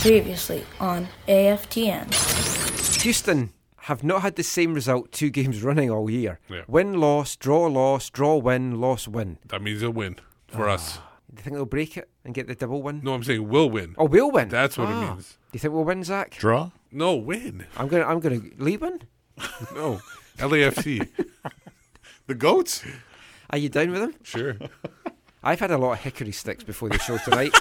Previously on AFTN. Houston have not had the same result two games running all year. Yeah. Win, loss, draw, loss, draw, win, loss, win. That means they'll win for us. Do you think they'll break it and get the double win? No, I'm saying we'll win. Oh, we'll win. That's what Ah. it means. Do you think we'll win, Zach? Draw? No, win. I'm gonna. I'm gonna. Lee win. No. LAFC. The goats? Are you down with them? sure. I've had a lot of hickory sticks before the show tonight.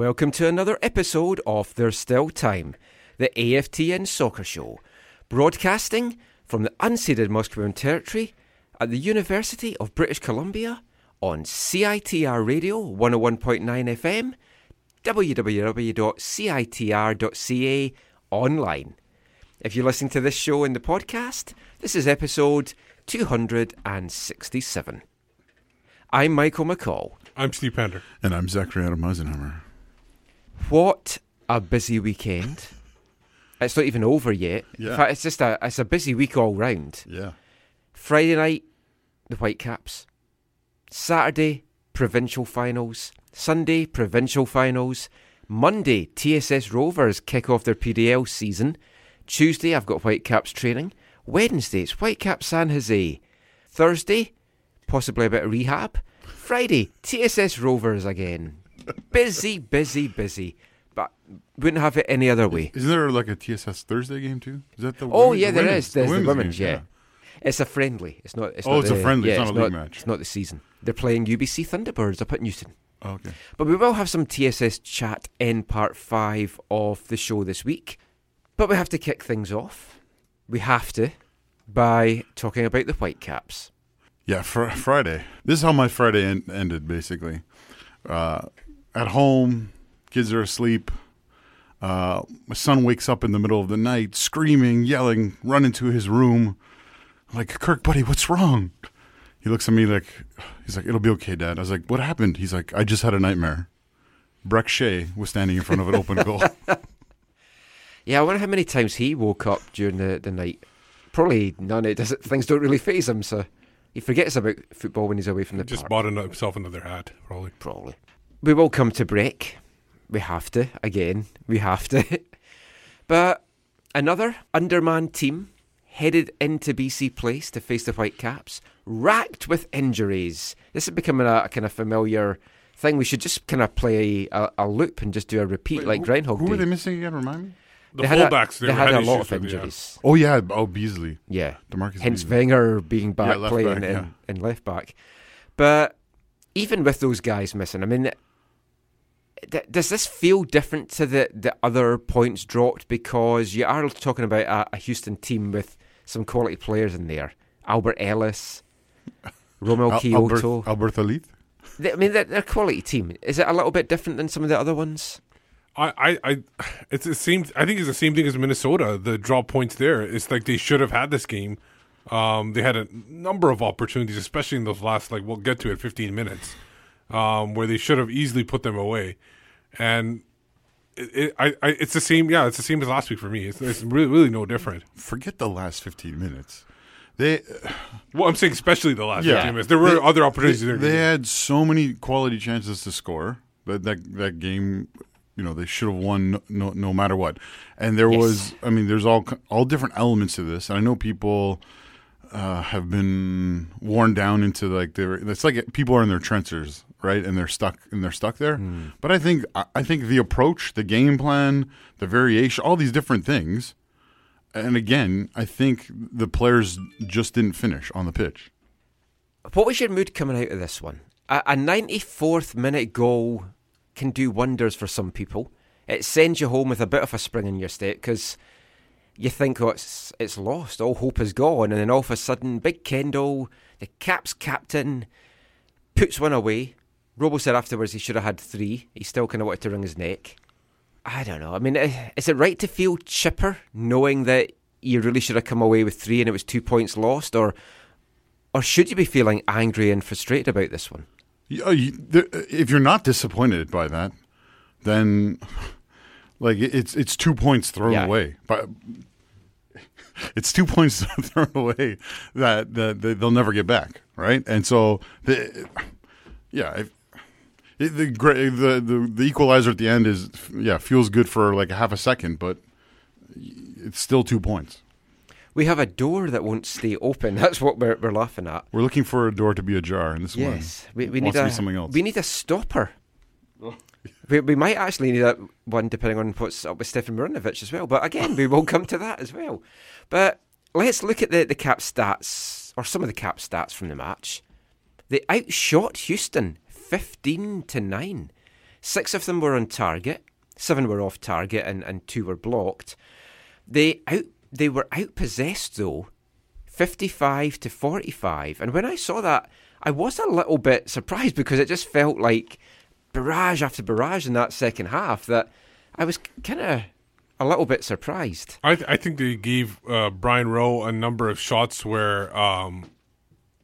Welcome to another episode of There's Still Time, the AFTN Soccer Show, broadcasting from the unceded Musqueam Territory at the University of British Columbia on CITR Radio 101.9 FM, www.citr.ca online. If you're listening to this show in the podcast, this is episode 267. I'm Michael McColl. I'm Steve Pender. And I'm Zachary Adam Eisenhammer. What a busy weekend. It's not even over yet. In fact, it's just a it's a busy week all round. Yeah. Friday night, the Whitecaps. Saturday, provincial finals. Sunday, provincial finals. Monday, TSS Rovers kick off their PDL season. Tuesday, I've got Whitecaps training. Wednesday, it's Whitecaps San Jose. Thursday, possibly a bit of rehab. Friday, TSS Rovers again. Busy, busy, busy. But wouldn't have it any other way. Isn't there like a TSS Thursday game too? Is that the Oh yeah, the there women's- is. There's the women's, game, yeah. It's a friendly. It's not. It's Oh, not it's a the- friendly, Yeah, it's not a league match. It's not the season. They're playing UBC Thunderbirds up at Newton. Oh, okay. But we will have some TSS chat in part five of the show this week. But we have to kick things off. We have to by talking about the Whitecaps. Yeah, fr- Friday. This is how my Friday en- ended, basically. Uh, at home, kids are asleep. Uh, my son wakes up in the middle of the night, screaming, yelling, run into his room. I'm like, Kirk, buddy, what's wrong? He looks at me like, he's like, it'll be okay, Dad. I was like, what happened? He's like, I just had a nightmare. Brek Shea was standing in front of an open goal. Yeah, I wonder how many times he woke up during the, the night. Probably none. It doesn't. things don't really phase him, so he forgets about football when he's away from the Just park. bought himself another hat, probably. Probably. We will come to break. We have to. Again, we have to. but another undermanned team headed into BC Place to face the Whitecaps, racked with injuries. This is becoming a, a kind of familiar thing. We should just kind of play a, a loop and just do a repeat like who, Groundhog Who Day. were they missing again? Remind me. The They had a- fullbacks, they they, had, a lot of with, yeah. injuries. Oh, yeah. Oh, Beasley. Yeah. DaMarcus Hence Beasley. Wenger being back left playing back, in, yeah. in left back. But even with those guys missing, I mean, th- does this feel different to the, the other points dropped? Because you are talking about a, a Houston team with some quality players in there. Alberth Elis, Romel Al- Quioto. Albert, Alberto Leith? They- I mean, they're, they're a quality team. Is it a little bit different than some of the other ones? I, I, I, it's the same. I think it's the same thing as Minnesota. The draw points there. It's like they should have had this game. Um, they had a number of opportunities, especially in those last, like we'll get to it, 15 minutes, um, where they should have easily put them away. And it, it, I, I, it's the same. Yeah, it's the same as last week for me. It's, it's really, really no different. Forget the last 15 minutes. They Well, I'm saying especially the last Yeah. 15 minutes. There were They- other opportunities. They, they had so many quality chances to score that that that game you know they should have won no, no no matter what. And there Yes. was, I mean, there's all all different elements to this. And I know people uh, have been worn down into like their. It's like people are in their trenches, right? And they're stuck and they're stuck there. Hmm. But I think I I think the approach, the game plan, the variation, all these different things. And again, I think the players just didn't finish on the pitch. What was your mood coming out of this one? A, a 94th minute goal can do wonders for some people. It sends you home with a bit of a spring in your step because you think, oh, it's, it's lost, all hope is gone. And then all of a sudden, Big Kendall, the Caps captain, puts one away. Robo said afterwards he should have had three. He still kind of wanted to wring his neck. I don't know. I mean, eh, is it right to feel chipper knowing that you really should have come away with three and it was two points lost? Or or should you be feeling angry and frustrated about this one? There, if you're not disappointed by that, then like it's it's two points thrown Yeah. away. But it's two points thrown away that, that, that they'll never get back, right? And so the yeah. It, the, the the the equalizer at the end is yeah feels good for like a half a second, but it's still two points. We have a door that won't stay open. That's what we're, we're laughing at. We're looking for a door to be ajar, and this Yes, we, one we wants need to a, be something else. We need a stopper. We, we might actually need that one depending on what's up with Stefan Marinovic as well. But again, we will come to that as well. But let's look at the, the cap stats, or some of the cap stats from the match. They outshot Houston 15 to 9. Six of them were on target, seven were off target, and, and two were blocked. They out they were outpossessed though, 55 to 45. And when I saw that, I was a little bit surprised because it just felt like barrage after barrage in that second half that I was kind of a little bit surprised. I, th- I think they gave uh, Brian Rowe a number of shots where, um,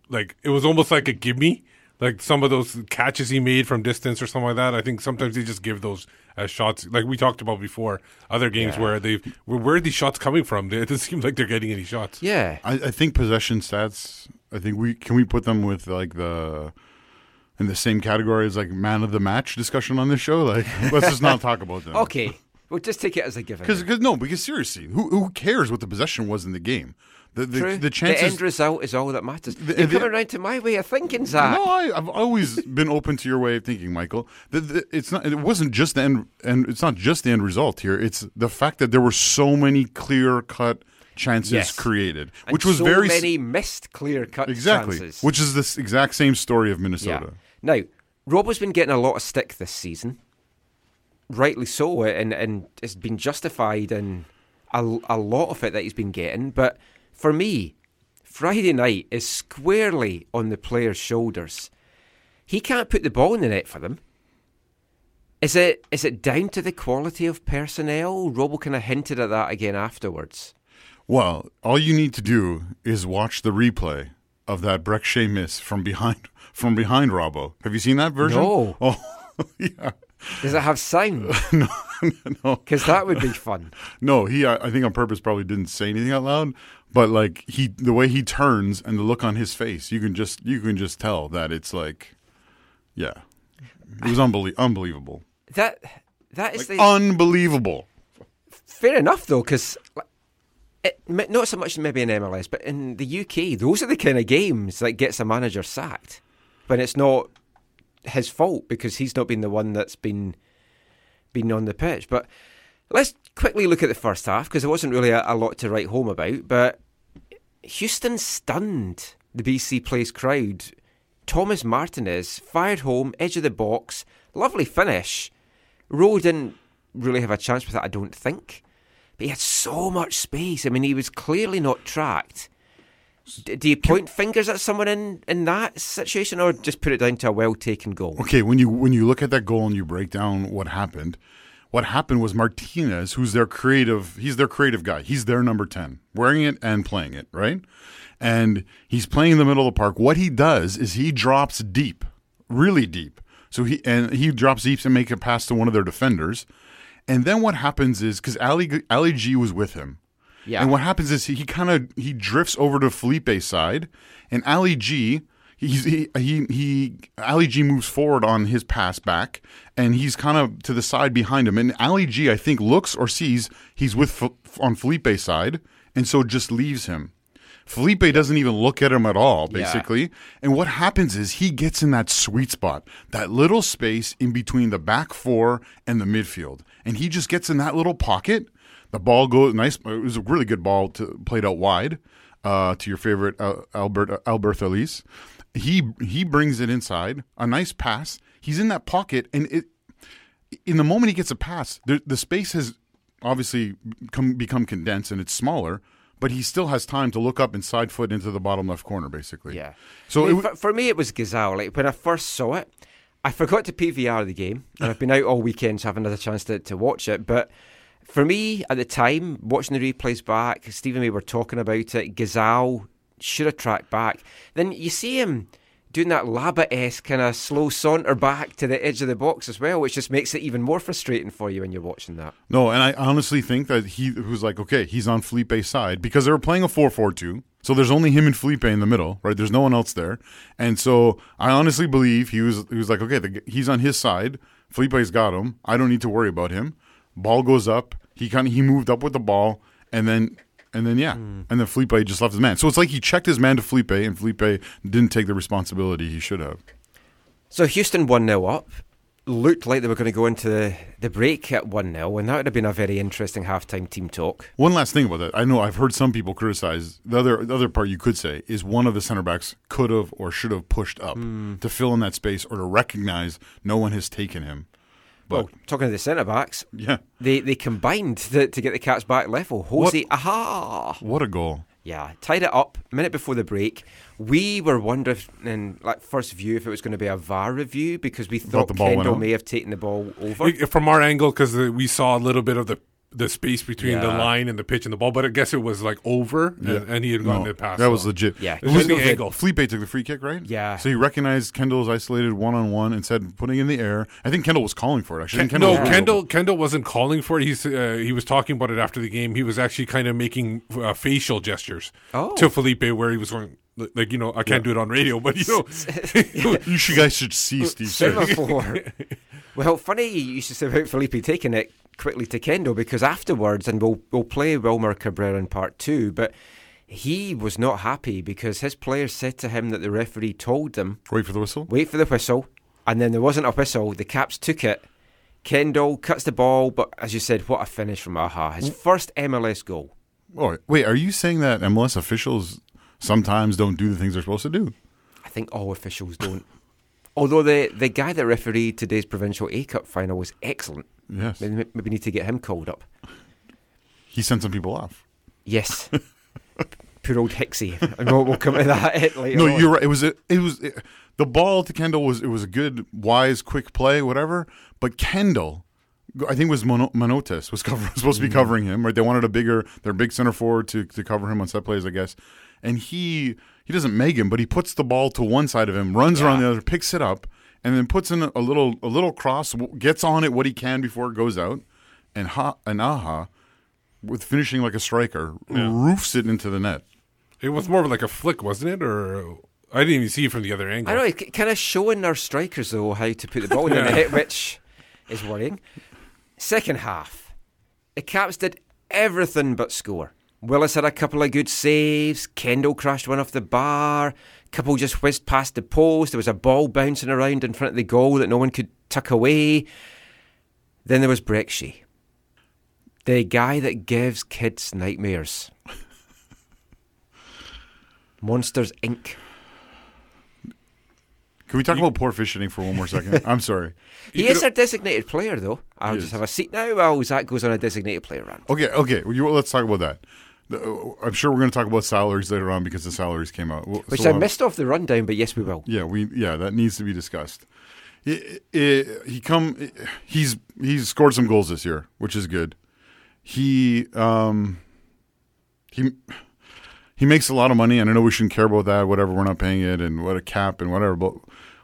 like, it was almost like a gimme. Like some of those catches he made from distance or something like that. I think sometimes they just give those as shots. Like we talked about before, other games where they where, where are these shots coming from? It doesn't seem like they're getting any shots. Yeah. I, I think possession stats. I think we can we put them with like the in the same category as like man of the match discussion on this show. Like let's just not talk about them. Okay. We'll just take it as a given. Because no, because seriously, who who cares what the possession was in the game? The the, True. the chances. end result is all that matters. The- You're the- coming around to my way of thinking, Zach. no, I, I've always been open to your way of thinking, Michael. The, the, it's not. It wasn't just the end, and it's not just the end result here. It's the fact that there were so many clear cut chances Yes. created, And which was so very many missed clear cut exactly, chances. which is this exact same story of Minnesota. Now, Rob has been getting a lot of stick this season, rightly so, and and it's been justified in a, a lot of it that he's been getting. But for me, Friday night is squarely on the player's shoulders. He can't put the ball in the net for them. Is it is it down to the quality of personnel? Robo kind of hinted at that again afterwards. Well, all you need to do is watch the replay of that Brek Shea miss from behind from behind Robbo. Have you seen that version? No. Oh, yeah. Does it have sound? no, no, Because that would be fun. no. He, I I think, on purpose, probably didn't say anything out loud. But like he, the way he turns and the look on his face, you can just, you can just tell that it's like, yeah, it was unbelie- unbelievable, That that is like, the unbelievable. Fair enough, though, because not so much maybe in MLS, but in the UK, those are the kind of games that gets a manager sacked when it's not his fault because he's not been the one that's been been on the pitch. But let's quickly look at the first half because there wasn't really a, a lot to write home about. But Houston stunned the BC Place crowd. Thomas Martinez fired home, edge of the box, lovely finish. Rowe didn't really have a chance with it, I don't think. But he had so much space. I mean, he was clearly not tracked. D- do you point fingers at someone in, in that situation, or just put it down to a well taken goal? Okay, when you when you look at that goal and you break down what happened, what happened was Martinez, who's their creative, he's their creative guy. He's their number 10, wearing it and playing it, right? And he's playing in the middle of the park. What he does is he drops deep, really deep. So he and he drops deep and make a pass to one of their defenders. And then what happens is because Ali Ali G was with him. Yeah. And what happens is he, he kind of he drifts over to Felipe's side, and Ali G he's he he, he Ali G moves forward on his pass back, and he's kind of to the side behind him. And Ali G, I think, looks or sees he's with F- on Felipe's side, and so just leaves him. Felipe doesn't even look at him at all, Yeah. basically. And what happens is he gets in that sweet spot, that little space in between the back four and the midfield. And he just gets in that little pocket. The ball goes nice. It was a really good ball to played out wide uh, to your favorite uh, Albert Albert Elis. He he brings it inside, a nice pass. He's in that pocket, and it in the moment he gets a pass, the, the space has obviously come, become condensed and it's smaller, but he still has time to look up and side foot into the bottom left corner, basically. Yeah. So I it mean, w- for, for me, it was Ghazal. Like when I first saw it, I forgot to PVR the game, and I've been out all weekend, so I haven't had a chance to, to watch it. But for me, at the time, watching the replays back, Stephen and me were talking about it. Ghazal should have tracked back. Then you see him doing that Laba esque kind of slow saunter back to the edge of the box as well, which just makes it even more frustrating for you when you're watching that. No, and I honestly think that he was like, okay, he's on Felipe's side because they were playing a 4 4 2. So there's only him and Felipe in the middle, right? There's no one else there. And so I honestly believe he was he was like, okay, the, he's on his side. Felipe's got him. I don't need to worry about him. Ball goes up. He kind of he moved up with the ball and then and then yeah. Hmm. And then Felipe just left his man. So it's like he checked his man to Felipe and Felipe didn't take the responsibility he should have. So Houston 1 0 up. Looked like they were going to go into the, the break at 1 0, and that would have been a very interesting halftime team talk. One last thing about that. I know I've heard some people criticize the other the other part you could say is one of the center backs could have or should have pushed up hmm. to fill in that space or to recognize no one has taken him. But Well, talking to the centre backs, yeah, they, they combined to, to get the Cats back level. Jose, Aja! what a goal. Yeah, tied it up a minute before the break. We were wondering, in like first view, if it was going to be a VAR review because we thought the ball Kendall may have taken the ball over. From our angle, because uh, we saw a little bit of the the space between the line and the pitch and the ball, but I guess it was like over, and, and he had gotten No, it past. that was legit. Yeah, It was the Kendall angle. Felipe took the free kick, right? Yeah. So he recognized Kendall's isolated one on one and said putting in the air. I think Kendall was calling for it. Actually, Ken- Kendall no, was- Kendall. Kendall wasn't calling for it. He's uh, he was talking about it after the game. He was actually kind of making uh, facial gestures Oh. to Felipe, where he was going like you know I can't do it on radio, but you know You should, guys should see Steve. Sir. Semaphore. well, funny you should say about Felipe taking it quickly to Kendall because afterwards, and we'll we'll play Wilmer Cabrera in part two, but he was not happy because his players said to him that the referee told them Wait for the whistle. wait for the whistle, and then there wasn't a whistle. The Caps took it. Kendall cuts the ball, but as you said, what a finish from Aja! His first MLS goal. Oh, wait, are you saying that MLS officials sometimes don't do the things they're supposed to do? I think all officials don't. Although the the guy that refereed today's provincial A Cup final was excellent. Yes. Maybe, maybe need to get him called up. He sent some people off. Yes. Poor old Hixie. And we'll, we'll come to that later. No, on. you're right. It was a, it was it, the ball to Kendall was it was a good, wise, quick play, whatever. But Kendall, I think it was Mono, Manotas was cover, supposed to be mm-hmm. covering him. Right? They wanted a bigger, their big center forward to to cover him on set plays, I guess. And he he doesn't make him, but he puts the ball to one side of him, runs around the other, picks it up, and then puts in a, a little a little cross, gets on it what he can before it goes out, and ha and Aja, with finishing like a striker, roofs it into the net. it was more of like a flick, wasn't it? Or I didn't even see it from the other angle. I know, it's kind of showing our strikers, though, how to put the ball in the net, which is worrying. Second half, the Caps did everything but score. Willis had a couple of good saves. Kendall crashed one off the bar. Couple just whizzed past the post. There was a ball bouncing around in front of the goal that no one could tuck away. Then there was Brexy, the guy that gives kids nightmares. Monsters Inc. Can we talk about poor fishing for one more second? I'm sorry. He is our designated player, though. I'll just is. have a seat now while Zach goes on a designated player run. Okay, okay. Well, you, let's talk about that. The- I'm sure we're going to talk about salaries later on because the salaries came out. Well, Which so I we'll have- missed off the rundown, but yes, we will. Yeah, we yeah that needs to be discussed. He, he come he's he's scored some goals this year, which is good. He um he he makes a lot of money, and I know we shouldn't care about that. Whatever, we're not paying it, and what a cap and whatever, but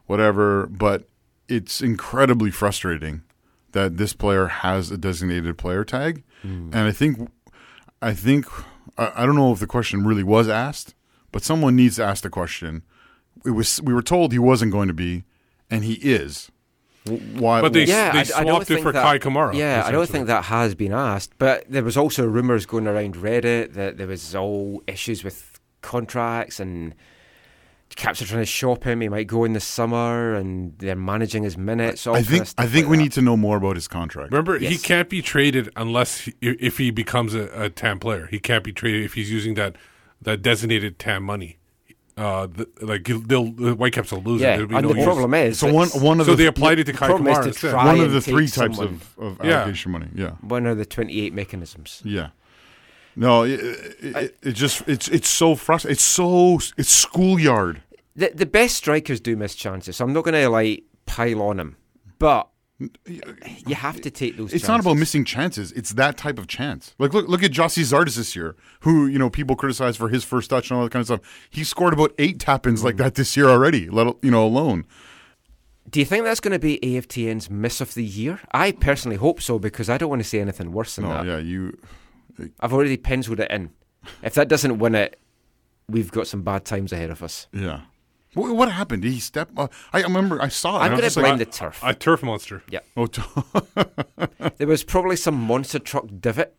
whatever. But it's incredibly frustrating that this player has a designated player tag, and I think I think I, I don't know if the question really was asked, but someone needs to ask the question: it was we were told he wasn't going to be, and he is. Why? But they- Yeah, they I, I swapped don't it for that, Kei Kamara, Yeah, I don't think that has been asked. But there was also rumours going around Reddit that there was all issues with contracts and Caps are trying to shop him. He might go in the summer, and they're managing his minutes. All I think I think like we that. need to know more about his contract. Remember, he can't be traded unless he, if he becomes a, a TAM player. He can't be traded if he's using that that designated TAM money. Uh, the, like he'll- they'll the Whitecaps will lose Yeah, it. There'll be and no the use. problem is, So one one of So the they applied it to Kei problem Kamara to instead. try one of the three types someone- of, of Yeah. allocation money. Yeah, one of the twenty-eight mechanisms. yeah. No, it, it, it, it just it's it's so frustrating. It's so it's schoolyard. The the best strikers do miss chances. So I'm not going to like pile on him, but you have to take those. It's not about missing chances. It's that type of chance. Like look look at Gyasi Zardes this year, who you know people criticize for his first touch and all that kind of stuff. He scored about eight tap ins Mm. like that this year already. Let you know alone. Do you think that's going to be AFTN's miss of the year? I personally hope so because I don't want to see anything worse than No, that. yeah, you. I've already penciled it in. If that doesn't win it, we've got some bad times ahead of us. Yeah. What, what happened? Did he step? Uh, I remember I saw it. I'm going to blame like, the turf. A turf monster. Yeah. Oh, t- there was probably some monster truck divot.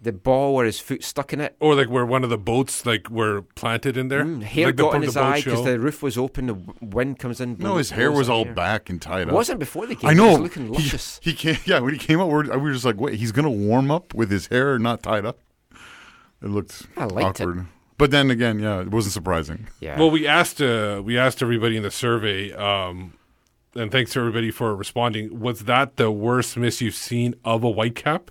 The ball where his foot stuck in it. Or like where one of the boats like were planted in there. Mm, hair like the, got in his eye because the roof was open. The wind comes in. no, his hair was all hair. back and tied up. It up. wasn't before the game. I He know. was looking he, luscious. he came. Yeah, when he came out, we're, we were just like, wait, he's gonna warm up with his hair not tied up. It looked I liked it. awkward. But then again, yeah, it wasn't surprising. yeah. Well, we asked uh, we asked everybody in the survey, um, and thanks to everybody for responding. Was that the worst miss you've seen of a Whitecap?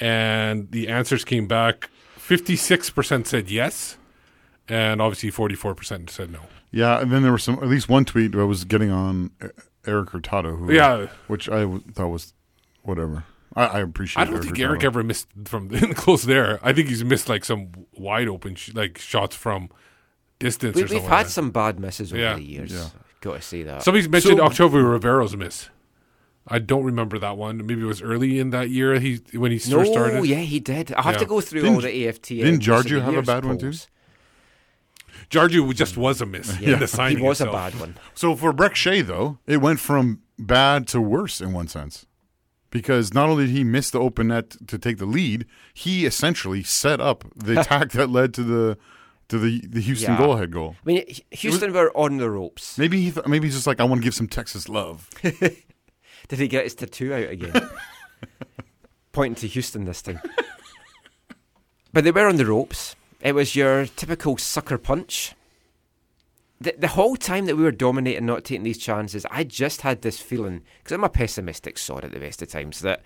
And the answers came back: fifty six percent said yes, and obviously forty four percent said no. Yeah, and then there was some. At least one tweet I was getting on Erik Hurtado, who Yeah. which I w- thought was whatever. I, I appreciate. I don't think Eric ever missed from close there. I think he's missed like some wide open sh- like shots from distance we, or we've something. had like some bad misses over Yeah. the years. Yeah. Got to say that. Somebody's mentioned So- Octavio Rivero's miss. I don't remember that one. Maybe it was early in that year he when he no, first started. Oh, yeah, he did. I have Yeah. to go through Didn't- all the AFT. didn't Jarju have a bad one too? Jarju just was a miss Yeah, in the signing. he was itself. a bad one. So for Brek Shea, though, it went from bad to worse in one sense. Because not only did he miss the open net to take the lead, he essentially set up the attack that led to the to the the Houston Yeah. goal ahead goal. I mean, H- Houston were on the ropes. Maybe he th- maybe he's just like I want to give some Texas love. Did he get his tattoo out again? Pointing to Houston this time. but they were on the ropes. It was your typical sucker punch. The, the whole time that we were dominating, not taking these chances, I just had this feeling, because I'm a pessimistic sort at the best of times, that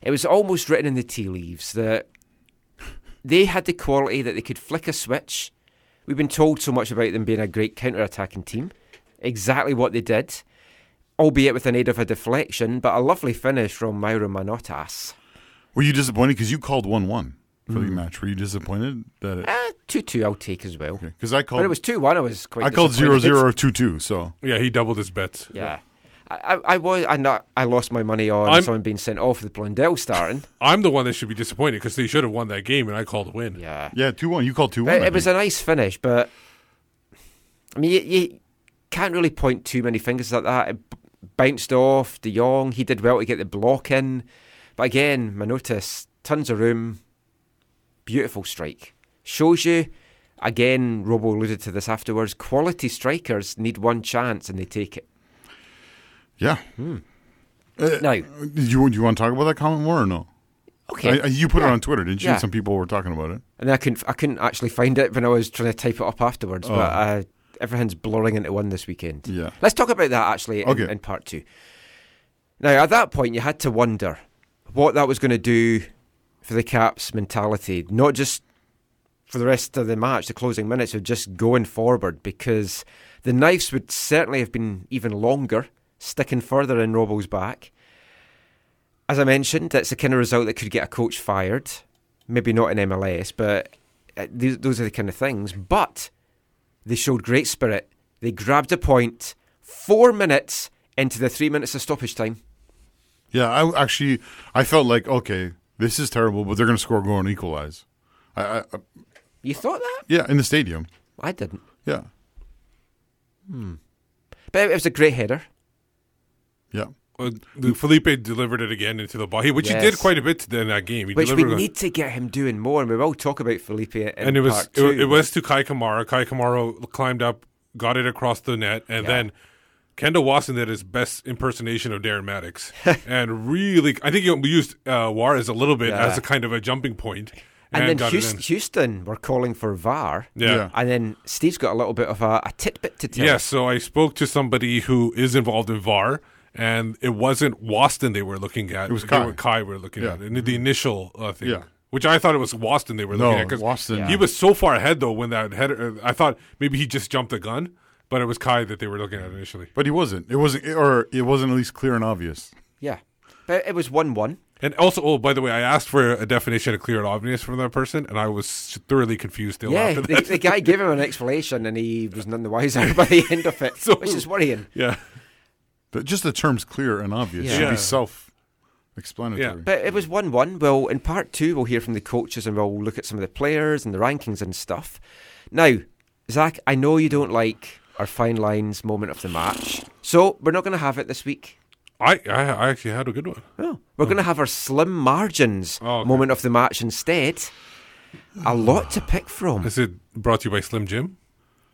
it was almost written in the tea leaves that they had the quality that they could flick a switch. We've been told so much about them being a great counter attacking team. Exactly what they did albeit with an aid of a deflection, but a lovely finish from Mauro Manotas. Were you disappointed because you called one one for Hmm. the match? Were you disappointed that it? Uh, 2 2 I'll take as well. Because I called But it was 2 1, I was quite I called zero disappointed. zero or two two. So Yeah, he doubled his bets. Yeah. I, I, I was I not I lost my money on I'm- someone being sent off with Blundell starting. I'm the one that should be disappointed because they should have won that game, and I called a win. yeah. yeah, two one. You called two one. It, it was a nice finish, but I mean, you, you can't really point too many fingers at that. It b- bounced off De Jong. He did well to get the block in, but again, Manotas tons of room. Beautiful strike. Shows you. Again, Robo alluded to this afterwards. Quality strikers need one chance and they take it. yeah. Now, Did you do you want to talk about that comment more or no? okay, I, I- you put Yeah. it on Twitter, didn't you? Yeah. Some people were talking about it. and I couldn't, I couldn't actually find it when I was trying to type it up afterwards. Oh. But uh, everything's blurring into one this weekend. Yeah. Let's talk about that actually in, Okay. in part two. Now, at that point, you had to wonder what that was going to do for the Caps' mentality, not just for the rest of the match, the closing minutes, of just going forward, because the knives would certainly have been even longer, sticking further in Robo's back. As I mentioned, it's the kind of result that could get a coach fired. Maybe not in MLS, but uh, those are the kind of things. But they showed great spirit. They grabbed a point four minutes into the three minutes of stoppage time. Yeah, I actually I felt like okay, this is terrible, but they're going to score a goal and equalize. I, I, I, You thought that? yeah, in the stadium. I didn't. Yeah, Hmm. But it was a great header. Yeah. Uh, Felipe delivered it again into the ball, which he did quite a bit in that game. He Which we delivered need to get him doing more, and we will talk about Felipe in and it was part it, two. it was to Kei Kamara. Kei Kamara climbed up, got it across the net, and Yeah. then Kendall Waston did his best impersonation of Darren Mattocks, and really, I think he used uh, Juarez a little bit Yeah. as a kind of a jumping point, and, and, then Houston, it in. Houston were calling for VAR, Yeah. Yeah. and then Steve's got a little bit of a, a tidbit to tell. Yes, so I spoke to somebody who is involved in VAR, and it wasn't Waston they were looking at. It was They Kei. were Kei were looking Yeah. at in the initial uh, thing. Yeah. Which I thought it was Waston they were No, looking at. 'cause Waston. He was so far ahead though when that header. Uh, I thought maybe he just jumped the gun, but it was Kei that they were looking at initially. But he wasn't. It wasn't, or it wasn't at least clear and obvious. yeah. But it was one-one. And also, oh, by the way, I asked for a definition of clear and obvious from that person, and I was thoroughly confused still Yeah, after the, the guy gave him an explanation, and he was none the wiser by the end of it, So- which is worrying. yeah. But just the terms clear and obvious Yeah. should be self-explanatory. Yeah. But it was 1 1. Well, in part two, we'll hear from the coaches and we'll look at some of the players and the rankings and stuff. Now, Zach, I know you don't like our fine lines moment of the match, so we're not going to have it this week. I, I I actually had a good one. Oh, we're going to oh. have our slim margins Oh, okay. moment of the match instead. A lot to pick from. Is it brought to you by Slim Jim?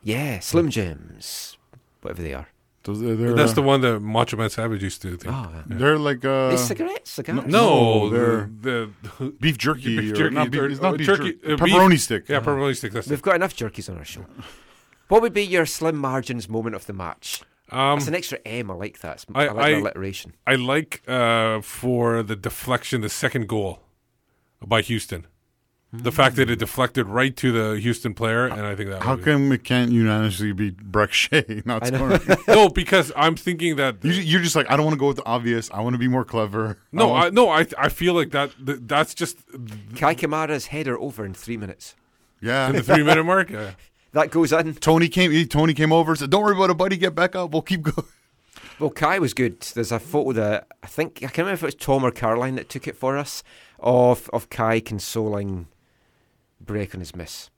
Yeah, Slim Jims, whatever they are. Those- they're, they're, That's uh, the one that Macho Man Savage used to think. Oh, yeah. They're like uh, They cigarettes, cigars. No, No, they're- the, the beef jerky. Beef or jerky, not beef, or- it's not beef turkey- jerky. uh, beef- Pepperoni stick. yeah pepperoni sticks. That's We've it. got enough jerkies on our show. What would be your slim margins moment of the match? Um, That's an extra M. I like that. It's- I- I, like I- the alliteration. I like uh, for the deflection, the second goal by Houston. The fact that it deflected right to the Houston player, and I think that. How would be- come it can't unanimously be Brek Shea? Not scoring? no, because I'm thinking that. You- You're just like I don't want to go with the obvious. I want to be more clever. No, want- I, no, I I feel like that. That's just Kei Kamara's header over in three minutes. yeah. In the three minute mark. Yeah. That goes in. Tony came. he- Tony came over. Said, "Don't worry about it, buddy. Get back up. We'll keep going." Well, Kei was good. There's a photo that I think I can't remember if it was Tom or Caroline that took it for us of of Kei consoling Brek on his miss.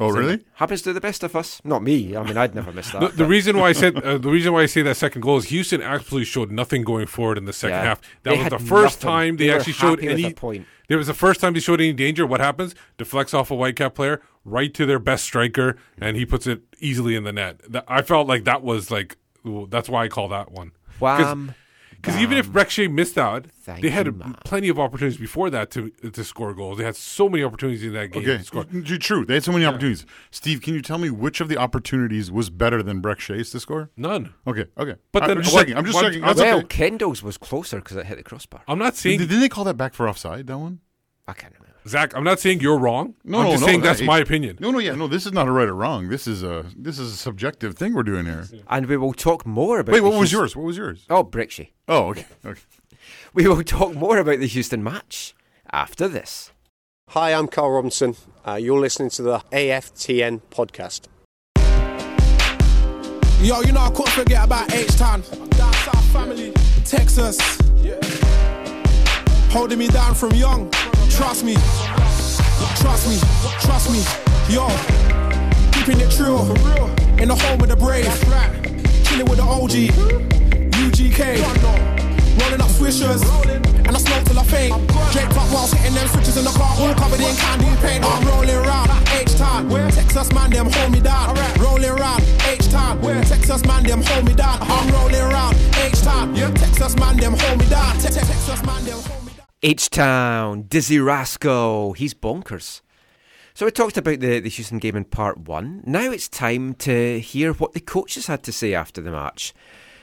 Oh, So, really? Happens to the best of us. Not me. I mean, I'd never miss that. The, the reason why I said uh, the reason why I say that second goal is Houston absolutely showed nothing going forward in the second Yeah. half. That They was the first nothing. time they, They actually showed any. a point. It was the first time they showed any danger. What happens? Deflects off a Whitecap player right to their best striker, and he puts it easily in the net. That, I felt like that was like ooh, that's why I call that one. Wham. Because even if um, Brek Shea missed out, they had you, plenty of opportunities before that to to score goals. They had so many opportunities in that game Okay, to score. True. They had so many opportunities. Steve, can you tell me which of the opportunities was better than Brek Shea's to score? None. Okay, okay. But I- then I'm just what- checking. I'm just what- checking. That's well, okay. Kendall's was closer because it hit the crossbar. I'm not saying Didn't they call that back for offside? That one? I can't remember. Zach. I'm not saying you're wrong. No, I'm no, just no. saying that's hey, my opinion. No, no, yeah, no. This is not a right or wrong. This is a this is a subjective thing we're doing here. And we will talk more about. Wait, what was Houston- yours? What was yours? Oh, Bricksy. Oh, okay, okay. We will talk more about the Houston match after this. Hi, I'm Carl Robinson. Uh, you're listening to the AFTN podcast. Yo, you know I couldn't forget about H-Town. Down South family. Holding me down from young. Trust me. Trust me. Trust me. Yo. Keeping it true. In the home of the brave. Chilling with the OG. UGK. Rolling up swishers. And I smoke till I faint. Draped up whilst hitting them switches in the car. All covered in candy paint. I'm rolling around. H-Town. Texas man, them hold me down. Rolling around. H-Town. Texas man, them hold me down. I'm rolling around. H-Town. Texas man, them hold me down. Te- te- Texas man, them hold me down. H Town, Dizzee Rascal. He's bonkers. So we talked about the, the Houston game in part one. Now it's time to hear what the coaches had to say after the match.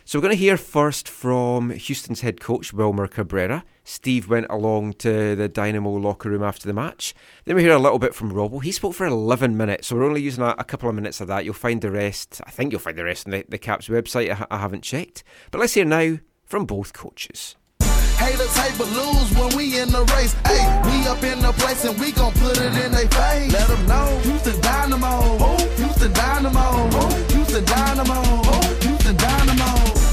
So we're going to hear first from Houston's head coach, Wilmer Cabrera. Steve went along to the Dynamo locker room after the match. Then we hear a little bit from Robbo. He spoke for 11 minutes, so we're only using a, a couple of minutes of that. You'll find the rest, I think you'll find the rest on the, the Caps website. I, I haven't checked. But let's hear now from both coaches. Haters hate but lose when we in the race. Hey, we up in the place and we gon' put it in they face. Let them know Houston Dynamo. Houston Dynamo. Houston Dynamo. Houston Dynamo.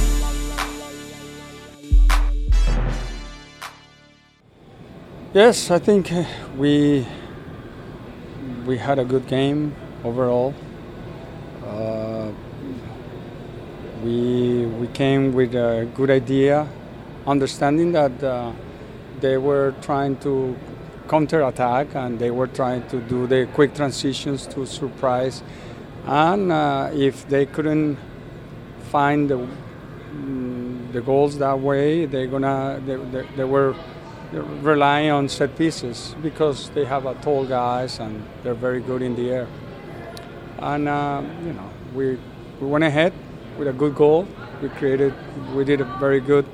Yes, I think uh, we we had a good game overall. Uh, we we came with a good idea, understanding that uh, they were trying to counter attack and they were trying to do the quick transitions to surprise. And uh, if they couldn't find the, mm, the goals that way, they're gonna they, they, they were relying on set pieces because they have a tall guys and they're very good in the air. And uh, you know we we went ahead with a good goal. We created we did a very good.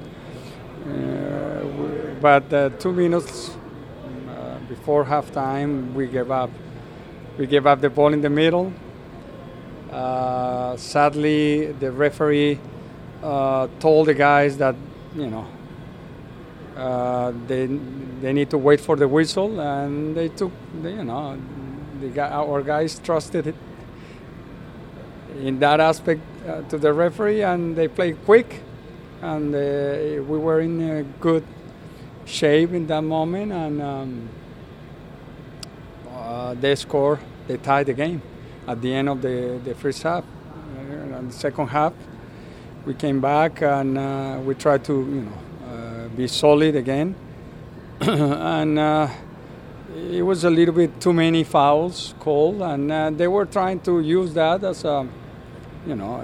Uh, but uh, two minutes uh, before halftime, we gave up. We gave up the ball in the middle. Sadly, the referee told the guys that you know uh, they they need to wait for the whistle, and they took you know the our guys trusted it in that aspect uh, to the referee, and they played quick, and uh, we were in a good shape in that moment, and um, uh, they scored, they tied the game at the end of the, the first half. Uh, and the second half, we came back and uh, we tried to, you know, uh, be solid again. and uh, it was a little bit too many fouls called, and they were trying to use that as a, you know,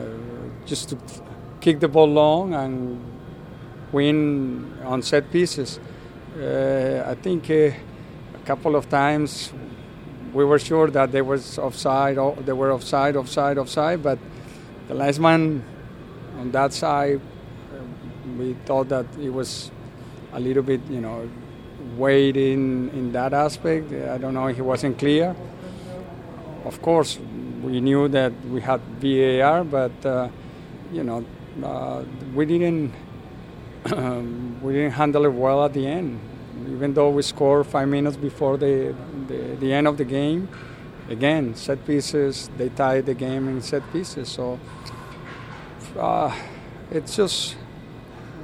just to kick the ball long and win on set pieces. Uh, I think uh, a couple of times we were sure that there was offside, they were offside, offside, offside, but the last man on that side, uh, we thought that it was a little bit, you know, weighed in in that aspect. I don't know, he wasn't clear. Of course, we knew that we had VAR, but uh, you know, uh, we didn't um, we didn't handle it well at the end. Even though we scored five minutes before the, the, the end of the game, again set pieces. They tied the game in set pieces. So uh, it's just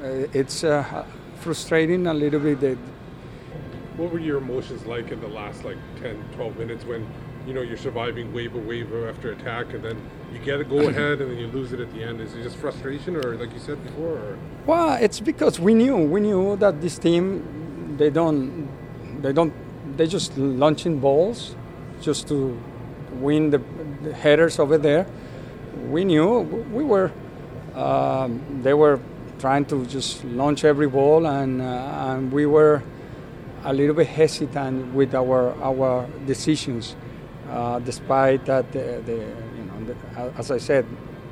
uh, it's uh, frustrating a little bit that What were your emotions like in the last like 10, 12 minutes when you know you're surviving wave of wave after attack and then you get a go ahead and then you lose it at the end? Is it just frustration or like you said before? Or? Well, it's because we knew we knew that this team they don't they don't they just launching balls just to win the, the headers over there. We knew we were um, they were trying to just launch every ball and uh, and we were a little bit hesitant with our our decisions, Uh, despite that the, the you know the, uh, as I said,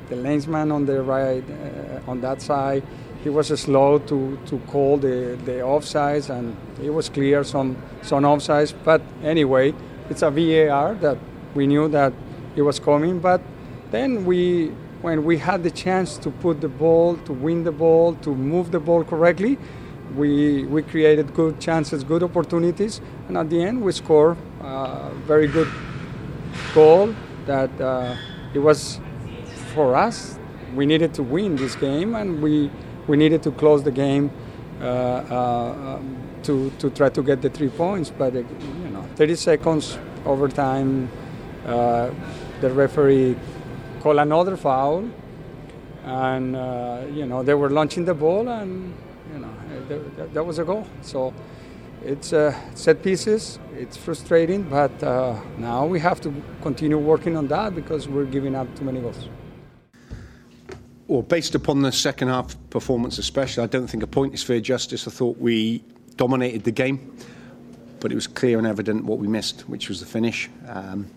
the lanesman on the right uh, on that side, he was slow to, to call the the offsides and it was clear some some offsides. But anyway, it's a VAR that we knew that it was coming, but then we when we had the chance to put the ball, to win the ball, to move the ball correctly, we, we created good chances, good opportunities, and at the end we scored a very good goal that uh, it was for us. We needed to win this game, and we, we needed to close the game uh, uh, to, to try to get the three points. But uh, you know, 30 seconds overtime, the referee called another foul, and you know they were launching the ball, and you know that, that was a goal. So it's uh, set pieces. It's frustrating, but uh, now we have to continue working on that because we're giving up too many goals. Well, based upon the second half performance, especially, I don't think a point is fair justice. I thought we dominated the game, but it was clear and evident what we missed, which was the finish. Um,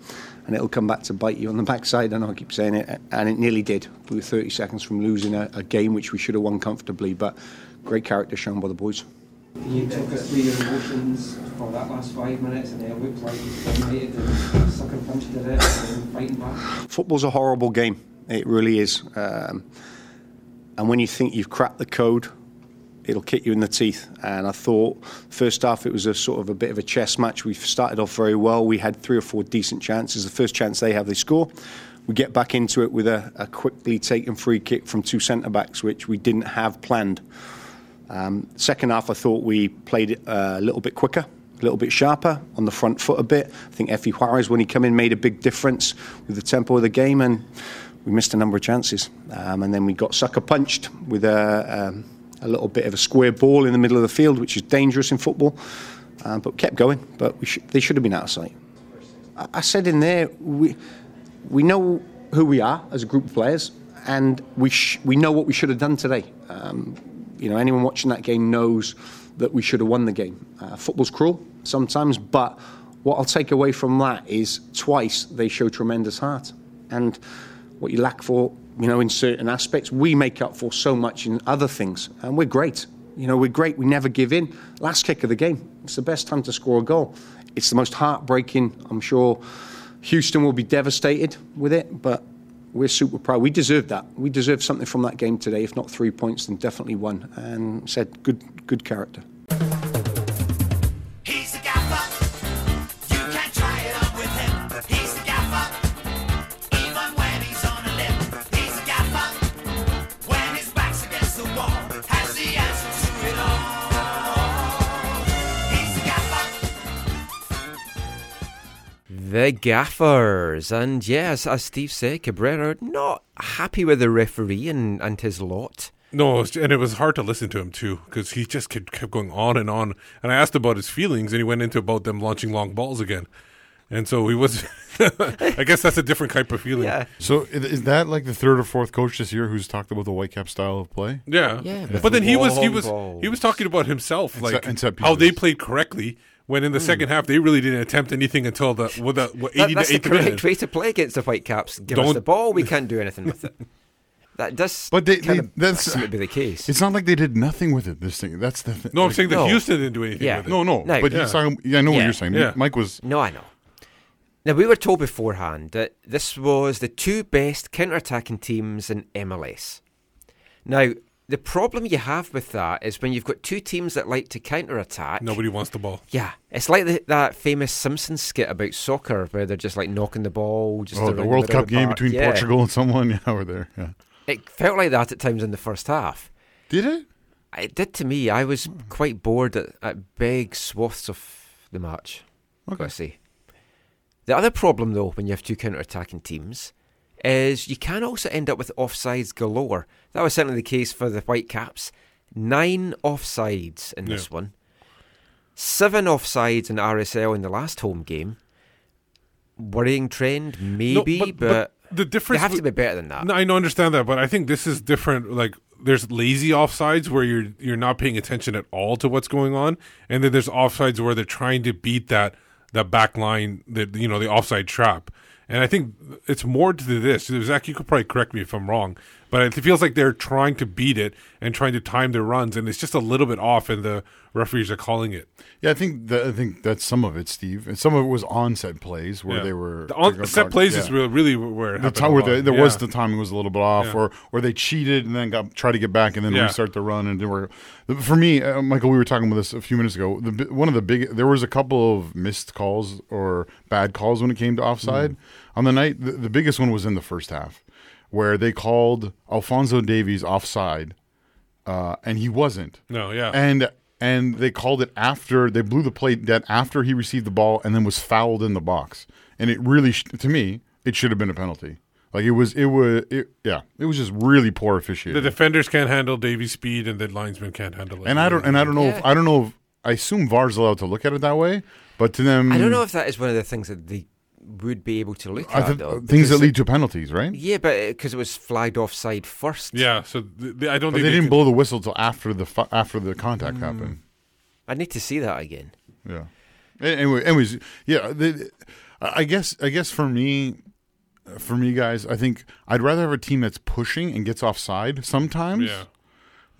and it'll come back to bite you on the backside. I know I keep saying it, and it nearly did. We were 30 seconds from losing a, a game which we should have won comfortably, but great character shown by the boys. You took us through your emotions for that last five minutes, and it looked like you dominated and sucker punched at it and fighting back. Football's a horrible game. It really is. Um, and when you think you've cracked the code, it'll kick you in the teeth. And I thought first half it was a sort of a bit of a chess match. We started off very well. We had three or four decent chances. The first chance they have, they score. We get back into it with a, a quickly taken free kick from two centre backs, which we didn't have planned. Um, second half, I thought we played uh, a little bit quicker, a little bit sharper on the front foot a bit. I think Effie Juarez, when he came in, made a big difference with the tempo of the game, and we missed a number of chances, um, and then we got sucker punched with a, um, a little bit of a square ball in the middle of the field, which is dangerous in football. Uh, but kept going, but should, they should have been out of sight. I, I said in there, we we know who we are as a group of players, and we sh- we know what we should have done today. Um, you know, anyone watching that game knows that we should have won the game. Uh, football's cruel sometimes, but what I'll take away from that is twice they show tremendous heart, and what you lack for, you know, in certain aspects, we make up for so much in other things, and we're great. You know, we're great. We never give in. Last kick of the game. It's the best time to score a goal. It's the most heartbreaking. I'm sure Houston will be devastated with it, but we're super proud. We deserve that. We deserve something from that game today. If not three points, then definitely one. And said, good, good character. The Gaffers. And yes, as Steve said, Cabrera not happy with the referee and, and his lot. No, and it was hard to listen to him too because he just kept, kept going on and on. And I asked about his feelings, and he went into about them launching long balls again. And so he was. I guess that's a different type of feeling. Yeah. So is that like the third or fourth coach this year who's talked about the Whitecap style of play? Yeah, Yeah, but, but then he was he was balls. he was talking about himself, And like set- and set how they played correctly. When in the hmm. second half they really didn't attempt anything until the what the what, That- eighty that's to the correct minute. way to play against the Whitecaps. Give us Don't- the ball, we can't do anything with it. That does But they, they that's seem to be the case. It's not like they did nothing with it. This thing. That's the thing. No, I'm Like- saying that no. Houston didn't do anything Yeah. with it. No, no. No. but Yeah. talking. Yeah, I know what you're saying. Yeah. Mike was. No, I know. Now, we were told beforehand that this was the two best counter-attacking teams in MLS. Now, the problem you have with that is when you've got two teams that like to counter-attack. Nobody wants the ball. Yeah, it's like the, that famous Simpsons skit about soccer where they're just like knocking the ball. Just Oh, around the World middle Cup the game park. between Yeah. Portugal and someone. Yeah, we're there. Yeah. It felt like that at times in the first half. Did it? It did to me. I was quite bored at, at big swaths of the match. Okay. I see. The other problem, though, when you have two counter-attacking teams, is you can also end up with offsides galore. That was certainly the case for the Whitecaps. Nine offsides in this Yeah. one. Seven offsides in RSL in the last home game. Worrying trend, maybe, No, but, the they difference have to be better than that. No, I understand that, but I think this is different. Like, there's lazy offsides where you're you're not paying attention at all to what's going on, and then there's offsides where they're trying to beat that that back line, that you know, the offside trap. And I think it's more to this. Zach, you could probably correct me if I'm wrong, but it feels like they're trying to beat it and trying to time their runs, and it's just a little bit off, and the referees are calling it. Yeah, I think that, I think that's some of it, Steve. And some of it was onset plays where Yeah. they were The on, set caught- plays yeah. is really, really where it the time where there was the timing was a little bit off, Yeah. or or they cheated and then got try to get back and then Yeah. restart the run. And they were for me, uh, Michael. We were talking about this a few minutes ago. The, one of the big there was a couple of missed calls or bad calls when it came to offside Mm. On the night. The, the biggest one was in the first half, where they called Alfonso Davies offside, uh, and he wasn't. No, yeah. and and they called it after they blew the plate dead after he received the ball and then was fouled in the box. And it really, sh- to me, it should have been a penalty. Like it was, it was, it, yeah, it was just really poor officiating. the defenders can't handle Davies' speed, and the linesmen can't handle it. and I don't, and I don't know if I don't know if I assume VAR's allowed to look at it that way, but to them, I don't know if that is one of the things that they would be able to look I at, think- though. things that lead to penalties, right? Yeah, but because it was flagged offside first. Yeah, so th- th- I don't But think they didn't can- blow the whistle till after the fu- after the contact Mm. happened. I need to see that again. Yeah. Anyway, anyways, yeah. The, I guess I guess for me, for me guys, I think I'd rather have a team that's pushing and gets offside sometimes. Yeah.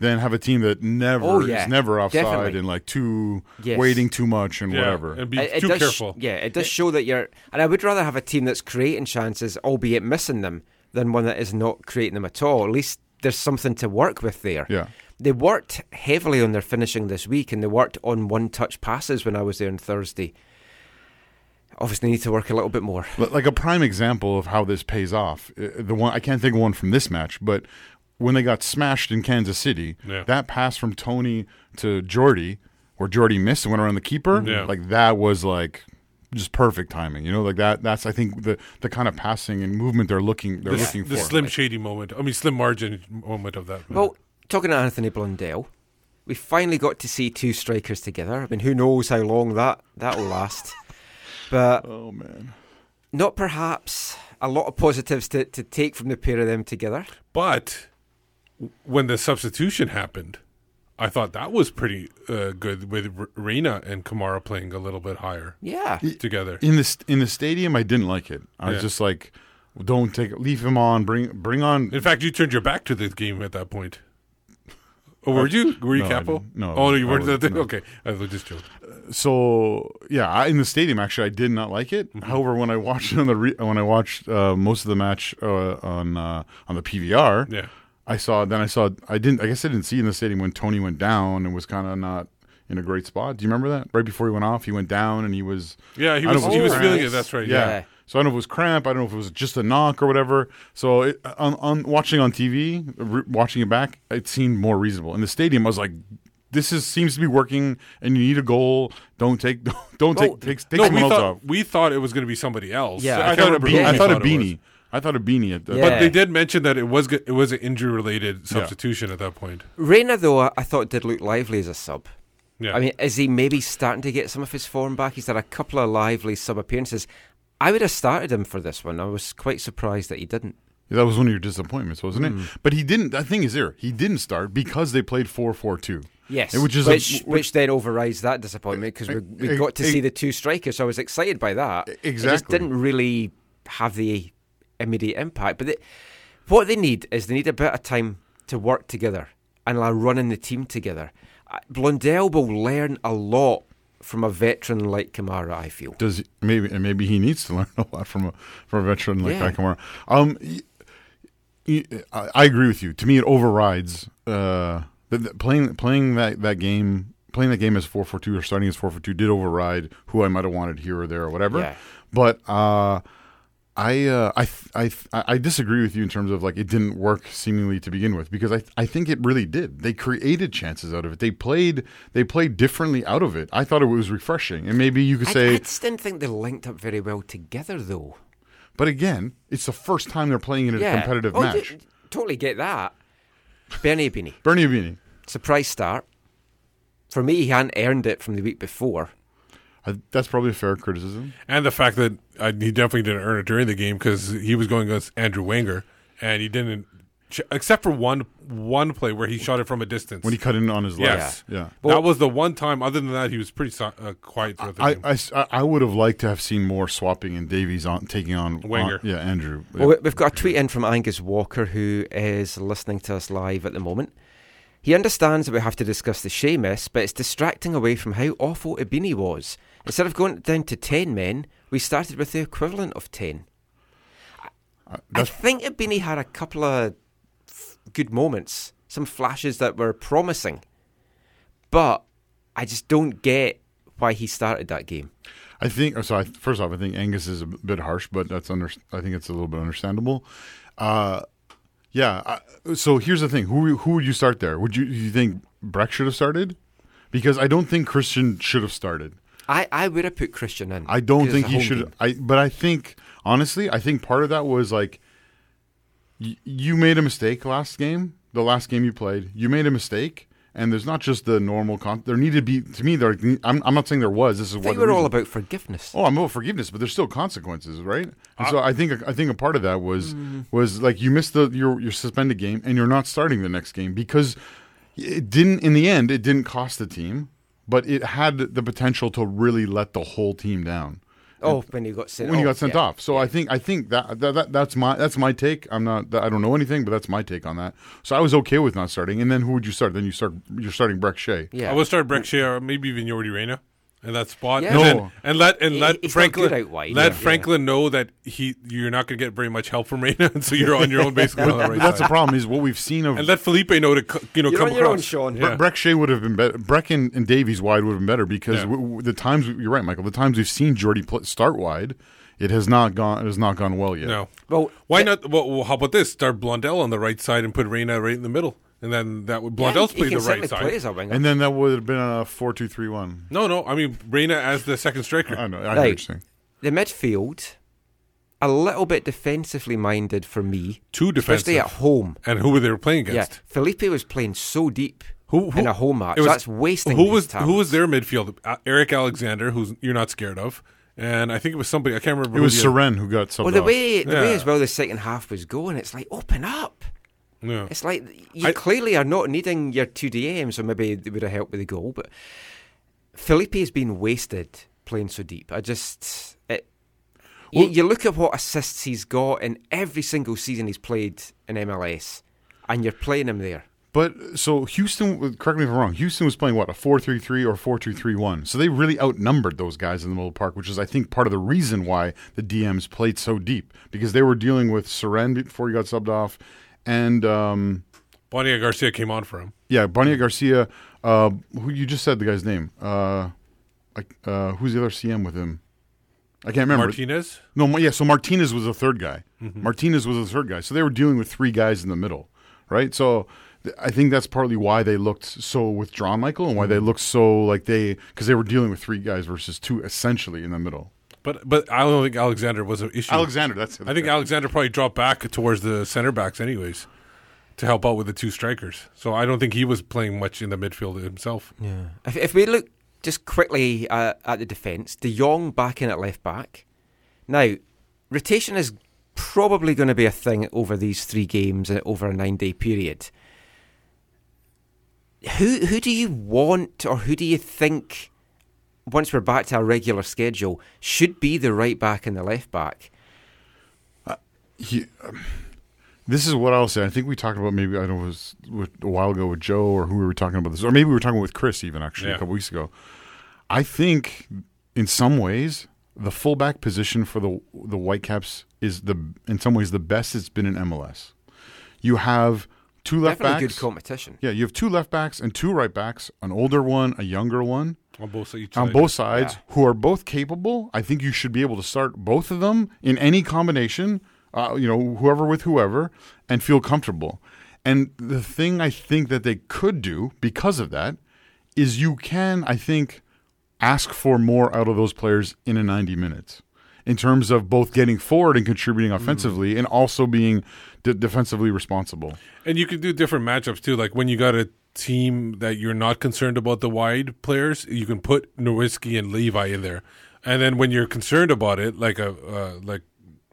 Than have a team that never Oh, yeah. is never offside Definitely. and like too Yes. waiting too much and Yeah, whatever. and be It- it too does sh- careful. yeah, it does show that you're. And I would rather have a team that's creating chances, albeit missing them, than one that is not creating them at all. At least there's something to work with there. Yeah. They worked heavily on their finishing this week, and they worked on one-touch passes when I was there on Thursday. Obviously, need to work a little bit more. But, like a prime example of how this pays off. uh, The one I can't think of one from this match, but when they got smashed in Kansas City, Yeah. that pass from Tony to Jordy, where Jordy missed and went around the keeper, Yeah. like that was like just perfect timing. You know, like that. That's I think the the kind of passing and movement they're looking they're the, looking the for. slim shady moment. I mean, slim margin moment of that. Well, talking to Anthony Blondell, we finally got to see two strikers together. I mean, who knows how long that that will last? But oh man, not perhaps a lot of positives to, to take from the pair of them together. But when the substitution happened, I thought that was pretty uh, good with R- Reyna and Kamara playing a little bit higher. Yeah, together. in the st- in the stadium. I didn't like it. I was just like, don't take leave him on. Bring bring on. In fact, you turned your back to the game at that point. Oh, were you? Were you No, Capo? No, Oh, no, you weren't. wasn't, no. Okay, I was just joking. so yeah, I, in the stadium actually, I did not like it. Mm-hmm. However, when I watched it on the re- when I watched uh, most of the match uh, on uh, on the PVR, Yeah. I saw. Then I saw. I didn't. I guess I didn't see in the stadium when Tony went down and was kind of not in a great spot. Do you remember that? Right before he went off, he went down and he was. Yeah, he I was- know he was feeling it, that's right, Yeah. yeah. So I don't know if it was cramp. I don't know if it was just a knock or whatever. So it, on, on watching on TV, re- watching it back, it seemed more reasonable. In the stadium, I was like, "This is seems to be working, and you need a goal. Don't take don't Well, take take, take no, someone we else thought off." we thought it was going to be somebody else. Yeah, I, I, thought a remember beanie. who I we thought a it was. beanie. I thought Ibini at the. But they did mention that it was go- it was an injury related Yeah. substitution at that point. Reyna, though, I- I thought did look lively as a sub. Yeah. I mean, is he maybe starting to get some of his form back? He's had a couple of lively sub appearances. I would have started him for this one. I was quite surprised that he didn't. That was one of your disappointments, wasn't Mm. it? But he didn't. The thing is, here he didn't start because they played four four two. Yes, which is which, a, which then overrides that disappointment because we, we got to see the two strikers. So I was excited by that. It just exactly. didn't really have the immediate impact. But they, what they need is they need a bit of time to work together and like running the team together. Uh, Blondell will learn a lot from a veteran like Kamara. I feel. Does maybe and maybe he needs to learn a lot from a from a veteran like Yeah. Nakamura. Um, y- y- I, I agree with you. To me, it overrides uh, the, the- playing playing that, that game. Playing that game as four four two or starting as four four two did override who I might have wanted here or there or whatever. Yeah. But uh, I, uh, I th- I I disagree with you in terms of like it didn't work seemingly to begin with because I I think it really did. They created chances out of it. They played they played differently out of it. I thought it was refreshing, and maybe you could I, say I just didn't think they linked up very well together, though. But again, it's the first time they're playing in a Yeah. competitive Oh, match. d- totally get that. Bernie Ibini. Bernie Ibini. Surprise start. For me, he hadn't earned it from the week before. I, that's probably a fair criticism. And the fact that uh, he definitely didn't earn it during the game because he was going against Andrew Wenger, and he didn't, except for one one play where he shot it from a distance When he cut in on his left. Yes, Yeah. that was the one time. Other than that, he was pretty uh, quiet throughout the I, game. I s- I- I would have liked to have seen more swapping and Davies on taking on Wenger. on- yeah, Andrew. Well, we- we've got a tweet in from Angus Walker, who is listening to us live at the moment. He understands that we have to discuss the Shea miss, but it's distracting away from how awful Ibini was. Instead of going down to 10 men, we started with the equivalent of 10. I- I think Ibini had a couple of f- good moments, some flashes that were promising, but I just don't get why he started that game. I think. So I, first off, I think Angus is a bit harsh, but that's under. I think it's a little bit understandable. Uh, yeah. I, so here's the thing: who who would you start there? Would you you think Brek should have started? Because I don't think Christian should have started. I, I would have put Christian in. I don't think it's he should. game. I but I think honestly, I think part of that was like y- you made a mistake last game, the last game you played. You made a mistake, and there's not just the normal. Con- there needed to be to me. There, I'm, I'm not saying there was. This is I what think the we're all about forgiveness. Oh, I'm about forgiveness, but there's still consequences, right? And so I think I think a part of that was Mhm. was like you missed the your your suspended game, and you're not starting the next game because it didn't. In the end, it didn't cost the team, but it had the potential to really let the whole team down. Oh, when you got sent when you off, got sent yeah. off. So I think I think that, that, that that's my that's my take. I'm not I don't know anything, but that's my take on that. So I was okay with not starting. And then who would you start? Then you start you're starting Brek Shea. Yeah, I would start Brek Shea or maybe even Jordi Reyna in that spot. Yeah. And, No. then, and let and He- let he's Franklin out wide. let Yeah. Franklin know that he you're not going to get very much help from Reyna, and so you're on your own basically. on the right that's side. the problem is what we've seen of And let Felipe know to co- you know You're come on your own, across. Sean. Bre- Yeah. Brek Shea would have been better. Brek and, and Davies wide would have been better because Yeah. w- w- the times you're right, Michael. The times we've seen Jordy pl- start wide, it has not gone. It has not gone well yet. No. Well, Why not? Well, well, how about this? Start Blondell on the right side and put Reyna right in the middle, and then that would Yeah, Blondell's he- he played the right side. play as. And then that would have been a four-two-three-one. No, no, I mean Reyna as the second striker. I know. I hear Right. what you're saying. the midfield, a little bit defensively minded for me. Too especially defensive. at home. And who were they playing against? Yeah, against? Felipe was playing so deep Who, who in a home match. was- That's wasting. Who was talent. who was their midfield? Uh, Eric Alexander, who's you're not scared of, and I think it was somebody I can't remember. It who was the- Cerén who got subbed Well, the off. way the way as well the second half was going, it's like open up. Yeah. It's like you I- clearly are not needing your two DMs, so maybe it would have helped with the goal. But Felipe has been wasted playing so deep. I just it, you, you look at what assists he's got in every single season he's played in MLS, and you're playing him there. But so Houston, correct me if I'm wrong. Houston was playing what a four-three-three or four-two-three-one. So they really outnumbered those guys in the middle of the park, which is I think part of the reason why the DMs played so deep because they were dealing with Cerén before he got subbed off, and um, Boniek Garcia came on for him. yeah, Boniek Garcia. Uh, who you just said the guy's name? Uh, like uh, who's the other CM with him? I can't remember. Martinez? No, yeah. So Martinez was the third guy. Mhm. Martinez was the third guy. So they were dealing with three guys in the middle, right? So th- I think that's partly why they looked so withdrawn, Michael, and why they looked so like they because they were dealing with three guys versus two essentially in the middle. But but I don't think Alexander was an issue. Alexander, that's. I think Alexander probably dropped back towards the center backs anyways to help out with the two strikers. So I don't think he was playing much in the midfield himself. Yeah. If, if we look just quickly uh, at the defence, De Jong back in at left back. Now, rotation is probably going to be a thing over these three games uh, over a nine day period. Who who do you want, or who do you think, once we're back to our regular schedule, should be the right back and the left back? He, um, this is what I'll say. I think we talked about maybe I don't know it was with, a while ago with Joe or who were we were talking about this, or maybe we were talking with Chris even actually Yeah. a couple weeks ago. I think in some ways the fullback position for the the Whitecaps is the in some ways the best it's been in MLS. You have two left Definitely backs. good competition. Yeah, you have two left backs and two right backs, an older one, a younger one. On both sides. On both sides, who are both capable. I think you should be able to start both of them in any combination, uh, you know, whoever with whoever, and feel comfortable. And the thing I think that they could do because of that is you can, I think, ask for more out of those players in a 90 minutes in terms of both getting forward and contributing offensively and also being de- defensively responsible. And you can do different matchups too. Like when you got a team that you're not concerned about the wide players, you can put Nerwinski and Levi in there. And then when you're concerned about it, like a uh, like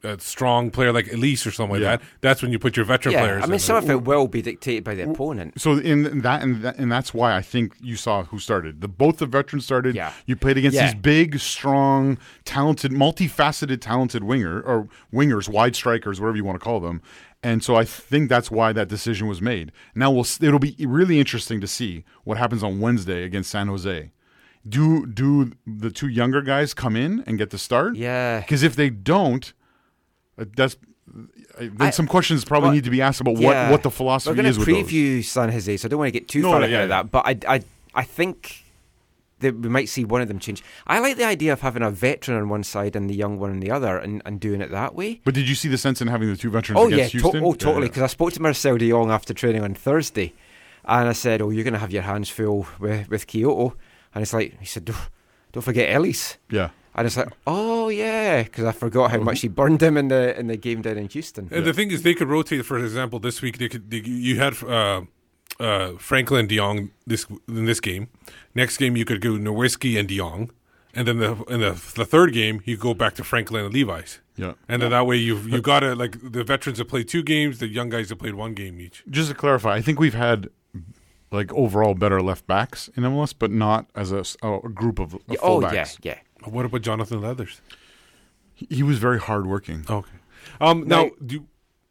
a strong player like Elis or something like Yeah. that, that's when you put your veteran yeah, players. I mean, in some there. of it will be dictated by the opponent. So in that and that, and that's why I think you saw who started. The both the veterans started. Yeah. You played against Yeah. these big, strong, talented, multifaceted, talented winger or wingers, wide strikers, whatever you want to call them. And so I think that's why that decision was made. Now we'll it'll be really interesting to see what happens on Wednesday against San Jose. Do do the two younger guys come in and get the start? Yeah. Because if they don't, Uh, that's uh, then I- some questions probably well, need to be asked about Yeah. what, what the philosophy We're going to with those. preview San Jose, so I don't want to get too No, far no, ahead yeah, of that. But I, I, I think that we might see one of them change. I like the idea of having a veteran on one side and the young one on the other, and, and doing it that way. But did you see the sense in having the two veterans Oh yeah, to- oh Yeah, totally. yeah. Because I spoke to Marcel De Jong after training on Thursday, and I said, "Oh, you're going to have your hands full with, with Quioto," and it's like he said, "Don't, don't forget Elis." Yeah. And it's like, oh yeah, because I forgot how much he burned him in the in the game down in Houston. And the thing is, they could rotate. For example, this week they could. They, you had uh, uh, Franklin De Jong this in this game. Next game you could go Nerwinski and De Jong, and then the in the the third game you go back to Franklin and Levis. Yeah. and then that way you've you got to like the veterans have played two games, the young guys have played one game each. Just to clarify, I think we've had like overall better left backs in MLS, but not as a group of, of Yeah, oh, fullbacks. yeah, What about Jonathan Leathers? He, he was very hardworking. Okay. Um, now, Now- do you,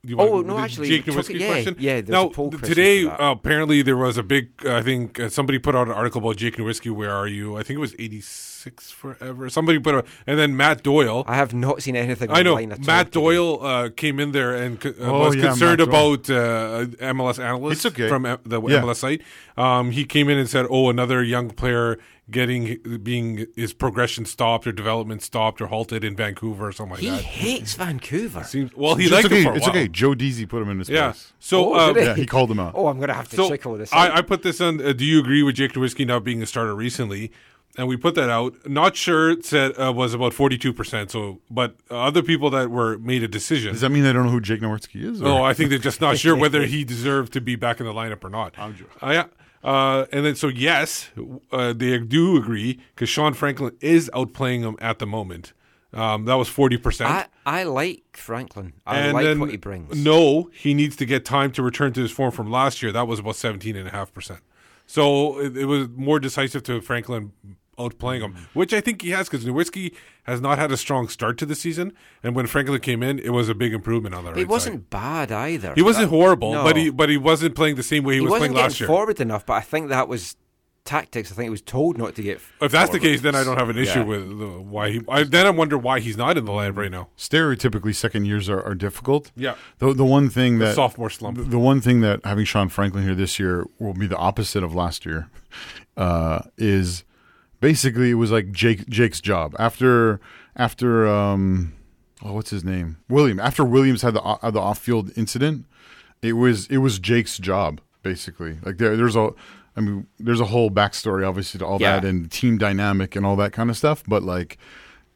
do you Oh, want no, the actually, Jake took Nerwinski it- yeah, question? yeah, there's Now, a poll th- question today, uh, apparently, there was a big. I think uh, somebody put out an article about Jake Nerwinski. Where are you? I think it was eighty six forever. Somebody put a, and then Matt Doyle. I have not seen anything. I know at Matt today. Doyle uh, came in there and uh, Oh, was yeah, concerned about uh, MLS analysts okay. from the Yeah. MLS site. Um, he came in and said, "Oh, another young player getting being his progression stopped or development stopped or halted in Vancouver or something like He that." hates Vancouver. Seems, well, he It's liked okay. it for a it's while. okay. Joe Deasy put him in his Yeah. place. So Oh, uh, Yeah, he called him out. Oh, I'm gonna have to so check all this. I, I put this on. Uh, do you agree with Jake Nerwinski not being a starter recently? And we put that out. Not sure it said uh, was about forty two percent. So, but uh, other people that were made a decision. Does that mean they don't know who Jake Nerwinski is? or- No, I think they're just not sure whether he deserved to be back in the lineup or not. I'm sure. Uh, yeah. Uh, and then, so yes, uh, they do agree because Sean Franklin is outplaying him at the moment. Um, that was forty percent. I, I like Franklin. I like what he brings. No, he needs to get time to return to his form from last year. That was about 17.5%. So it, it was more decisive to Franklin outplaying him, which I think he has because Nerwinski has not had a strong start to the season. And when Franklin came in, it was a big improvement on the right He wasn't bad either. He wasn't That- horrible, no. but he but he wasn't playing the same way he, He was wasn't playing last year. forward enough, but I think that was tactics. I think he was told not to get. If that's the case, then I don't have an issue Yeah. with the, why he. I, then I wonder why he's not in the lineup right now. Stereotypically, second years are, are difficult. Yeah. The the one thing The that sophomore slump. The, the one thing that having Sean Franklin here this year will be the opposite of last year. Uh, is basically it was like Jake Jake's job after after um oh what's his name William after Williams had the uh, the off field incident. It was it was Jake's job basically. Like there there's a. I mean, there's a whole backstory, obviously, to all Yeah. that and team dynamic and all that kind of stuff. But like,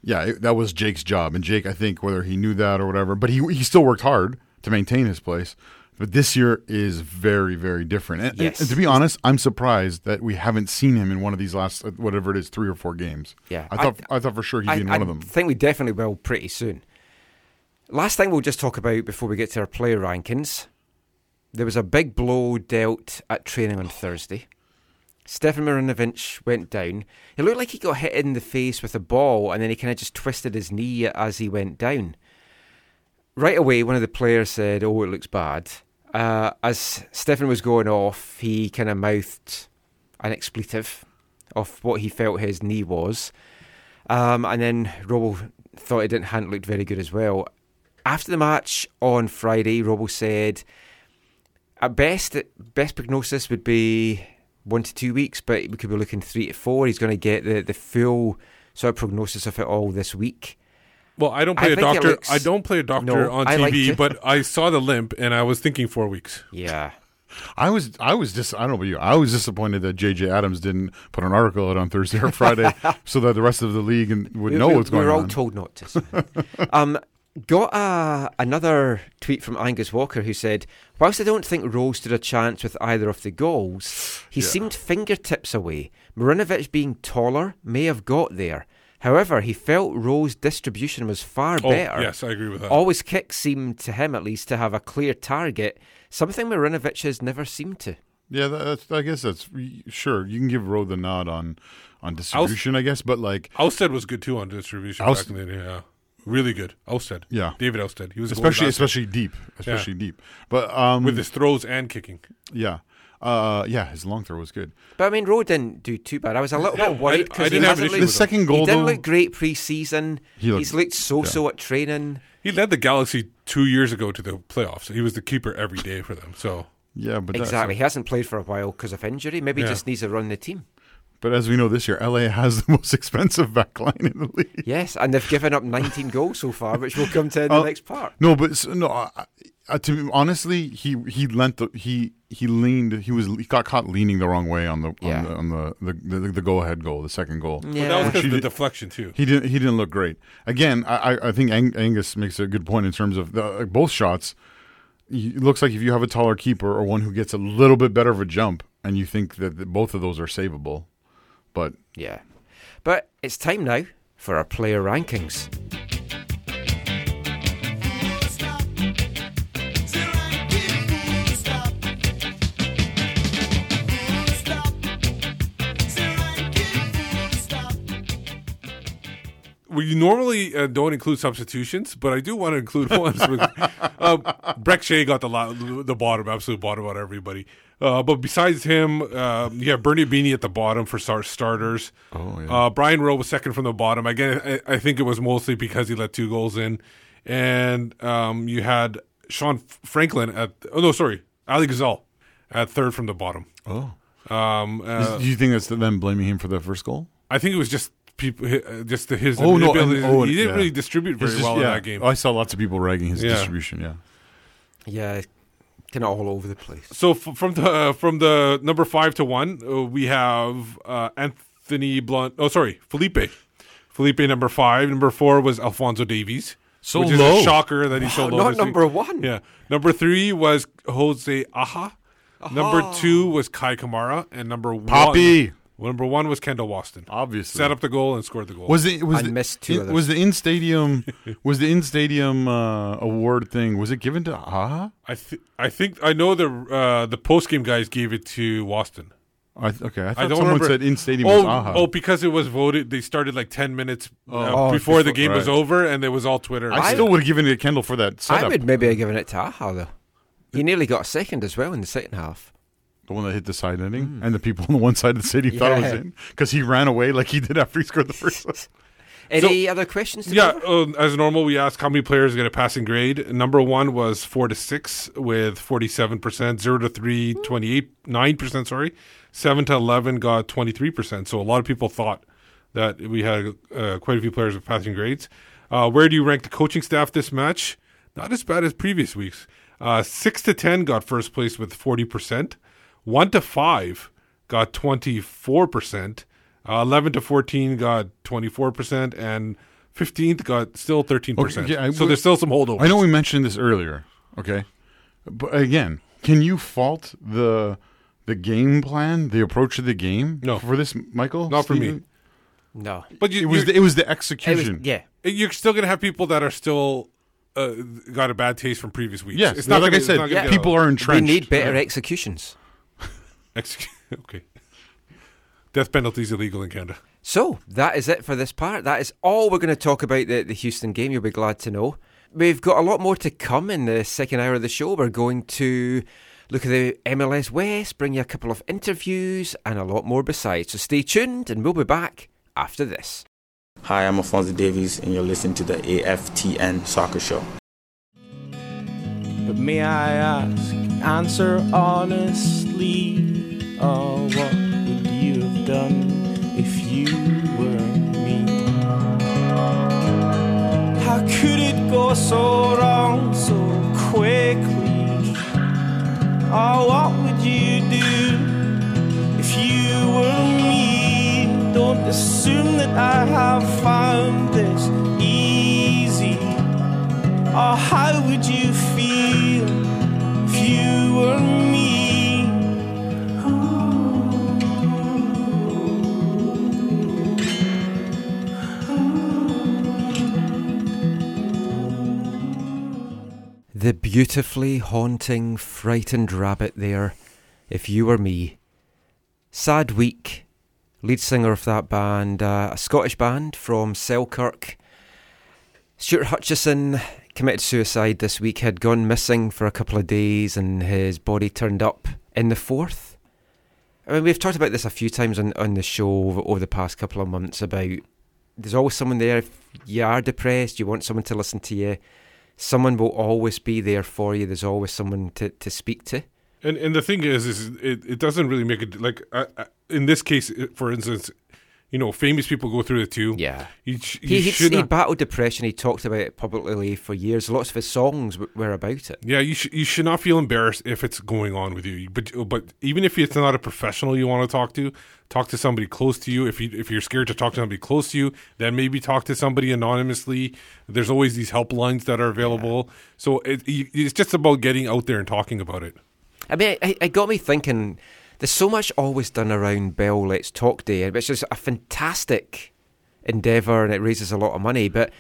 yeah, it, that was Jake's job, and Jake, I think, whether he knew that or whatever, but he he still worked hard to maintain his place. But this year is very, very different. And, Yes. and to be honest, I'm surprised that we haven't seen him in one of these last, uh, whatever it is, three or four games. Yeah, I thought I, thought for sure he'd I, be in I one of them. I think we definitely will pretty soon. Last thing we'll just talk about before we get to our player rankings. There was a big blow dealt at training on Thursday. Stefan Marinovic went down. It looked like he got hit in the face with a ball and then he kind of just twisted his knee as he went down. Right away, one of the players said, Oh, it looks bad. Uh, as Stefan was going off, he kind of mouthed an expletive of what he felt his knee was. Um, and then Robo thought it didn't hadn't looked very good as well. After the match on Friday, Robo said, at best, best prognosis would be one to two weeks, but we could be looking three to four. He's going to get the, the full sort of prognosis of it all this week. Well, I don't play a doctor. looks- I don't play a doctor No, on I like TV, to. but I saw the limp and I was thinking four weeks. Yeah. I was I was just I don't know about you. I was disappointed that JJ Adams didn't put an article out on Thursday or Friday so that the rest of the league would We- know we, what's we going on. We were all on. told not to. um, got a, another tweet from Angus Walker who said, Whilst I don't think Rowe stood a chance with either of the goals, he Yeah. seemed fingertips away. Marinovic being taller may have got there. However, he felt Rowe's distribution was far Oh, better. yes, I agree with that. All his kicks seemed, to him at least, to have a clear target, something Marinovic has never seemed to. Yeah, that- that's, I guess that's sure. You can give Rowe the nod on on distribution, I guess, but like Ousted was good too on distribution. Oust- back in the yeah, really good. Ousted, Yeah. David Ousted. He was a especially especially deep, Yeah. especially deep. But um, with his throws and kicking. yeah, uh, yeah, his long throw was good. But I mean, Rowe didn't do too bad. I was a little bit worried I- I because he didn't hasn't looked, The second goal, he didn't though- look great pre-season. He looked- He's looked so-so at training. He led the Galaxy two years ago to the playoffs. He was the keeper every day for them. So Yeah, but that's- Exactly. He hasn't played for a while because of injury. Maybe he just needs to run the team. But as we know this year, LA has the most expensive back line in the league. Yes, and they've given up 19 goals so far, which we'll come to in the Uh, next part. No, but s- no. I, I, to be, honestly, he he lent the he he leaned. He was he got caught leaning the wrong way on the Yeah. on the on the the, the, the go ahead goal, the second goal. Well, that was Yeah. because He the did- deflection too. He didn't he didn't look great. Again, I I- I think Ang, Angus makes a good point in terms of the, like, both shots. It looks like if you have a taller keeper or one who gets a little bit better of a jump, and you think that the, both of those are savable, but Yeah. But it's time now for our player rankings. We normally uh, don't include substitutions, but I do want to include ones. With, uh, Brek Shea got the the bottom, absolute bottom out of everybody. Uh, but besides him, uh, you have Bernie Ibini at the bottom for start starters. Oh, yeah. Uh, Brian Rowe was second from the bottom. Again, I, I think it was mostly because he let two goals in, and um, you had Sean Franklin at. Oh no, sorry, Ali Ghazal at third from the bottom. Oh. Um, uh, Do you think that's them blaming him for the first goal? I think it was just people, hi- just his Oh no! ability. and- oh, he didn't yeah. really distribute very His dis- well yeah. in that game. Oh, I saw lots of people ragging his Yeah. distribution. Yeah. Yeah, kind of all over the place. So f- from the uh, from the number five to one, uh, we have uh, Anthony Blunt. Oh, sorry, Felipe. Felipe number five. Number four was Alfonso Davies. So which is a shocker that he's so Wow, low. not this week. number one. Yeah. Number three was Jose Aja. Number two was Kei Kamara, and number 1 Poppy. one. Number one was Kendall Waston. Obviously. Set up the goal and scored the goal. Was it was I the, missed two in- was the in stadium was the in stadium uh, award thing was it given to Aja? I th- I think I know the uh, the post game guys gave it to Waston. I th- okay, I I thought don't someone remember. said in stadium oh, was Aja. oh, because it was voted. They started like ten minutes uh, Oh, before the before- game was over, and it was all Twitter. I still would have given it to Kendall for that setup. I would maybe have given it to Aja though. He nearly got a second as well in the second half. The one that hit the side netting, and the people on the one side of the stadium thought it was Yeah. in because he ran away like he did after he scored the first one. Any other questions? To Yeah, uh, as normal, we ask how many players get a passing grade. Number one was four to six with forty-seven percent. Zero to three, 28, nine percent. Sorry, seven to eleven got twenty-three percent. So a lot of people thought that we had uh, quite a few players with passing grades. Uh, where do you rank the coaching staff this match? Not as bad as previous weeks. Uh, six to ten got first place with forty percent. One to five got twenty-four percent. Uh, Eleven to fourteen got twenty-four percent, and fifteenth got still thirteen percent. Okay, yeah, I so there's still some holdovers. I know we mentioned this earlier, okay, but again, can you fault the the game plan, the approach of the game, No. for this, Michael? Not for me. No. But you, It was the, it was the It was, execution. yeah. you're still gonna have people that are still uh, got a bad taste from previous weeks. Yes, it's not like gonna, I said, not gonna get people out. are We need better executions. Exec- okay. Death penalty is illegal in Canada. So that is it for this part. That is all we're going to talk about the, the Houston game. You'll be glad to know. We've got a lot more to come in the second hour of the show. We're going to look at the MLS West, bring you a couple of interviews, and a lot more besides. So stay tuned, and we'll be back after this. Hi, I'm Alfonso Davies, and you're listening to the AFTN Soccer Show. But may I ask, answer honestly, oh, what would you have done if you were me? How could it go so wrong so quickly? Oh, what would you do if you were me? Don't assume that I have beautifully haunting, frightened rabbit there, if you were me. Sad week. Lead singer of that band, uh, a Scottish band from Selkirk. Stuart Hutchison committed suicide this week, had gone missing for a couple of days, and his body turned up in the Forth. I mean, we've talked about this a few times on, on the show over, over the past couple of months about there's always someone there. If you are depressed, you want someone to listen to you someone will always be there for you. There's always someone to, to speak to. And and the thing is, is it, it doesn't really make it like I, I, in this case, for instance, you know, famous people go through it too. Yeah. you, sh- you He, he, should he not- battled depression. He talked about it publicly for years. Lots of his songs were about it. Yeah, you should you should not feel embarrassed if it's going on with you. But but even if it's not a professional you want to talk to, talk to somebody close to you. If you if you're scared to talk to somebody close to you, then maybe talk to somebody anonymously. There's always these helplines that are available. So it, it's just about getting out there and talking about it. I mean, it, it got me thinking. There's so much always done around Bell Let's Talk Day, which is a fantastic endeavour and it raises a lot of money. But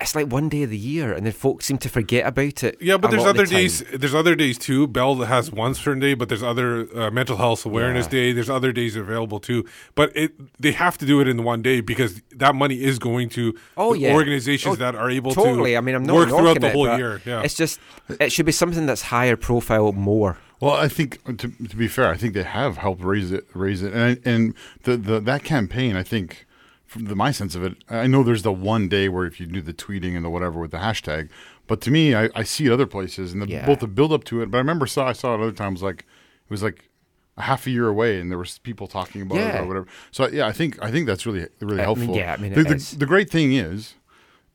it's like one day of the year, and then folks seem to forget about it. Yeah, but there's of the other days. There's other days too. Bell has one certain day, but there's other uh, mental health awareness Yeah. day. There's other days available too. But it they have to do it in one day because that money is going to Oh yeah, organizations Oh, that are able totally. to I mean, I'm not work throughout the whole but year. Yeah, it's just it should be something that's higher profile more. Well, I think to, to be fair, I think they have helped raise it, raise it, and and the, the that campaign, I think, from the, my sense of it, I know there's the one day where if you do the tweeting and the whatever with the hashtag, but to me, I, I see it other places and the, Yeah. both the build up to it. But I remember saw I saw it other times like it was like a half a year away, and there was people talking about Yeah. it or whatever. So yeah, I think I think that's really really I mean, helpful. yeah, I mean, the, the, the great thing is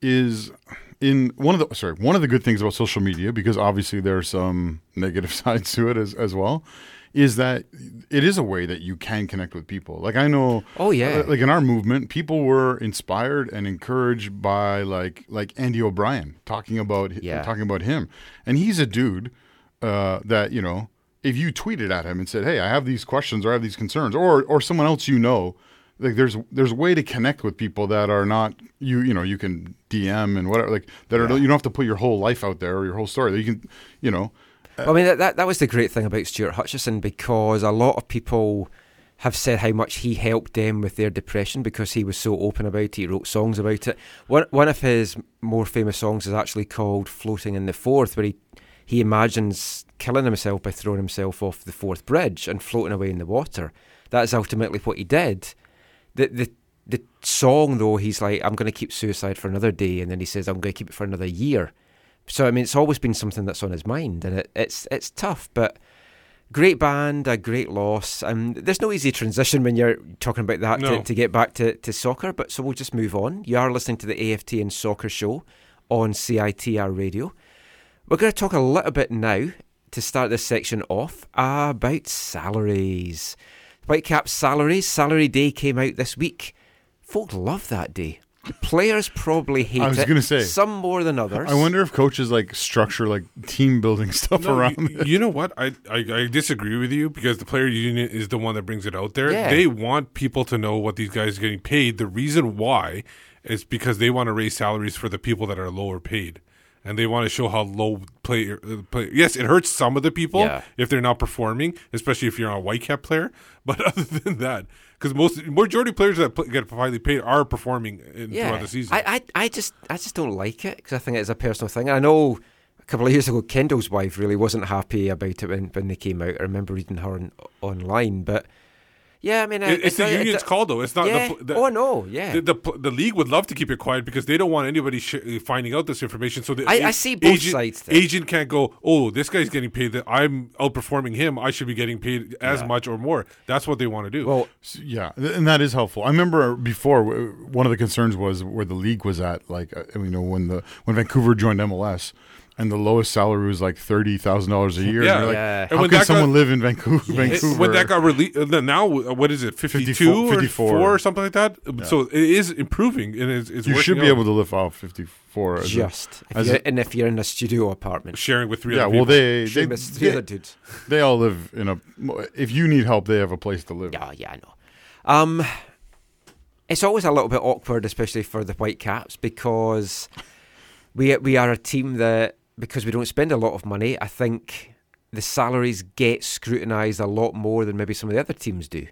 is in one of the sorry one of the good things about social media because obviously there's some negative sides to it as as well is that it is a way that you can connect with people like i know Oh, yeah. uh, like in our movement people were inspired and encouraged by like like andy o'brien talking about Yeah. talking about him and he's a dude uh, that you know if you tweeted at him and said hey i have these questions or i have these concerns or or someone else you know like there's there's a way to connect with people that are not you you know you can DM and whatever like that are you don't have to put your whole life out there or your whole story you can you know Well, I mean, that, that that was the great thing about Stuart Hutchison because a lot of people have said how much he helped them with their depression because he was so open about it. He wrote songs about it. One one of his more famous songs is actually called "Floating in the Forth, where he he imagines killing himself by throwing himself off the Forth bridge and floating away in the water. That is ultimately what he did. The the the song though, he's like, I'm going to keep suicide for another day, and then he says, I'm going to keep it for another year. So I mean, it's always been something that's on his mind, and it, it's it's tough, but great band, a great loss. Um, there's no easy transition when you're talking about that No. to, to get back to, to soccer, but so we'll just move on. You are listening to the AFTN Soccer Show on CITR Radio. We're going to talk a little bit now to start this section off about salaries. Whitecaps salaries. Salary day came out this week. Folk love that day. The players probably hate it. I was it. gonna say. some more than others. I wonder if coaches like structure like team building stuff No, around you, it. you know what? I, I I disagree with you because the player union is the one that brings it out there. Yeah. They want people to know what these guys are getting paid. The reason why is because they want to raise salaries for the people that are lower paid. And they want to show how low player, uh, play. Yes, it hurts some of the people Yeah. if they're not performing, especially if you're a Whitecap player. But other than that, because most majority of players that get highly paid are performing in, throughout the season. I, I, I just, I just don't like it because I think it's a personal thing. I know a couple of years ago, Kendall's wife really wasn't happy about it when, when they came out. I remember reading her on, online, but yeah, I mean, It- it's the it- union's it- call, though. It's not. Yeah. The, the, oh no, yeah. The, the the league would love to keep it quiet because they don't want anybody sh- finding out this information. So the I- I a- see both agent, sides there. Agent can't go. Oh, this guy's getting paid. That I'm outperforming him. I should be getting paid as Yeah. much or more. That's what they want to do. well, S- Yeah, and that is helpful. I remember before one of the concerns was where the league was at. Like uh, you know when the when Vancouver joined MLS, and the lowest salary was like thirty thousand dollars a year. Yeah. and you're like, Yeah. How when can someone got- live in Vancouver? It- Vancouver? when that got released, now uh, what is it? 52 54 or 4 or something like that. So it is improving and it's, it's you should be out. able to live off fifty four. just if a- and if you're in a studio apartment, sharing with three. yeah. other Well, people. they they, Seamus, they other dudes. they all live in a. If you need help, they have a place to live. Yeah, yeah, I know. Um, it's always a little bit awkward, especially for the Whitecaps, because we we are a team that because we don't spend a lot of money. I think the salaries get scrutinised a lot more than maybe some of the other teams do,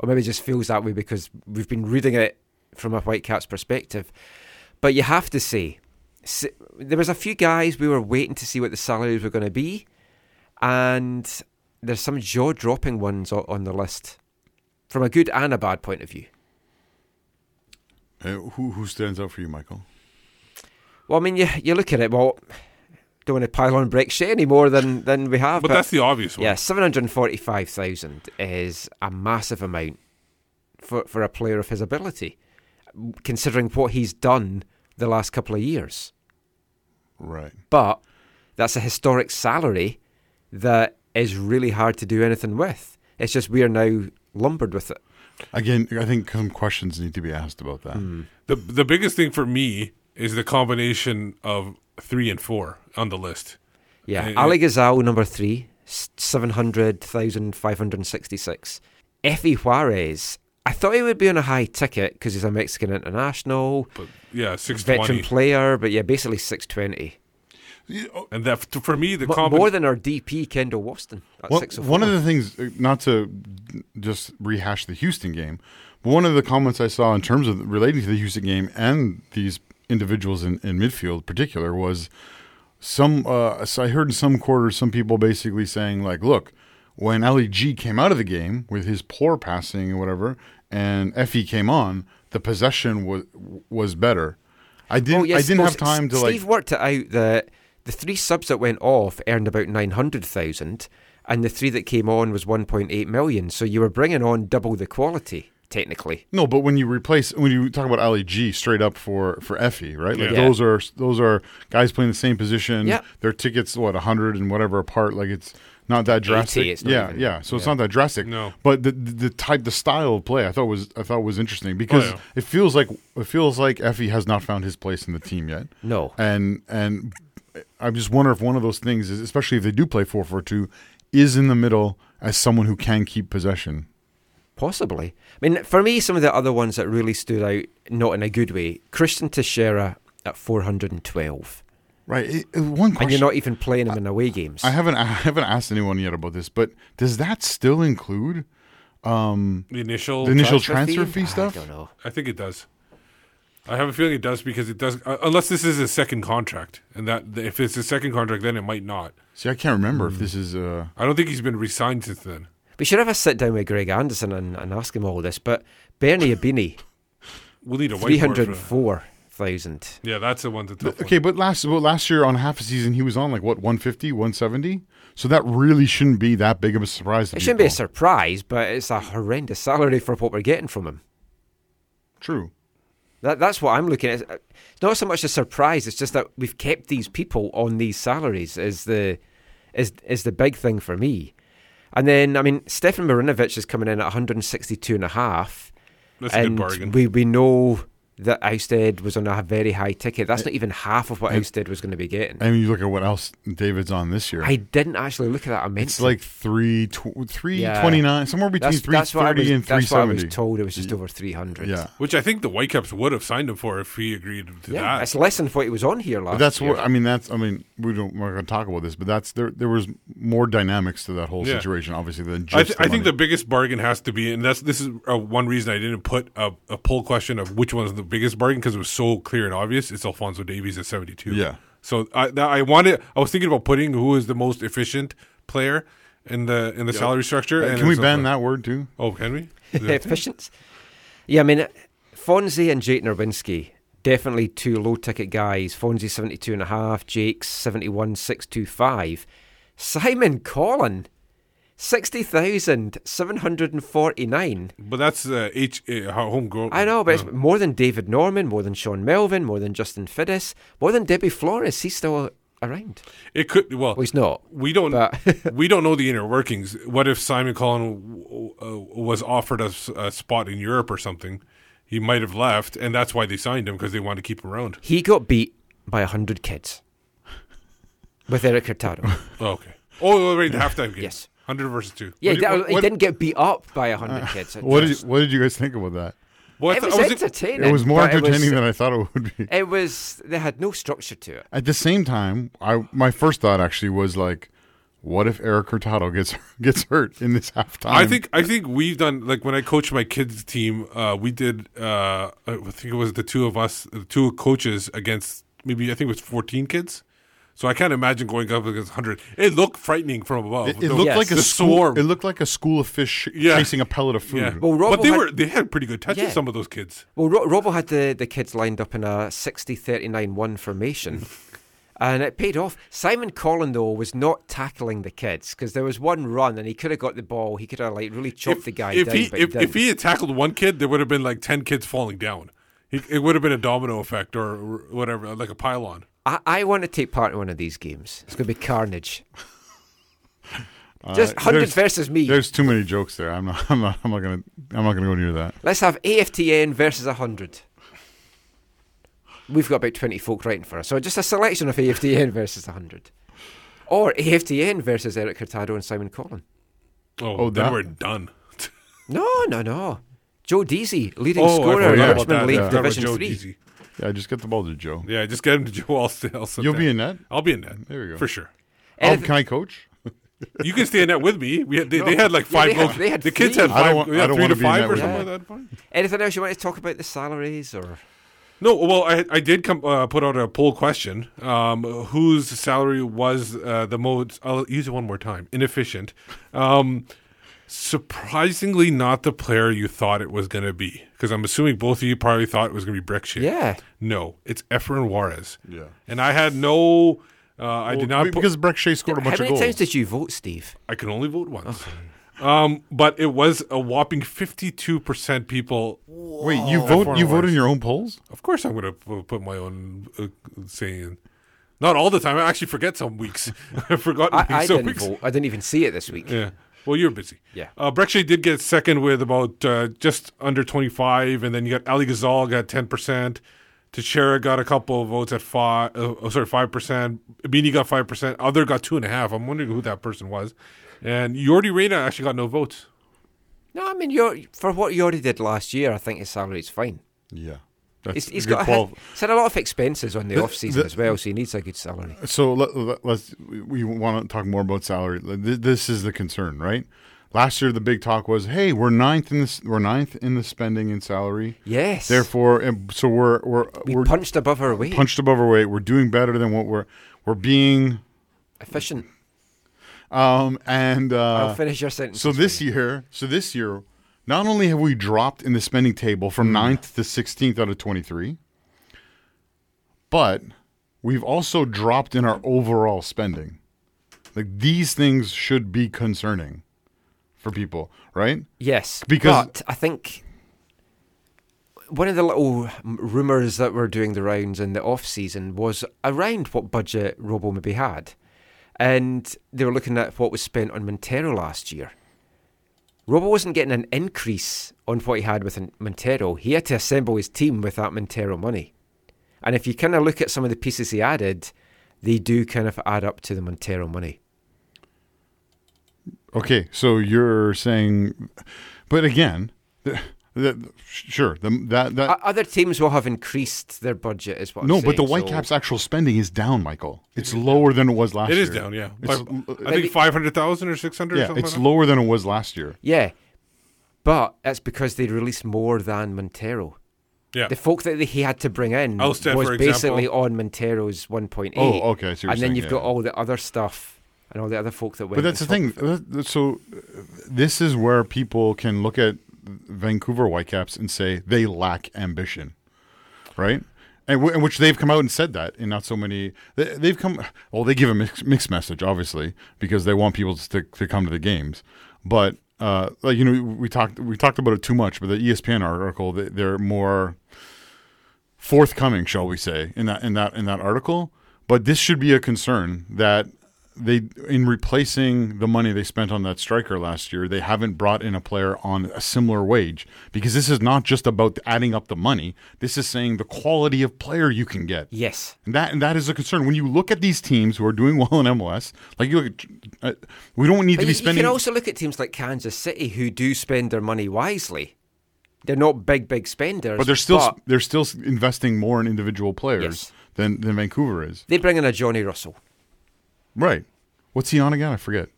or maybe it just feels that way because we've been reading it from a Whitecaps perspective. But you have to say, there was a few guys we were waiting to see what the salaries were going to be, and there's some jaw-dropping ones on the list from a good and a bad point of view. Uh, who who stands out for you, Michael? Well, I mean, you you look at it. Well, don't want to pile on Brek Shea any more than than we have. But that's the obvious one. Yeah, seven hundred forty-five thousand is a massive amount for for a player of his ability, considering what he's done the last couple of years. Right. But that's a historic salary that is really hard to do anything with. It's just we are now lumbered with it. Again, I think some questions need to be asked about that. Hmm. The the biggest thing for me is the combination of three and four on the list. Yeah, And- Ali Ghazal number three, seven hundred thousand five hundred sixty-six. Effie Juarez, I thought he would be on a high ticket because he's a Mexican international. But yeah, six veteran player, but yeah, basically six twenty. and that for me the Mo- combi- more than our DP Kendall Waston. At One, six oh one of the things, uh, not to just rehash the Houston game, but one of the comments I saw in terms of relating to the Houston game and these individuals in, in midfield, in particular, was some. Uh, so I heard in some quarters some people basically saying like, "Look, when Ali G came out of the game with his poor passing and whatever, and Effie came on, the possession was was better." I didn't. Yes, I didn't well, have time to S- like. Steve worked it out that the three subs that went off earned about nine hundred thousand, and the three that came on was one point eight million. So you were bringing on double the quality technically. No, but when you replace when you talk about Ali G straight up for for Effie, right? Like Yeah. those are those are guys playing the same position. Yeah. Their tickets what hundred and whatever apart. Like it's not that 80, drastic. it's not yeah, even- yeah. So it's not that drastic. No. But the, the the type the style of play I thought was I thought was interesting because oh, yeah. it feels like it feels like Effie has not found his place in the team yet. No. And and I just wonder if one of those things is especially if they do play four four two is in the middle as someone who can keep possession. Possibly. I mean, for me, some of the other ones that really stood out, not in a good way, Cristian Techera at 412. Right. It- it- one question And you're not even playing him in away games. I haven't I haven't asked anyone yet about this, but does that still include um, the initial the initial transfer transfer fee? fee, stuff? I don't know. I think it does. I have a feeling it does because it does. Uh, unless this is a second contract, and that if it's a second contract, then it might not. See, I can't remember Hmm. if this is uh, I don't think he's been re-signed since then. We should have a sit down with Greg Anderson and, and ask him all this. But Bernie Ibini, We'll need a whiteboard 304,000. Yeah, that's the one. The tough okay. But last well, last year on half a season he was on like what 150, 170? So that really shouldn't be that big of a surprise. To It shouldn't be a surprise, but it's a horrendous salary for what we're getting from him. True. That, that's what I'm looking at. It's not so much a surprise. It's just that we've kept these people on these salaries is the is is the big thing for me. And then I mean, Stefan Marinovic is coming in at 162 and a half. That's a good and bargain. We we know that Ousted was on a very high ticket. That's not even half of what and- Ousted was going to be getting. I mean, you look at what else David's on this year. I didn't actually look at that. I meant it's to. like three tw- three Yeah. twenty nine, somewhere between That's- three that's what I thirty was- and three That's what I was told. It was just over 300. Yeah. Which I think the Whitecaps would have signed him for if he agreed to that. Yeah, that. it's less than what he was on here last But that's year. what I mean. That's I mean we don't we're going to talk about this, but that's there. There was more dynamics to that whole Yeah. situation, obviously, than I, just. th- the I think the biggest bargain has to be, and that's this is uh, one reason I didn't put a, a poll question of which one is the biggest bargain because it was so clear and obvious. It's Alfonso Davies at seventy two. Yeah. So I that I wanted. I was thinking about putting who is the most efficient player in the in the Yeah. salary structure. Uh, and can we it's ban Alfon- that word too? Oh, can we? efficient. Yeah, I mean, Fonzie and Jake Nerwinski, definitely two low ticket guys. Fonzie 72 and a half, Jake's 71 625. Simon Colyn, 60,749. But that's uh, H uh, homegrown. I know, but it's uh, more than David Norman, more than Sean Melvin, more than Justin Fiddes, more than Deybi Flores. He's still around. It could well. Well, he's not. We don't. We don't know the inner workings. What if Simon Colyn w- uh, was offered a spot in Europe or something? He might have left, and that's why they signed him because they wanted to keep him around. He got beat by 100 kids with Erik Hurtado. Oh, okay. Oh, right, the halftime game. Yes. Hundred versus two. Yeah, What do you- he, what- he what- didn't get beat up by 100 kids. What did you, what did you guys think about that? Well, it th- was was- entertaining. It was more entertaining was- than I thought it would be. It was. They had no structure to it. At the same time, I my first thought actually was like, what if Erik Hurtado gets gets hurt in this halftime? I think I think we've done like when I coached my kids team, uh, we did. Uh, I think it was the two of us, the two coaches against maybe I think it was fourteen kids. So I can't imagine going up against hundred. It looked frightening from above. it, it The- looked like a the school. swarm. It looked like a school of fish Yeah. chasing a pellet of food. Yeah. Well, Robbo but they had- were they had pretty good touches. Yeah. Some of those kids. Well, Ro- Robo had the, the kids lined up in a 60 39 1 formation. And it paid off. Simon Colyn, though, was not tackling the kids because there was one run and he could have got the ball. He could have like really chopped the guy if down. he but if, he if he had tackled one kid, there would have been like ten kids falling down. He, it would have been a domino effect or whatever, like a pylon. I, I want to take part in one of these games. It's going to be carnage. Uh, Just 100 versus me. There's too many jokes there. I'm not. I'm not. I'm not gonna. I'm not gonna go near that. Let's have AFTN versus 100. We've got about 20 folk writing for us. So just a selection of AFTN versus 100. Or AFTN versus Erik Hurtado and Simon Colyn. Oh, Oh, then that- we're done. No, no, no. Joe Deasy, leading Oh, scorer in about Richmond. League Yeah. Division Three. Deasy. Yeah, just get the ball to Joe. Yeah, just get him to Joe. I'll, stay, I'll You'll there. be in net? I'll be in net. There you go. For sure. Oh, can I coach? You can stay in net with me. We had, they, No. they had like Yeah, five. they had- they had the kids three. had I don't want- yeah, I don't three wanna to be in five net or something you. like that. Fine. Anything else you want to talk about the salaries or? No, well, I I did come uh, put out a poll question. Um, whose salary was uh, the most? I'll use it one more time. Inefficient. Um, surprisingly, not the player you thought it was going to be. Because I'm assuming both of you probably thought it was going to be Brek Yeah. No, it's Efren Juarez. Yeah. And I had no. Uh, I did not because Brek Shea scored a How bunch of many goals. times did you vote, Steve? I can only vote once. Um, but it was a whopping 52% people. Wait, you vote? You vote in your own polls? Of course, I'm going to put my own uh, saying. Not all the time. I actually forget some weeks. I've forgotten I, I didn't weeks. vote. I didn't even see it this week. Yeah. Well, you're busy. Yeah. Uh, Brek Shea did get second with about uh, just under 25, and then you got Ali Ghazal got 10%. Techera got a couple of votes at five. Uh, oh, sorry, five percent. Beanie got five percent. Other got two and a half. I'm wondering who that person was. And Yordy Reyna actually got no votes. No, I mean, you're, for what you already did last year, I think his salary's fine. Yeah. He's, That's he's got a, he's had a lot of expenses on the, The- off season the- as well, so he needs a good salary. So let, us we want to talk more about salary. This is the concern, right? Last year, the big talk was, "Hey, we're ninth in this. We're ninth in the spending and salary. Yes. Therefore, so we're we're We we're punched above our weight. punched above our weight. We're doing better than what we're we're being Efficient. Um, and uh, I'll finish your sentence. So this year, so this year, not only have we dropped in the spending table from Mm. 9th to 16th out of 23, but we've also dropped in our overall spending. Like these things should be concerning for people, right? Yes, Because- but I think one of the little rumours that were doing the rounds in the off season was around what budget Robo maybe had, and they were looking at what was spent on Montero last year. Robo wasn't getting an increase on what he had with Montero. He had to assemble his team with that Montero money, and if you kind of look at some of the pieces he added, they do kind of add up to the Montero money. Okay, so you're saying, but again, the, the, sure, the, that that Other teams will have increased their budget, is what. I'm no, but the saying, so- Whitecaps' actual spending is down, Michael. It's lower than it was last It year. is down, yeah. It's, I think five hundred thousand or six hundred. yeah, something it's like lower than it was last year. Yeah, but that's because they released more than Montero. Yeah. The folk that he had to bring in Alstead, was basically example. on Montero's 1.8. Oh, okay, I see what And you're then saying, you've yeah, got all the other stuff and all the other folk that went. But that's the thing. That- that- So uh, this is where people can look at Vancouver Whitecaps and say they lack ambition, right? And, w- and which they've come out and said that in not so many. They, they've come. Well, they give a mixed, mixed message, obviously, because they want people to to come to the games. But uh, like you know, we talked we talked about it too much. But the ESPN article, they, they're more forthcoming, shall we say, in that in that in that article. But this should be a concern that they, in replacing the money they spent on that striker last year, they haven't brought in a player on a similar wage because this is not just about adding up the money. This is saying the quality of player you can get. Yes, and that and that is a concern when you look at these teams who are doing well in MLS. Like you look, at, uh, we don't need But to you, be spending. you can also look at teams like Kansas City who do spend their money wisely. They're not big, big spenders, but they're still but they're still investing more in individual players Yes. than than Vancouver is. they bring in a Johnny Russell. Right. What's he on again? I forget.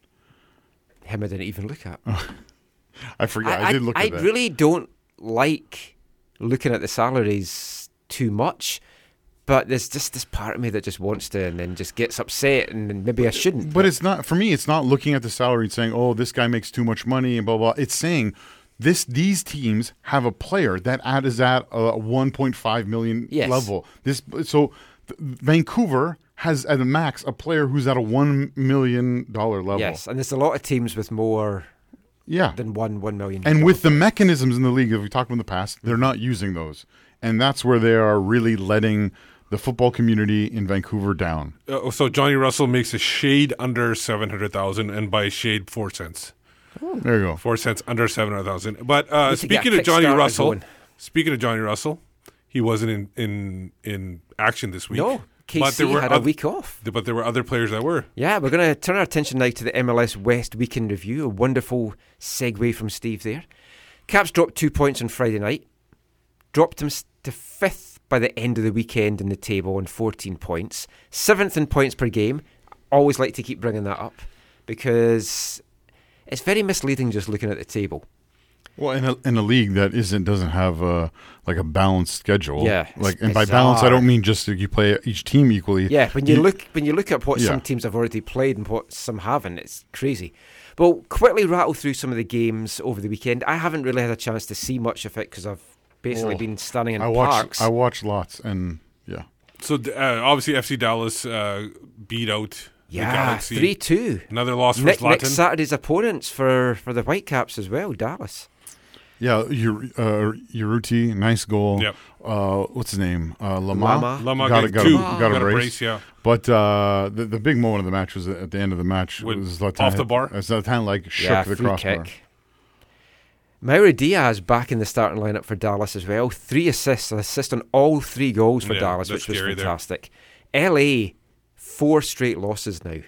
Him I didn't even look at. I forget. I, did look I that. really don't like looking at the salaries too much, but there's just this part of me that just wants to, and then just gets upset, and then maybe I shouldn't. But it's not for me. It's not looking at the salary and saying, "Oh, this guy makes too much money," and blah blah. It's saying this: these teams have a player that at is at a 1.5 million Yes. level. This so Vancouver has at the max a player who's at a one million dollar level. Yes, and there's a lot of teams with more Yeah. than one one million. And with the mechanisms in the league that we talked about in the past, they're not using those, and that's where they are really letting the football community in Vancouver down. Uh, so Johnny Russell makes a shade under seven hundred thousand, and by shade four cents. There you go. Four cents under seven hundred thousand. But uh, Need to get speaking of Johnny Russell, going. speaking of Johnny Russell, he wasn't in in in action this week. No, KC had a week off. But there were other players that were. Yeah, we're going to turn our attention now to the MLS West Weekend Review. A wonderful segue from Steve there. Caps dropped two points on Friday night, dropped them to fifth by the end of the weekend in the table on 14 points, seventh in points per game. Always like to keep bringing that up because it's very misleading just looking at the table. Well, in a in a league that isn't doesn't have a like a balanced schedule. Yeah, like and by balance, I don't mean just that you play each team equally. Yeah, when you, look when you look at what Yeah. some teams have already played and what some haven't, it's crazy. Well, quickly rattle through some of the games over the weekend. I haven't really had a chance to see much of it because I've basically Oh, been standing in I watched parks. I watched lots, and yeah, So uh, obviously FC Dallas uh, beat out yeah, Galaxy. three two. Another loss for Nick, Zlatan. next Saturday's opponents for for the Whitecaps as well, Dallas. Yeah. Ur- uh, Urruti, nice goal. Yep. Uh, what's his name? Uh, Lamah. Lamah. Lamah got, got got, a, got, Got a a brace. brace, yeah. But uh, the the big moment of the match was at the end of the match. With- was Zlatan off the hit- bar? Zlatan like shook yeah, the crossbar. kick. Mauro Diaz back in the starting lineup for Dallas as well. Three assists, an assist on all three goals for Yeah, Dallas, which was scary there. fantastic. LA, four straight losses now.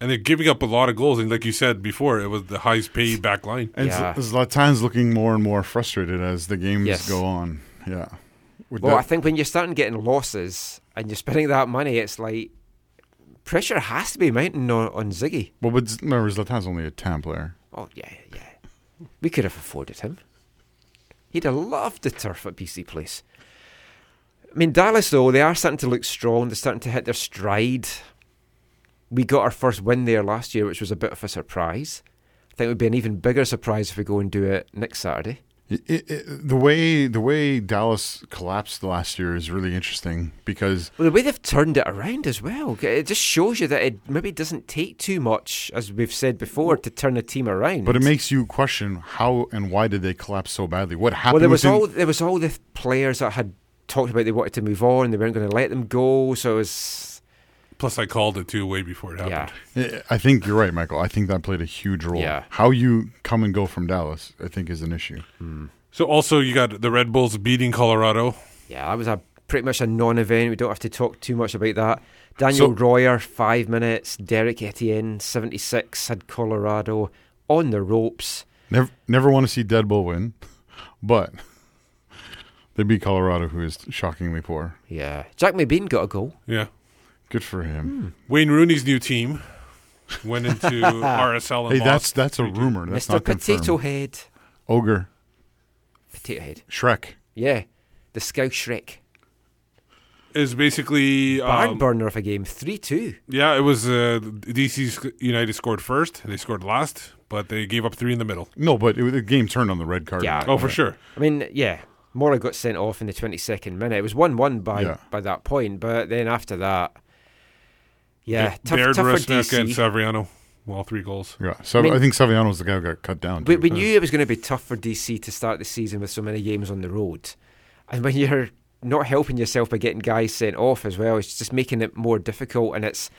And they're giving up a lot of goals. And like you said before, it was the highest paid back line. And Yeah. Z- Zlatan's looking more and more frustrated as the games Yes. go on. Yeah. With Well, that- I think when you're starting getting losses and you're spending that money, it's like pressure has to be mounting on, on Sigi. well, but Z- remember, Zlatan's only a TAM player. Oh yeah, yeah. We could have afforded him. He'd have loved the turf at BC Place. I mean, Dallas though they are starting to look strong. They're starting to hit their stride. We got our first win there last year, which was a bit of a surprise. I think it would be an even bigger surprise if we go and do it next Saturday. It, it, the way the way Dallas collapsed last year is really interesting because Well, the way they've turned it around as well, it just shows you that it maybe doesn't take too much, as we've said before, to turn a team around. But it makes you question how and why did they collapse so badly? What happened? well, there was all there was all the players that had talked about they wanted to move on, they weren't going to let them go. So it was Plus, I called it too way before it happened. yeah, I think you're right, Michael. I think that played a huge role. Yeah. How you come and go from Dallas, I think, is an issue. Hmm. So also you got the Red Bulls beating Colorado. yeah, that was a pretty much a non-event. We don't have to talk too much about that. Daniel So- Royer, five minutes. Derek Etienne, seventy-six, had Colorado on the ropes. Never, never want to see Dead Bull win, but they beat Colorado, who is shockingly poor. Yeah, Jack McBean got a goal. Yeah. Good for him. Wayne Rooney's new team went into RSL and Hey, that's lost. that's a rumor. That's Mr. not Potato. Head, Ogre, Potato Head. Shrek. Yeah, the Scout Shrek. is basically Barn um, burner of a game, three-two. yeah. It was uh, DC sc- United scored first. They scored last, but they gave up three in the middle. No, but it, the game turned on the red card. Yeah. Oh, for sure. I mean, yeah, Mora got sent off in the 22nd minute. It was 1 1 by Yeah. by that point, but then after that, yeah, tough, Baird, tough for Rusnak, and DC. Savarino. All three goals. Yeah. So I, I think Savarino was the guy who got cut down. we, we knew it was going to be tough for DC to start the season with so many games on the road. And when you're not helping yourself by getting guys sent off as well, it's just making it more difficult. And it's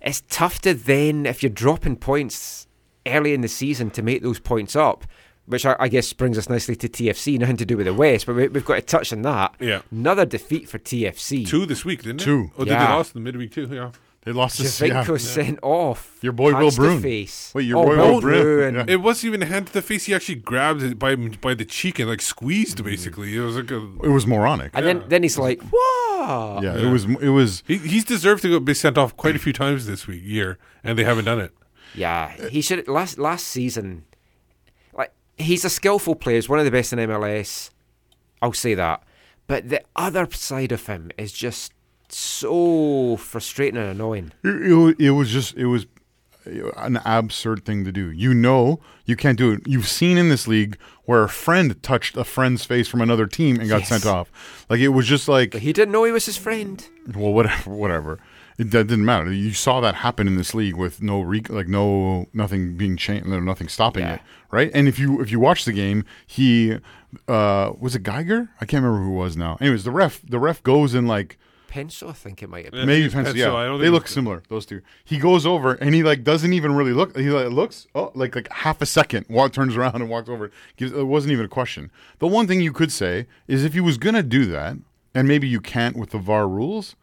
it's tough to then, if you're dropping points early in the season, to make those points up. Which I, I guess brings us nicely to TFC, nothing to do with the West, but we, we've got to touch on that. Yeah. Another defeat for TFC. Two this week, didn't it? Two. Oh, they? Oh, did they lost in the midweek too? Yeah. They lost to Giovinco yeah. sent off. Your boy Will hands Bruin. face. Wait, your Oh, boy Will Will Bruin. Bruin. Yeah. It wasn't even a hand to the face. He actually grabbed it by by the cheek and like squeezed. Basically, it was like a. It was moronic. And then, then he's like, "Whoa!" yeah, it was. It was. He, he's deserved to go, be sent off quite a few times this week year, and they haven't done it. Yeah, he should last last season. Like he's a skillful player. He's one of the best in MLS. I'll say that. But the other side of him is just so frustrating and annoying. It, it, was just. It was an absurd thing to do. You know, you can't do it. You've seen in this league where a friend touched a friend's face from another team and got Yes. sent off. Like it was just like, But he didn't know he was his friend. well, whatever, whatever. It that didn't matter. You saw that happen in this league with no re- like no nothing being changed, nothing stopping Yeah. it, right? And if you if you watch the game, he uh was it Geiger? I can't remember who it was now. Anyways, the ref the ref goes and like Penso, I think it might have been. Maybe pencil, Pence, Penso. yeah, I they look similar. Those two. He goes over and he like doesn't even really look. He like looks oh like like half a second. Walk turns around and walks over. Gives, it wasn't even a question. The one thing you could say is if he was gonna do that, and maybe you can't with the VAR rules,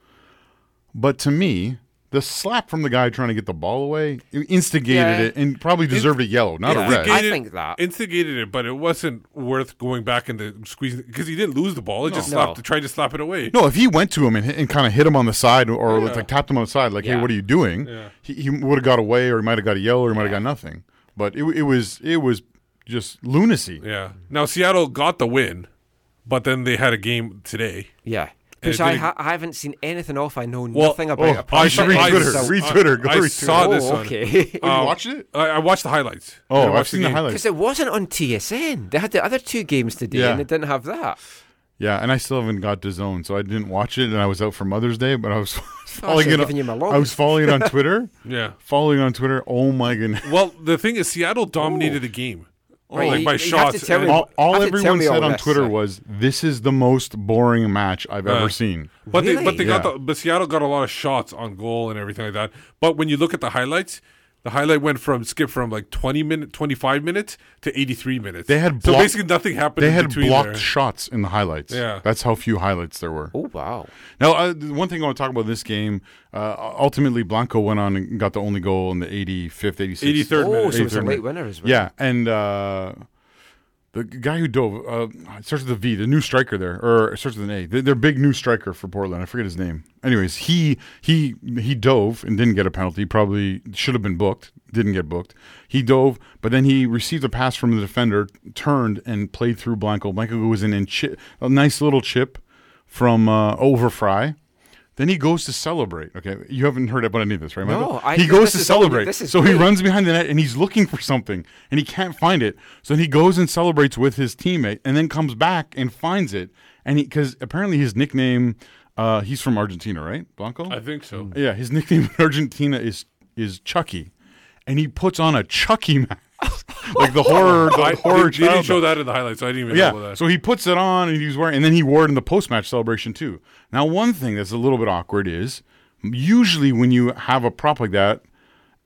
but to me the slap from the guy trying to get the ball away instigated Yeah. it and probably deserved a yellow, not a red. Instigated- instigated it, but it wasn't worth going back and squeezing because he didn't lose the ball. He just No. slapped, tried to slap it away. No, if he went to him and, and kind of hit him on the side or oh, Yeah. like tapped him on the side, like, Yeah. "Hey, what are you doing?" Yeah. He, he would have got away, or he might have got a yellow, or he might have got nothing. But it, it was it was just lunacy. Yeah. Now Seattle got the win, but then they had a game today. Yeah. Uh, and Which I, ha- I haven't seen anything off. I know Well, nothing about. oh, I should read. Twitter. So- Read Twitter. Go I read saw Twitter. this. Oh, Okay. okay. Oh, you um, watched it? I, I watched the highlights. Oh, I didn't I've seen the game. highlights. Because it wasn't on TSN. They had the other two games today, Yeah. and it didn't have that. Yeah, and I still haven't got to zone, so I didn't watch it, and I was out for Mother's Day, but I was Oh, following it. given you my On. I was following it on Twitter. Yeah. following it on Twitter. Oh my goodness! Well, the thing is, Seattle dominated the game. Oh, right, like you- by you shots. tell me- all all have to tell everyone me all said on Twitter was, "This is the most boring match I've ever seen." But they but they got the but Seattle got a lot of shots on goal and everything like that. But when you look at the highlights, the highlight went from skip from like twenty minute twenty five minutes to eighty three minutes. They had so basically nothing happened. They in had between blocked there. shots in the highlights. Yeah. that's how few highlights there were. Oh wow! Now, uh, one thing I want to talk about this game. Uh, ultimately, Blanco went on and got the only goal in the 85th, 86th, 83rd minute. Oh, so it was a late winner as well. Yeah, and uh, the guy who dove uh, starts with a V, the new striker there, or starts with an A. They're big new striker for Portland. I forget his name. Anyways, he he he dove and didn't get a penalty. Probably should have been booked. Didn't get booked. He dove, but then he received a pass from the defender, turned and played through Blanco. Blanco was in and chip, a nice little chip from uh, over Frei. Then he goes to celebrate. Okay, you haven't heard about any of this, right, No, I- he goes this to is all- celebrate. this is so he runs behind the net and he's looking for something and he can't find it. So he goes and celebrates with his teammate and then comes back and finds it. And he because apparently his nickname, uh, he's from Argentina, right, Blanco? I think so. Yeah, his nickname in Argentina is is Chucky, and he puts on a Chucky mask, like the horror, the I, horror. they, they didn't show that in the highlights. So I didn't even know Yeah, that. so he puts it on and he's wearing, and then he wore it in the post match celebration too. Now, one thing that's a little bit awkward is usually when you have a prop like that,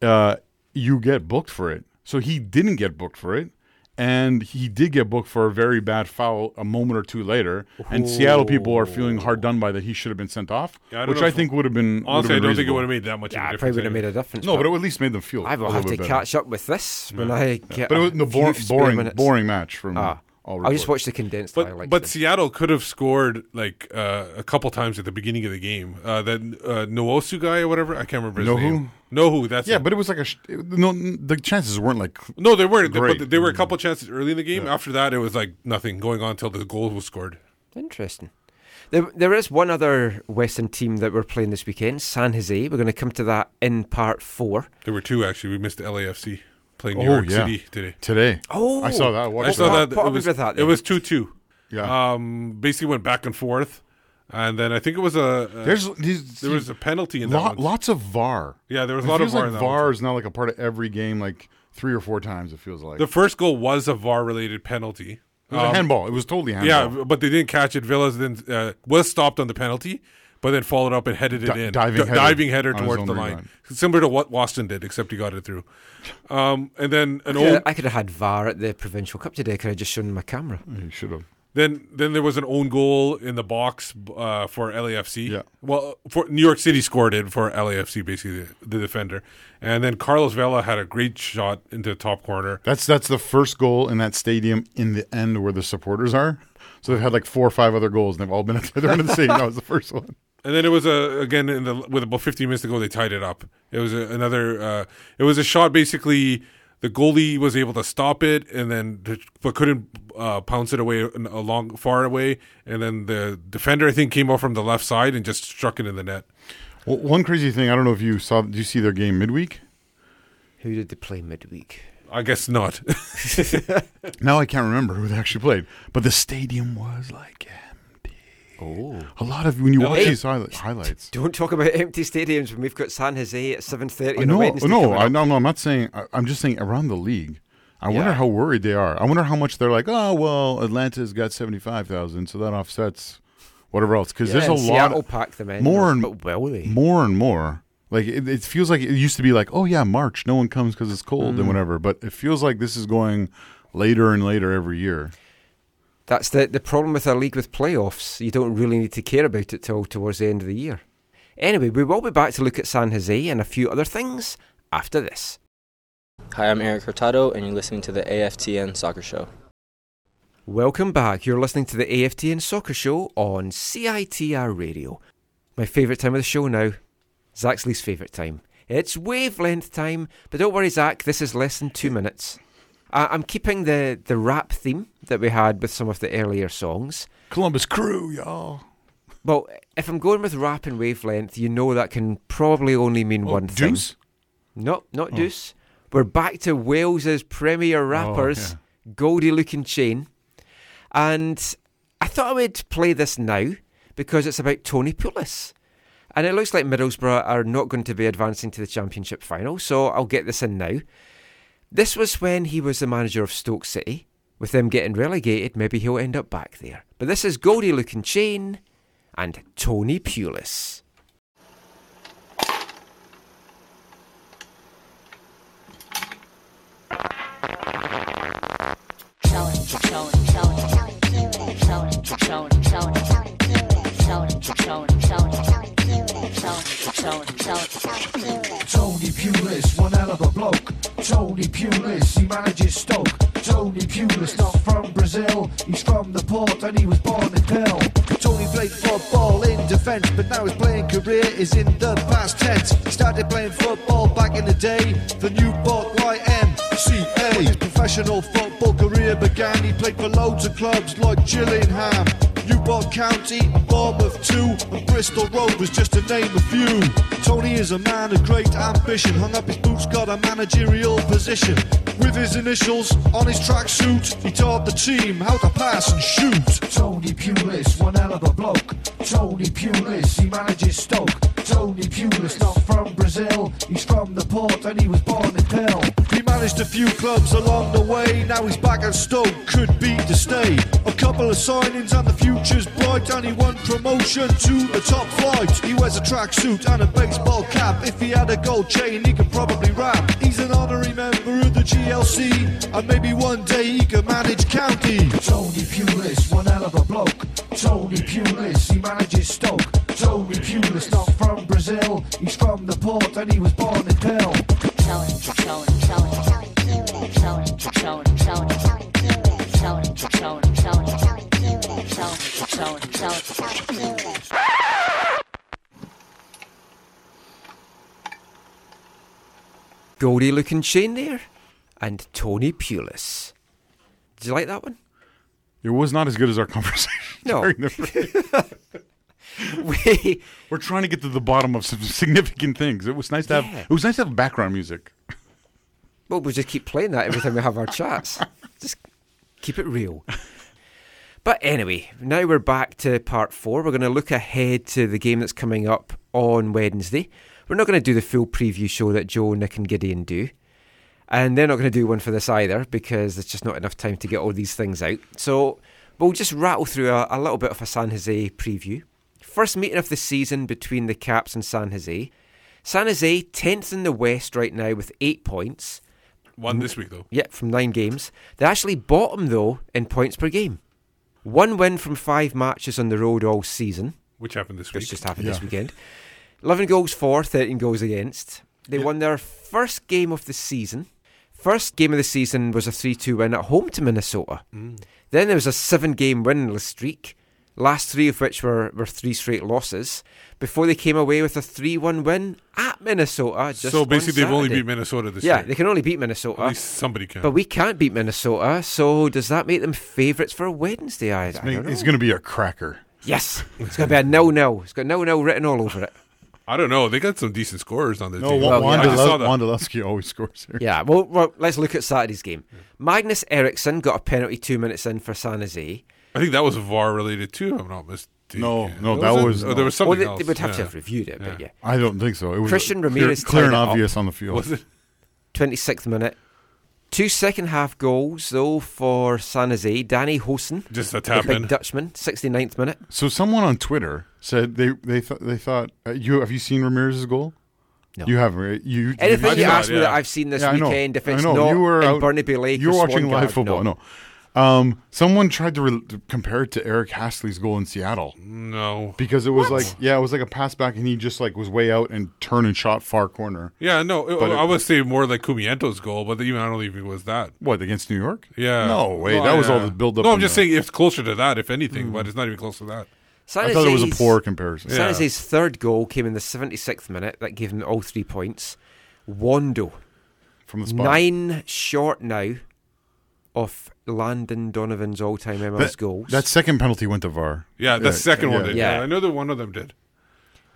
uh, you get booked for it. So he didn't get booked for it, and he did get booked for a very bad foul a moment or two later. And Seattle people are feeling hard done by that. He should have been sent off, Yeah, I which I think would have been. would Honestly, I don't think it would have made that much Yeah, of a difference. probably would have made a difference. No, but it at least made them feel. I will little have to bit better. catch up with this when I get. But it was a few boring, spare boring, boring match from Ah, all. I'll just watched the condensed But highlights. but then. Seattle could have scored like uh, a couple times at the beginning of the game. Uh, that uh, Noosu guy or whatever I can't remember his Nouhou? name. Nouhou, that's Yeah, it. but it was like a. Sh- no, the chances weren't like. no, they weren't. Great. But there were a couple chances early in the game. After that, it was like nothing going on until the goal was scored. Interesting. There, there is one other Western team that we're playing this weekend, San Jose. We're going to come to that in part four. There were two actually. We missed the LAFC playing New Oh, York yeah. City today. Today. Oh, I saw that. I watched I saw What- that. what it was, with that it was two two. Yeah. Um, basically went back and forth, and then I think it was a. a There's these, there was a penalty in that lot, one. lots of VAR. Yeah, there was a It lot of VAR Like in that one, VAR is now like a part of every game, like three or four times. It feels like The first goal was a VAR related penalty. it was a Um, handball. It was totally handball. Yeah, but they didn't catch it. Villas then uh, was stopped on the penalty, but then followed up and headed it Di- in, diving D- header diving header towards the rebound. line, similar to what Waston did, except he got it through. Um, and then an I could, own, I could have had VAR at the Provincial Cup today. Could I just shown my camera? you should have. then then there was an own goal in the box uh, for LAFC. Yeah. Well, for New York City scored it for LAFC, basically the, the defender, and then Carlos Vela had a great shot into the top corner. That's that's the first goal in that stadium in the end where the supporters are. So they've had like four or five other goals, and they've all been at the other end of the stadium. That was the first one. And then it was a again in the with about 15 minutes to go, they tied it up. It was a, another. Uh, it was a shot. Basically, the goalie was able to stop it, and then but couldn't uh, pounce it away along far away. And then the defender, I think, came off from the left side and just struck it in the net. Well, one crazy thing. I don't know if you saw. Did you see their game midweek? Who did they play midweek? I guess not. Now I can't remember who they actually played, but the stadium was like empty. Oh, A lot of when you watch Hey. these highli- highlights. don't talk about empty stadiums when we've got San Jose at seven thirty no, no, I, no, no. I'm not saying. I, I'm just saying around the league. I wonder Yeah. how worried they are. I wonder how much they're like. Oh well, Atlanta's got seventy five thousand, so that offsets whatever else. Because Yeah, there's a and lot. Seattle Of, packed them in, more and but will they? more and more. Like it, it feels like it used to be like, oh yeah, March, no one comes because it's cold Mm. and whatever. But it feels like this is going later and later every year. That's the the problem with a league with playoffs. You don't really need to care about it till towards the end of the year. Anyway, we will be back to look at San Jose and a few other things after this. Hi, I'm Erik Hurtado, and you're listening to the AFTN Soccer Show. Welcome back. You're listening to the AFTN Soccer Show on CITR Radio. My favourite time of the show now. Zach's least favourite time. It's wavelength time, but don't worry, Zach, this is less than two minutes. I- I'm keeping the, the rap theme that we had with some of the earlier songs. Columbus Crew, y'all. Well, if I'm going with rap and wavelength, you know that can probably only mean Oh, one Deuce? thing. No, not Oh. Deuce. We're back to Wales's premier oh, rappers, Goldie Looking Chain. And I thought I would play this now because it's about Tony Pulis. And it looks like Middlesbrough are not going to be advancing to the championship final, so I'll get this in now. This was when he was the manager of Stoke City. With them getting relegated, maybe he'll end up back there. But this is Goldie Looking Chain and Tony Pulis. Tony Pulis, one hell of a bloke. Tony Pulis, he manages Stoke. Tony Pulis, not from Brazil, he's from the port and he was born in Pill. Tony played football in defence, but now his playing career is in the past tense. He started playing football back in the day for Newport YMCA. His professional football career began, he played for loads of clubs like Gillingham. Newport County, Bournemouth 2, and Bristol Rovers, just to name a few. Tony is a man of great ambition, hung up his boots, got a managerial position. With his initials on his tracksuit, he taught the team how to pass and shoot. Tony Pulis, one hell of a bloke. Tony Pulis, he manages Stoke. Tony Pulis, not from Brazil, he's from the port and he was born in Pill. He managed a few clubs along the way, now he's back at Stoke, could be to stay. A couple of signings and the future's bright, and he won promotion to the top flight. He wears a tracksuit and a baseball cap. If he had a gold chain, he could probably rap. He's an honorary member of the GLC, and maybe one day he could manage county. Tony Pulis, one hell of a bloke. Tony Pulis, he manages Stoke. Tony Pulis, not from Brazil, he's from the port and he was born in Pill. Goldie Looking Chain there and Tony Pulis. Did you like that one? It was not as good as our conversation. No. during the we, We're trying to get to the bottom of some significant things. It was nice to have. Yeah. It was nice to have background music. Well, we'll just keep playing that every time we have our chats. Just keep it real. But anyway, now we're back to part four. We're going to look ahead to the game that's coming up on Wednesday. We're not going to do the full preview show that Joe, Nick, and Gideon do. And they're not going to do one for this either because there's just not enough time to get all these things out. So we'll just rattle through a, a little bit of a San Jose preview. First meeting of the season between the Caps and San Jose. San Jose, 10th in the West right now with eight points. One this week, though. Yeah, from nine games. They're actually bottom, though, in points per game. One win from five matches on the road all season. Which happened this week. Which just happened this weekend. 11 goals for, 13 goals against. They won their first game of the season. First game of the season was a 3 2 win at home to Minnesota. Mm. Then there was a seven game winless streak, last three of which were, were three straight losses, before they came away with a 3 1 win at Minnesota. Just So on basically they've only beat Minnesota this Yeah, year. Yeah, they can only beat Minnesota. At least somebody can. But we can't beat Minnesota, so does that make them favourites for Wednesday? I, I It's, going to be a cracker. Yes, it's going to be a nil nil. It's got nil nil written all over it. I don't know. They got some decent scorers on their No, team. Wa- I just saw that. Wondolowski always scores here. Yeah, well, well, let's look at Saturday's game. Magnus Eriksson got a penalty two minutes in for San Jose. I think that was VAR related too. if I'm not mistaken. No, no, Was that it? was. Oh, there was Well, something they, else. they would have to yeah. have reviewed it, but yeah. I don't think so. It was Christian clear- Ramirez clear, and tied it up. obvious on the field. Was it? 26th minute. Two second half goals, though, for San Jose. Danny Hoesen. Just a the tap big in. Dutchman, 69th minute. So someone on Twitter said they they thought they thought uh, you have you seen Ramirez's goal? No. You haven't. Right? You Anything have you seen ask it? me that I've seen this Yeah, I know. weekend, if I it's know. not you were in out, Burnaby Lake you or watching Swan live Guard, football. no. No. Um, someone tried to, re- to compare it to Eric Hassli's goal in Seattle. No. because it was like yeah, it was like a pass back, and he just like was way out and turned and shot far corner. Yeah, no, But I it- would say more like Kumiento's goal, but even I don't even think it was that. What against New York? Yeah. No way. that was all the build up. No, I'm just the- saying it's closer to that, if anything, but it's not even close to that. I thought it was a poor comparison. San Jose's third goal came in the 76th minute. That gave him all three points. Wando. From the spot. Nine short now of Landon Donovan's all time MLS That, goals. that second penalty went to VAR. Yeah, the second one yeah. did. Yeah. I know that one of them did.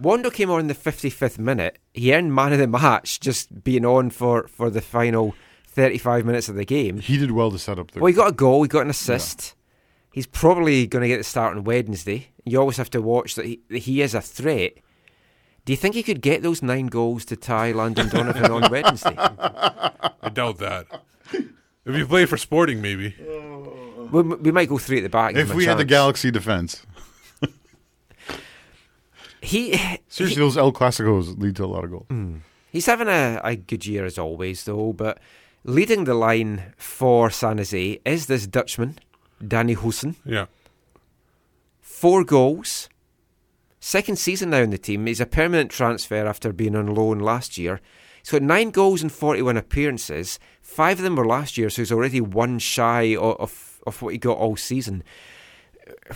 Wando came on in the 55th minute. He earned man of the match just being on for, for the final 35 minutes of the game. He did well to set up the. Well, he got a goal, he got an assist. He's probably going to get the start on Wednesday. You always have to watch that he, that he is a threat. Do you think he could get those nine goals to tie Landon Donovan on Wednesday? I doubt that. If you play for Sporting, maybe. Oh. We, we might go three at the back. if him a we had the. Galaxy defense, he seriously, those El Clasicos lead to a lot of goals. Hmm. He's having a, a good year as always, though. But leading the line for San Jose is this Dutchman, Danny Hoesen. Yeah. Four goals. Second season now in the team. He's a permanent transfer after being on loan last year. He's got nine goals and 41 appearances. Five of them were last year, so he's already one shy of, of, of what he got all season.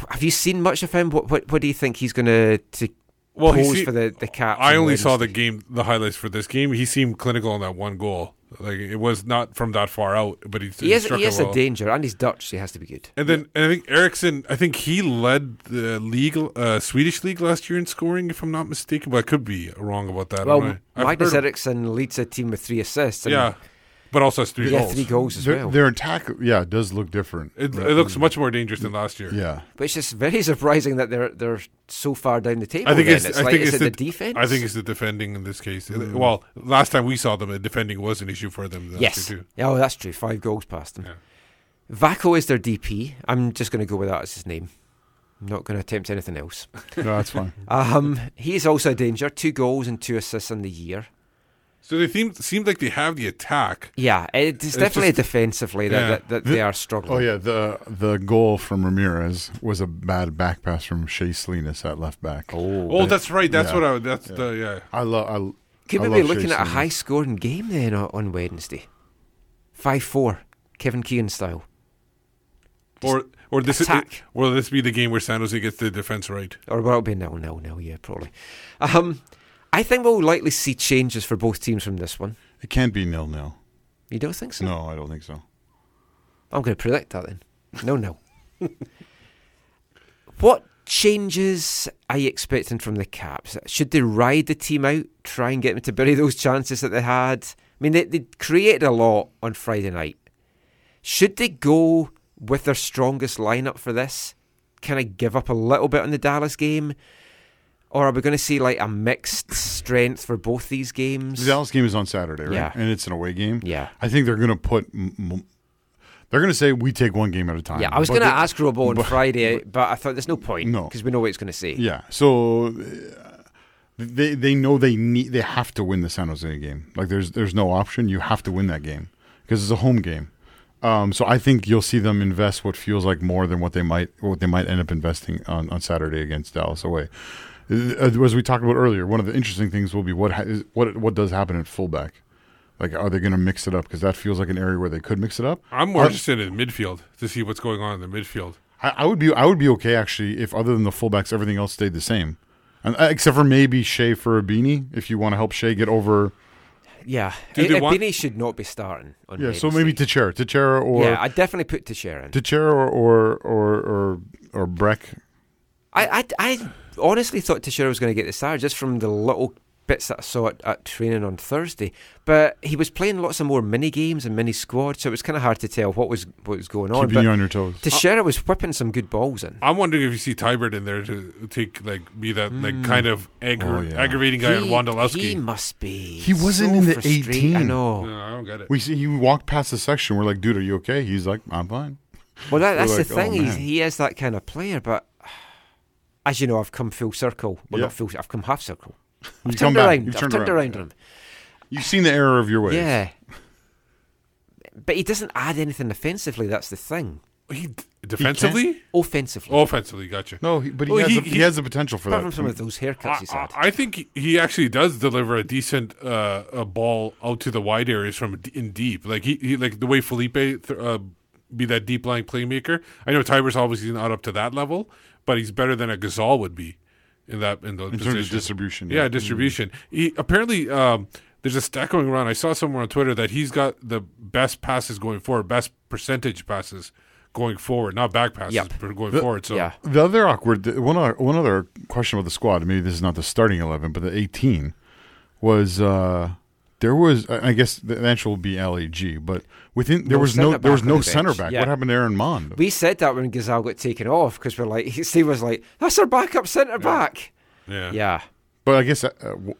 Have you seen much of him? What what, what do you think he's going to Well, pose see- for the the Caps? I on only saw the game, the highlights for this game. He seemed clinical on that one goal. Like it was not from that far out, but he, He is, struck he is well. a danger, and he's Dutch, so he has to be good. And then and I think Eriksson, I think he led the league, uh, Swedish league last year in scoring, if I'm not mistaken. But I could be wrong about that. Well, I'm not- I've Magnus Eriksson leads a team with three assists. and- Yeah, but also has three yeah, goals. three goals as Their, well. their attack, yeah, it does look different. It, it looks much more dangerous than last year. Yeah. But it's just very surprising that they're they're so far down the table. I think then. it's, it's I like, think is it's it the, defense? I think it's the defending in this case. Mm. Well, last time we saw them, the defending was an issue for them. last yes. too. Yeah, oh, that's true. Five goals past them. Vaco is their DP. I'm just going to go with that as his name. I'm not going to attempt anything else. No, that's fine. um, he's also a danger. Two goals and two assists in the year. So they seem seemed like they have the attack. Yeah, it's, It's definitely just- defensively that, Yeah. that, that The- they are struggling. Oh yeah, the the goal from Ramirez was a bad back pass from Shea Salinas at left back. Oh, Oh, that's right. That's Yeah. what I. That's the yeah. I love. I Could I we be looking Shea at a high scoring game then on, on Wednesday? 5 4, Kevin Keegan style. Or or this attack. will this be the game where San Jose gets the defense right? Or well, it'll be no no no yeah, probably. Um, I think we'll likely see changes for both teams from this one. It can't be nil nil. You don't think so? No, I don't think so. I'm going to predict that then. No, no. what changes are you expecting from the Caps? Should they ride the team out, try and get them to bury those chances that they had? I mean, they, they created a lot on Friday night. Should they go with their strongest lineup for this? Can I give up a little bit on the Dallas game? Or are we going to see like a mixed strength for both these games? The Dallas game is on Saturday, right? Yeah. and it's an away game. Yeah. I think they're going to put. m- m- They're going to say we take one game at a time. Yeah, I was going to ask Robo on but- Friday, but I thought there's no point. No. because we know what it's going to say. Yeah, so uh, they they know they need they have to win the San Jose game. Like there's there's no option. You have to win that game because it's a home game. Um, so I think you'll see them invest what feels like more than what they might what they might end up investing on, on Saturday against Dallas away. Uh, As we talked about earlier, one of the interesting things will be what ha- is, what what does happen at fullback. Like, are they going to mix it up? Because that feels like an area where they could mix it up. I'm more Are- interested in midfield to see what's going on in the midfield. I, I would be I would be okay actually if other than the fullbacks everything else stayed the same, and uh, except for maybe Shea for a beanie if you want to help Shea get over. Yeah, Do they I- want- Ibini should not be starting. On Yeah, so maybe Techera, Techera or yeah, I definitely put Techera in. Techera or or or or, or Brek. I, I, I honestly thought Techera was going to get the start just from the little bits that I saw at, at training on Thursday. But he was playing lots of more mini games and mini squads, so it was kind of hard to tell what was what was going on. Keeping but you on your toes. Techera was whipping some good balls in. I'm wondering if you see Teibert in there to take like be that like hmm. kind of aggra- Oh, yeah. aggravating guy on He- Wondolowski. He must be. He wasn't so in the 18. I know. No, I don't get it. We see he walked past the section. We're like, dude, are you okay? He's like, I'm fine. Well, that, that's like, the oh, thing. He's, he is that kind of player, but as you know, I've come full circle. Well, Yeah. not full. I've come half circle. I've You've come turned back. around. You've I've turned turned around, around yeah. him. You've seen the error of your ways. Yeah. But he doesn't add anything offensively. That's the thing. He defensively, offensively, offensively. Gotcha. No, he, but he, Well, has the, he, has the potential for apart that. from some of those haircuts he's had. I think he- he actually does deliver a decent uh, a ball out to the wide areas from in deep. Like he, he like the way Felipe th- uh, be that deep lying playmaker. I know Teibert's obviously not up to that level, but he's better than a Ghazal would be in that in those In terms of distribution, Yeah, yeah. distribution. He apparently um, there's a stat going around. I saw somewhere on Twitter that he's got the best passes going forward, best percentage passes going forward, not back passes, Yep. but going The- forward. So The other awkward the- one other, one other question about the squad. Maybe this is not the starting eleven, but the eighteen was uh, there was. I I guess the answer will be Lag, but within there No was no centre there was back no the center bench. back. Yeah. What happened to Aaron Maund? We said that when Ghazal got taken off because we're like, Steve was like, "That's our backup centre back." Yeah. Yeah. But I guess uh,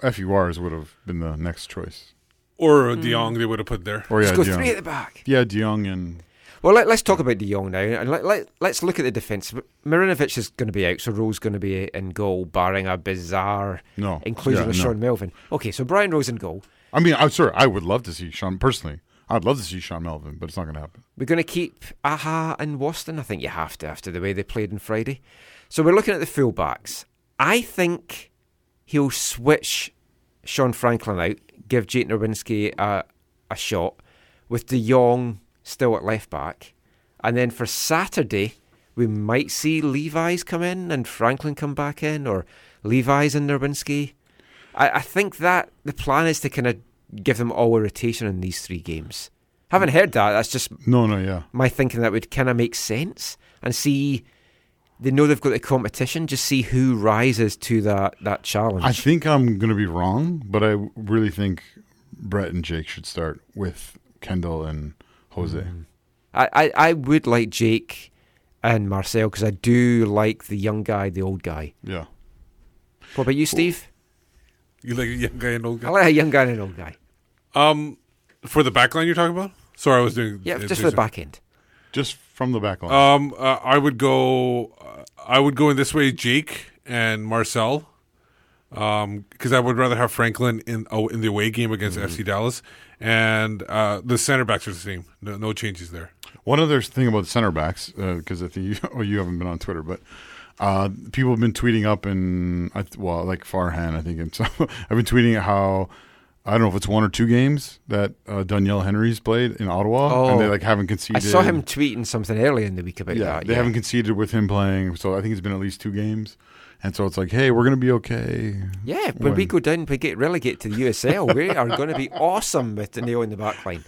Efren Juarez would have been the next choice. or uh, De Jong they would have put there. Or yeah, Let's go De Jong. three at the back. Yeah, De Jong and Well, let, us talk about De Jong now, and let, let, let's look at the defence. Marinovic is going to be out, so Rowe going to be in goal, barring a bizarre No. inclusion Yeah, of no. Sean Melvin. Okay, so Brian Rowe in goal. I mean, I'm sure I would love to see Sean personally. I'd love to see Sean Melvin, but it's not going to happen. We're going to keep Aja and Waston. I think you have to after the way they played on Friday. So we're looking at the fullbacks. I think he'll switch Sean Franklin out, give Jake Nerwinski a, a shot, with De Jong still at left back. And then for Saturday, we might see Levis come in and Franklin come back in, or Levis and Nerwinski. I, I think that the plan is to kind of give them all a rotation in these three games. Haven't heard that. That's just No, no, yeah. my thinking that would kind of make sense and see they know they've got the competition just see who rises to that that challenge I think I'm going to be wrong, but I really think Brett and Jake should start with Kendall and Jose. Mm. I, I, I would like Jake and Marcel because I do like the young guy the old guy Yeah. what about you Steve You like a young guy and old guy? I like a young guy and an old guy Um, for the back line you're talking about? Sorry, I was doing. yeah uh, just for the back end Just from the back line. Um, uh, I would go. Uh, I would go in this way: Jake and Marcel, because I would rather have Franklin in oh, in the away game against Mm-hmm. FC Dallas, and uh, the center backs are the same. No, no changes there. One other thing about the center backs, because I think you, oh, you haven't been on Twitter, but uh, people have been tweeting up and I well, like Farhan, I think. And so I've been tweeting how I don't know if it's one or two games that uh, Doneil Henry's played in Ottawa, and they like haven't conceded. I saw him tweeting something earlier in the week about Yeah, that they haven't conceded with him playing, so I think it's been at least two games. And so it's like, hey, we're gonna be okay. Yeah, when we go down, we get relegated to the USL, we are going to be awesome with Doneil in the back line.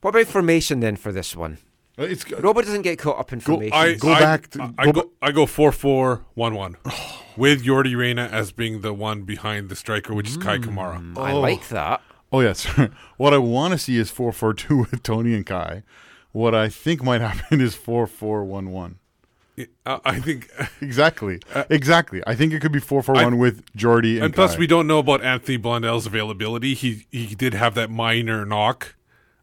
What about formation then for this one? Uh, it's good. Robert doesn't get caught up in formation. I go I, I, go, I go four four one one with Yordy Reyna as being the one behind the striker, which is Kei mm. Kamara. I oh. like that. Oh yes. what I want to see is four four two with Tony and Kei. What I think might happen is four four one one. Uh, I think exactly, uh, exactly. I think it could be four four one with Yordy and, and plus Kei. we don't know about Anthony Blondell's availability. He he did have that minor knock.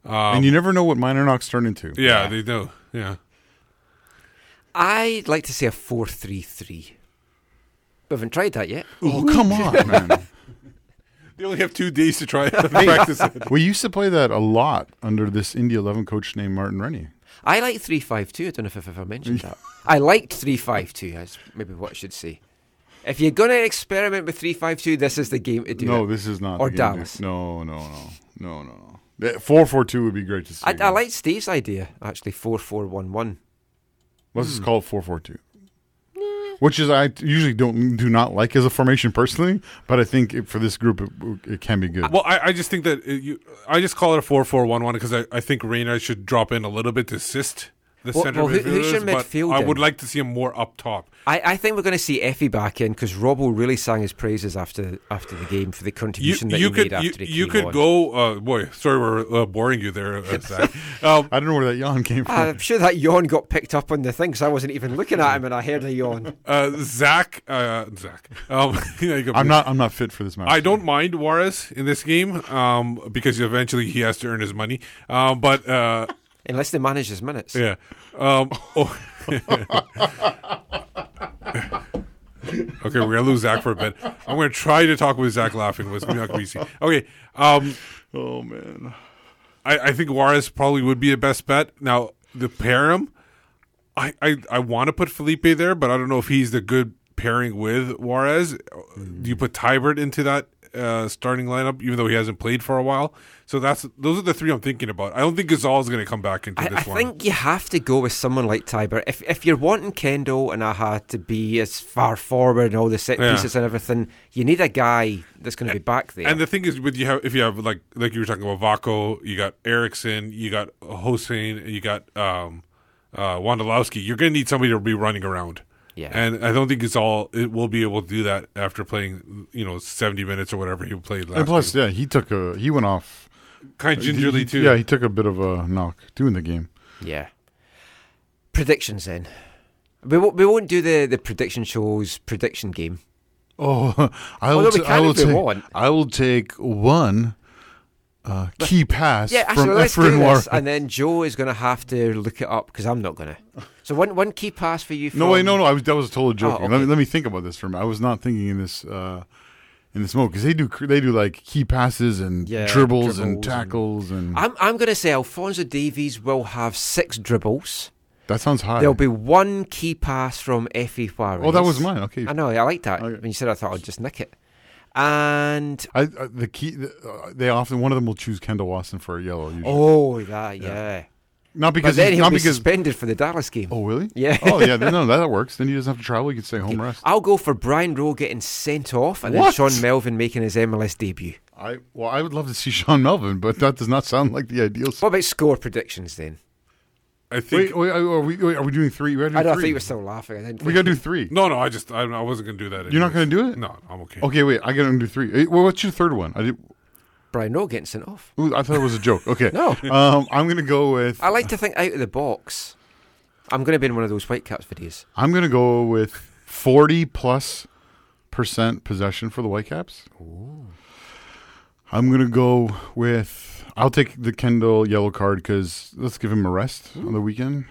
Um, and you never know what minor knocks turn into. yeah, they do. Yeah. I'd like to see a 4 3 3. We haven't tried that yet. Oh come on, man! They only have two days to try it practice it. we used to play that a lot under this Indy Eleven coach named Martin Rennie. I like 3 5 2. I don't know if I've ever mentioned that. I liked 3 5 2. That's maybe what I should say. If you're going to experiment with 3 5 2, this is the game to do no, it. this is not. Or the game to- Dallas. No, no, no, no, no, no. Four four two would be great to see. I, I like Steve's idea, actually, 4 4 1 1. Let's just call it four four two. Which is I usually don't do not like as a formation personally, but I think it, for this group it, it can be good. Well, I, I just think that it, you, I just call it a four-four-one-one because I, I think Reyna should drop in a little bit to assist the Well- center well, who- who's your midfielders, but midfield I would like to see him more up top. I, I think we're going to see Effie back in because Robbo really sang his praises after after the game for the You, contribution that you he could made you, after he you came could on. go. Uh, boy, sorry, we're uh, boring you there, uh, Um, I don't know where that yawn came from. I'm sure that yawn got picked up on the thing because I wasn't even looking at him and I heard a yawn. uh, Zach, uh, Zach. Um, yeah, you I'm not. I'm not fit for this match. I don't mind Juarez in this game um, because eventually he has to earn his money. Um, but uh, Unless they manage his minutes. yeah. Um, oh. okay, we're gonna lose Zach for a bit. I'm gonna try to talk with Zach laughing, but it's not gonna be easy. Okay. Um, oh man. I, I think Juarez probably would be a best bet. Now the pair him, I, I, I want to put Felipe there, but I don't know if he's the good pairing with Juarez. Do you put Teibert into that uh, starting lineup, even though he hasn't played for a while? So that's those are the three I'm thinking about. I don't think Ghazal is going to come back into I, this I one. I think you have to go with someone like Teibert. If if you're wanting Kendall and Aja to be as far forward and all the set Yeah. pieces and everything, you need a guy that's going to be back there. And the thing is, with you have if you have like like you were talking about Vako, you got Eriksson, you got Hoesen, you got um, uh, Wondolowski. You're going to need somebody to be running around. Yeah. and I don't think it's all it will be able to do that after playing you know 70 minutes or whatever he played last. And plus, game. yeah, he took a he went off Kinda gingerly, He- too. Yeah, he took a bit of a knock doing the game. Yeah. Predictions then. We won't, we won't do the, the prediction shows prediction game. Oh, I Although will. we can I will if we take. want. I will take one uh, key pass Yeah, actually, from let's do Efren this, War. and then Joe is going to have to look it up because I'm not going to. So one one key pass for you. From, No, wait, no, no. I was that was totally joking. Oh, Let me okay. let me think about this for a minute. I was not thinking in this uh, in this mode because they do they do like key passes and Yeah, dribbles, and dribbles and- tackles and, I'm I'm going to say Alfonso Davies will have six dribbles. that sounds high. There'll be one key pass from Effie Juarez. Oh, that was mine. Okay. I know. I like that. When you said, I thought I'd just nick it. And I, I the key the, uh, they often one of them will choose Kendall Waston for a yellow. Usually. oh, that yeah. Not because but then he- he'll not be because- suspended for the Dallas game. Oh, really? Yeah. oh, yeah. then- No, that works. Then he doesn't have to travel. He can stay home rest. I'll go for Brian Rowe getting sent off, and then Sean Melvin making his MLS debut. I well, I would love to see Sean Melvin, but that does not sound like the ideal. What about score predictions then? I think. Wait, wait, are we wait, are we doing three? We gotta do I don't three. think we're still laughing. I didn't We gotta do three. No, no, I just I, I wasn't going to do that. You're not going to do it? No, I'm okay. Okay, wait. I got to do three. Well, what's your third one? I did. Brian Rowe getting sent off. Ooh, I thought it was a joke. Okay. No. Um, I'm going to go with. I like to think out of the box. I'm going to be in one of those Whitecaps videos. I'm going to go with 40 plus percent possession for the Whitecaps. I'm going to go with. I'll take the Kendall yellow card because let's give him a rest on the weekend.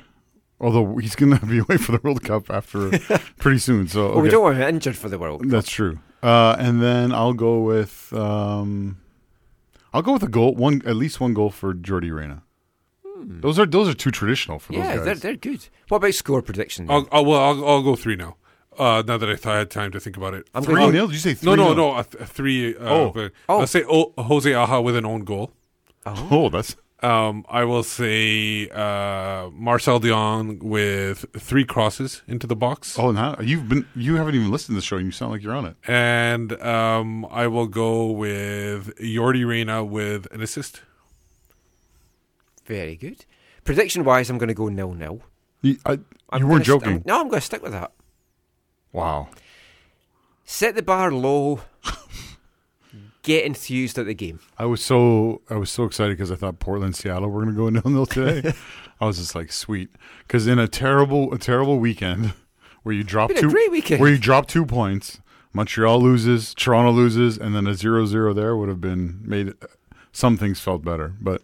Although he's going to be away for the World Cup after pretty soon. So Well, we don't want him injured for the World Cup. That's true. Uh, and then I'll go with um, I'll go with a goal, one at least one goal for Yordy Reyna. Those are those are too traditional for Hmm. Yeah, those they're, they're good. What about score prediction? then? I'll, I'll, well, I'll, I'll go three now. Uh, now that I, th- I had time to think about it. I'm Three going nil? Did you say No, three no, nil? no. A, th- a three. Uh, Oh. but Oh. I'll say o- Jose Aja with an own goal. oh, that's Um, I will say uh, Marcel de Jong with three crosses into the box. oh now you've been you haven't even listened to the show and you sound like you're on it. And um, I will go with Yordy Reyna with an assist. Very good. Prediction wise, I'm going to go nil nil. You, I, you weren't st- joking. I'm- no, I'm going to stick with that. wow. Set the bar low. Get enthused at the game. I was so I was so excited because I thought Portland Seattle were going to go nil nil today. I was just like sweet because in a terrible a terrible weekend where you drop two great weekend. where you drop two points, Montreal loses, Toronto loses, and then a 0-0 there would have been made some things felt better. But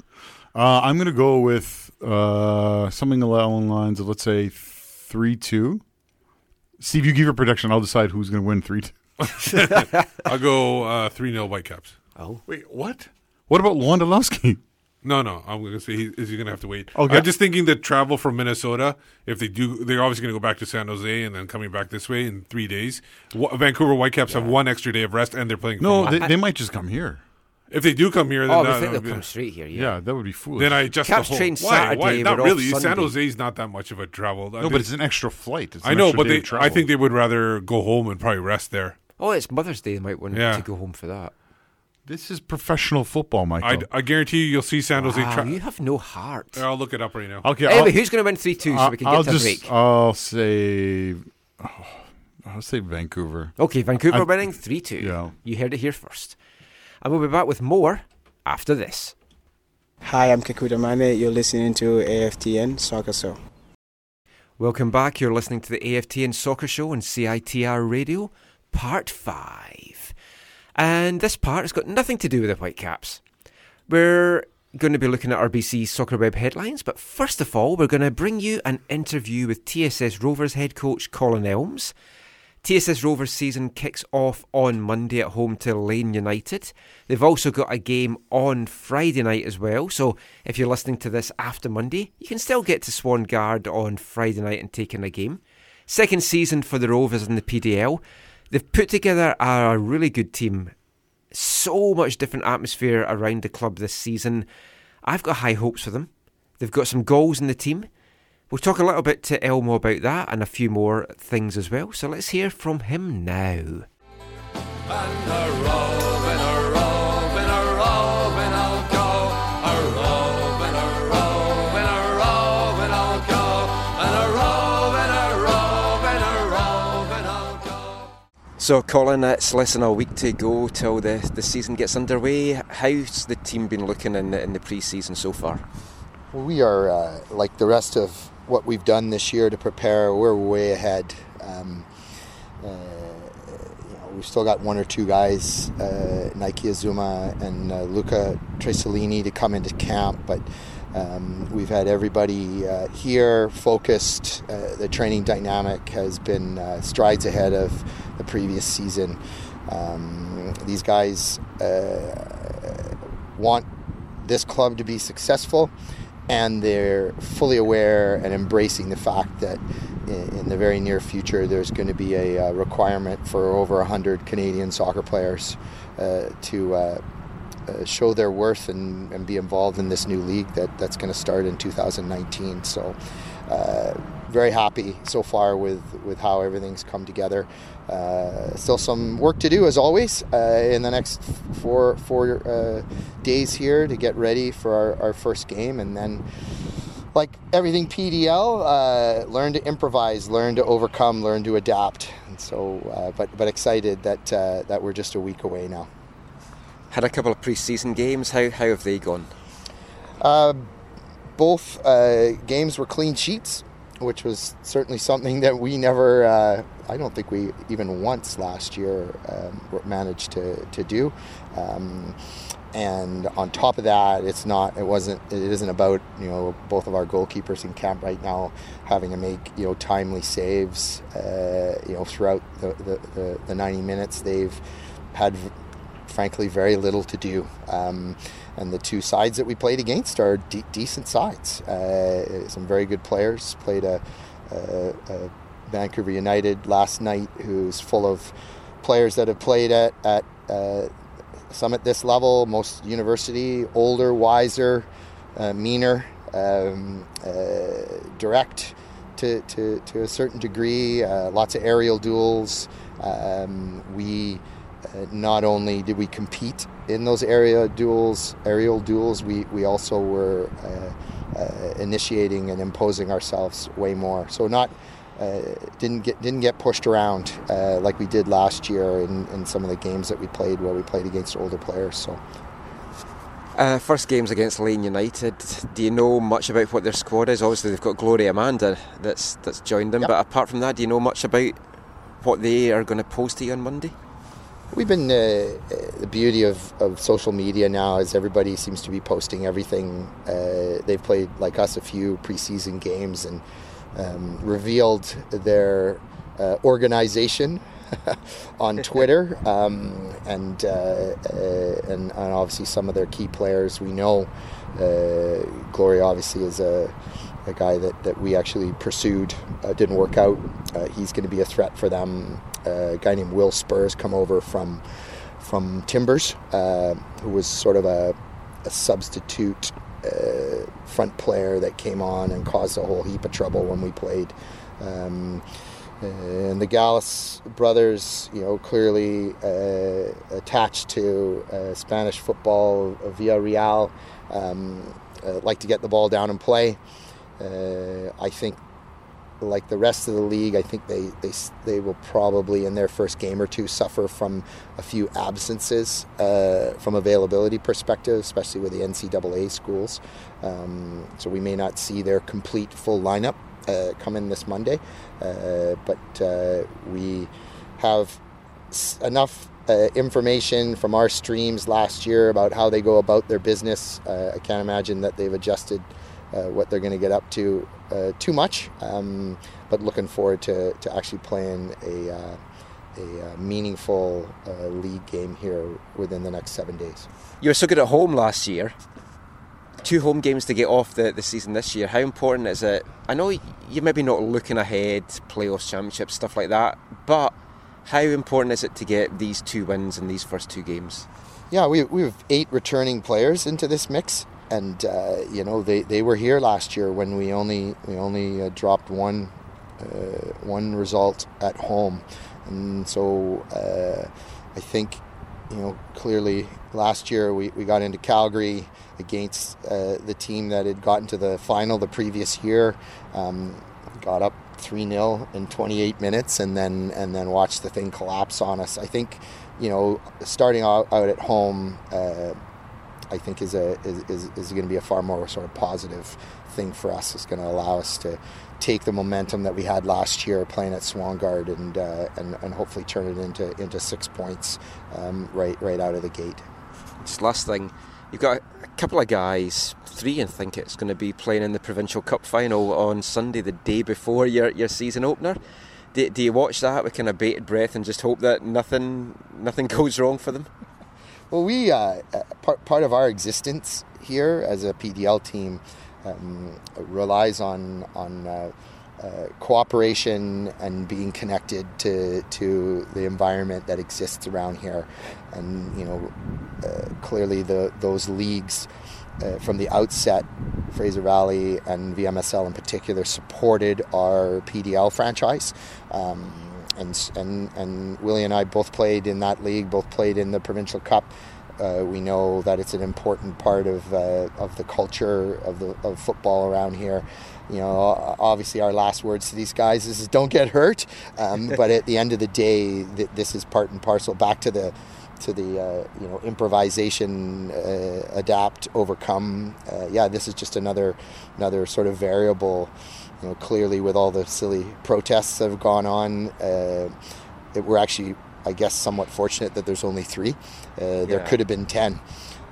uh, I'm going to go with uh, something along the lines of let's say three two. Steve, you give your prediction. I'll decide who's going to win three two. I'll go uh, 3 0 Whitecaps. Oh. Wait, what? What about Lewandowski? No, no. I'm going to say he, is he going to have to wait? Okay. I'm just thinking that travel from Minnesota, if they do, they're obviously going to go back to San Jose and then coming back this way in three days. Wa- Vancouver Whitecaps have one extra day of rest and they're playing. No, they, they might just come here. if they do come here, then Oh, that, we think that they'll be- come straight here. Yeah. Yeah, that would be foolish. Then I adjust Caps the whole. train why? Saturday, Why? Not we're off really. San Sunday. Jose is not that much of a travel. no, but it's an extra flight. It's I know, extra but day they, of travel. I think they would rather go home and probably rest there. Oh, it's Mother's Day. They might want Yeah. to go home for that. this is professional football, Michael. I, I guarantee you, you'll see San Jose. Wow, Tra- you have no heart. I'll look it up right now. okay, Anyway, I'll, who's going to win 3 2 so we can I'll get to a just, break? I'll say, oh, I'll say Vancouver. Okay, Vancouver I- winning 3 2. Yeah. You heard it here first. And we'll be back with more after this. Hi, I'm Kekuta Manneh. You're listening to AFTN Soccer Show. Welcome back. You're listening to the AFTN Soccer Show on CITR Radio, Part 5. And this part has got nothing to do with the Whitecaps. We're going to be looking at RBC's Soccer Web headlines, but first of all, we're going to bring you an interview with TSS Rovers head coach Colin Elmes TSS Rovers season kicks off on Monday at home to Lane United. They've also got a game on Friday night as well, so if you're listening to this after Monday, you can still get to Swangard on Friday night and take in a game. Second season for the Rovers in the PDL. They've put together a really good team. So much different atmosphere around the club this season. I've got high hopes for them. They've got some goals in the team. We'll talk a little bit to Elmo about that and a few more things as well. So let's hear from him now. So, Colin, it's less than a week to go till the, the season gets underway. How's the team been looking in the, in the pre season so far? We are uh, like the rest of what we've done this year to prepare. We're way ahead. Um, uh, you know, we've still got one or two guys, uh, Nike Azuma and uh, Luca Tresolini, to come into camp, but um, we've had everybody uh, here focused. Uh, the training dynamic has been uh, strides ahead of the previous season. Um, these guys uh, want this club to be successful, and they're fully aware and embracing the fact that in, in the very near future there's going to be a, uh requirement for over 100 Canadian soccer players uh, to uh, show their worth and, and be involved in this new league that, that's going to start in 2019. So, uh, very happy so far with, with how everything's come together. Uh, still some work to do, as always, uh, in the next four four uh, days here to get ready for our, our first game, and then. Like everything PDL, learn to improvise, learn to overcome, learn to adapt. And so, but but excited that that we're just a week away now. Had a couple of pre season games. How, how have they gone? Uh, both uh, games were clean sheets, which was certainly something that we never, uh, I don't think we even once last year um, managed to, to do. Um, and on top of that, it's not, it wasn't, it isn't about, you know, both of our goalkeepers in camp right now having to make, you know, timely saves, uh, you know, throughout the, the, the, the 90 minutes. They've had frankly very little to do. Um, and the two sides that we played against are de- decent sides. Uh, some very good players. Played a, a, a, Vancouver United last night, who's full of players that have played at at uh, some at this level. Most university, older, wiser, uh, meaner, um, uh, direct to, to, to a certain degree. Uh, lots of aerial duels. Um, we uh, not only did we compete in those area duels, aerial duels, we, we also were uh, uh, initiating and imposing ourselves way more. So not uh, didn't get didn't get pushed around uh, like we did last year in, in some of the games that we played where we played against older players. So. Uh, first games against Lane United. Do you know much about what their squad is? Obviously, they've got Gloire Amanda that's that's joined them. Yep. But apart from that, do you know much about what they are going to post to you on Monday? We've been uh, uh, the beauty of, of social media now is everybody seems to be posting everything. Uh, they've played like us a few preseason games and um, revealed their uh, organization on Twitter um, and, uh, uh, and and obviously some of their key players we know. Gloire obviously is a a guy that, that we actually pursued uh, didn't work out. Uh, he's going to be a threat for them. Uh, a guy named Will Spurs come over from from Timbers, who was sort of a, a substitute front player that came on and caused a whole heap of trouble when we played. Um, and the Gallus brothers, you know, clearly uh, attached to uh, Spanish football, uh, Villarreal, um, like to get the ball down and play. Uh, I think, like the rest of the league, I think they, they they will probably in their first game or two suffer from a few absences uh, from availability perspective, especially with the NCAA schools. Um, so we may not see their complete full lineup uh, come in this Monday, uh, but uh, we have enough. Uh, information from our streams last year about how they go about their business. I can't imagine that they've adjusted uh, what they're going to get up to uh, too much, um, but looking forward to, to actually playing a, uh, a uh, meaningful uh, league game here within the next seven days. You were so good at home last year. Two home games to get off the, the season this year. How important is it? I know you're maybe not looking ahead, playoffs, championships, stuff like that, but how important is it to get these two wins in these first two games? Yeah, we, we have eight returning players into this mix, and uh, you know they, they were here last year when we only we only uh, dropped one uh, one result at home, and so uh, I think you know clearly last year we, we got into Calgary against uh, the team that had gotten to the final the previous year, um, got up three 0 in 28 minutes, and then and then watched the thing collapse on us. I think you know starting out, out at home. I think is a is, is, is going to be a far more sort of positive thing for us. It's going to allow us to take the momentum that we had last year playing at Swangard and uh, and, and hopefully turn it into into six points um, right right out of the gate. Just last thing, you've got a couple of guys, three I think it's going to be playing in the provincial cup final on Sunday, the day before your your season opener. Do, do you watch that with kind of bated breath and just hope that nothing nothing goes wrong for them? Well, we uh, uh, part part of our existence here as a PDL team um, relies on on uh, uh, cooperation and being connected to to the environment that exists around here, and you know, uh, clearly the those leagues. Uh, from the outset, Fraser Valley and VMSL in particular supported our PDL franchise. Um, and and and Willie and I both played in that league, both played in the provincial cup. Uh, we know that it's an important part of uh, of the culture of the of football around here. You know, obviously our last words to these guys is, don't get hurt. Um, but at the end of the day, th- this is part and parcel. Back to the to the uh, you know improvisation, uh, adapt, overcome. Uh, yeah, this is just another another sort of variable you know, clearly with all the silly protests that have gone on, uh, it, we're actually, I guess, somewhat fortunate that there's only three. Uh, There Yeah. could have been ten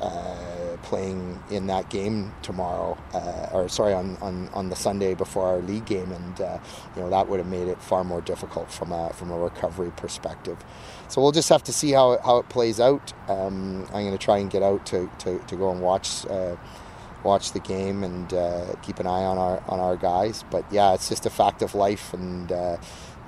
uh, playing in that game tomorrow, uh, or sorry, on, on, on the Sunday before our league game, and uh, you know that would have made it far more difficult from a from a recovery perspective. So we'll just have to see how it, how it plays out. Um, I'm going to try and get out to, to, to go and watch. Watch the game and uh, keep an eye on our on our guys. But yeah, it's just a fact of life, and uh,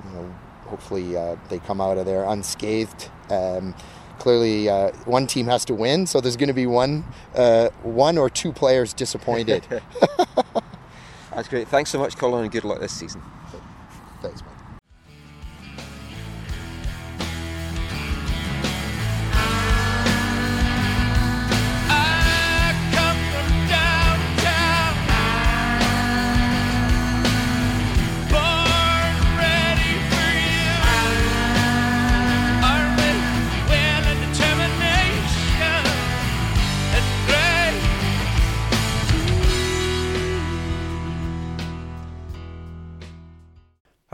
you know, hopefully uh, they come out of there unscathed. Um, clearly, uh, one team has to win, so there's going to be one uh, one or two players disappointed. That's great. Thanks so much, Colin, and good luck this season. Thanks, man.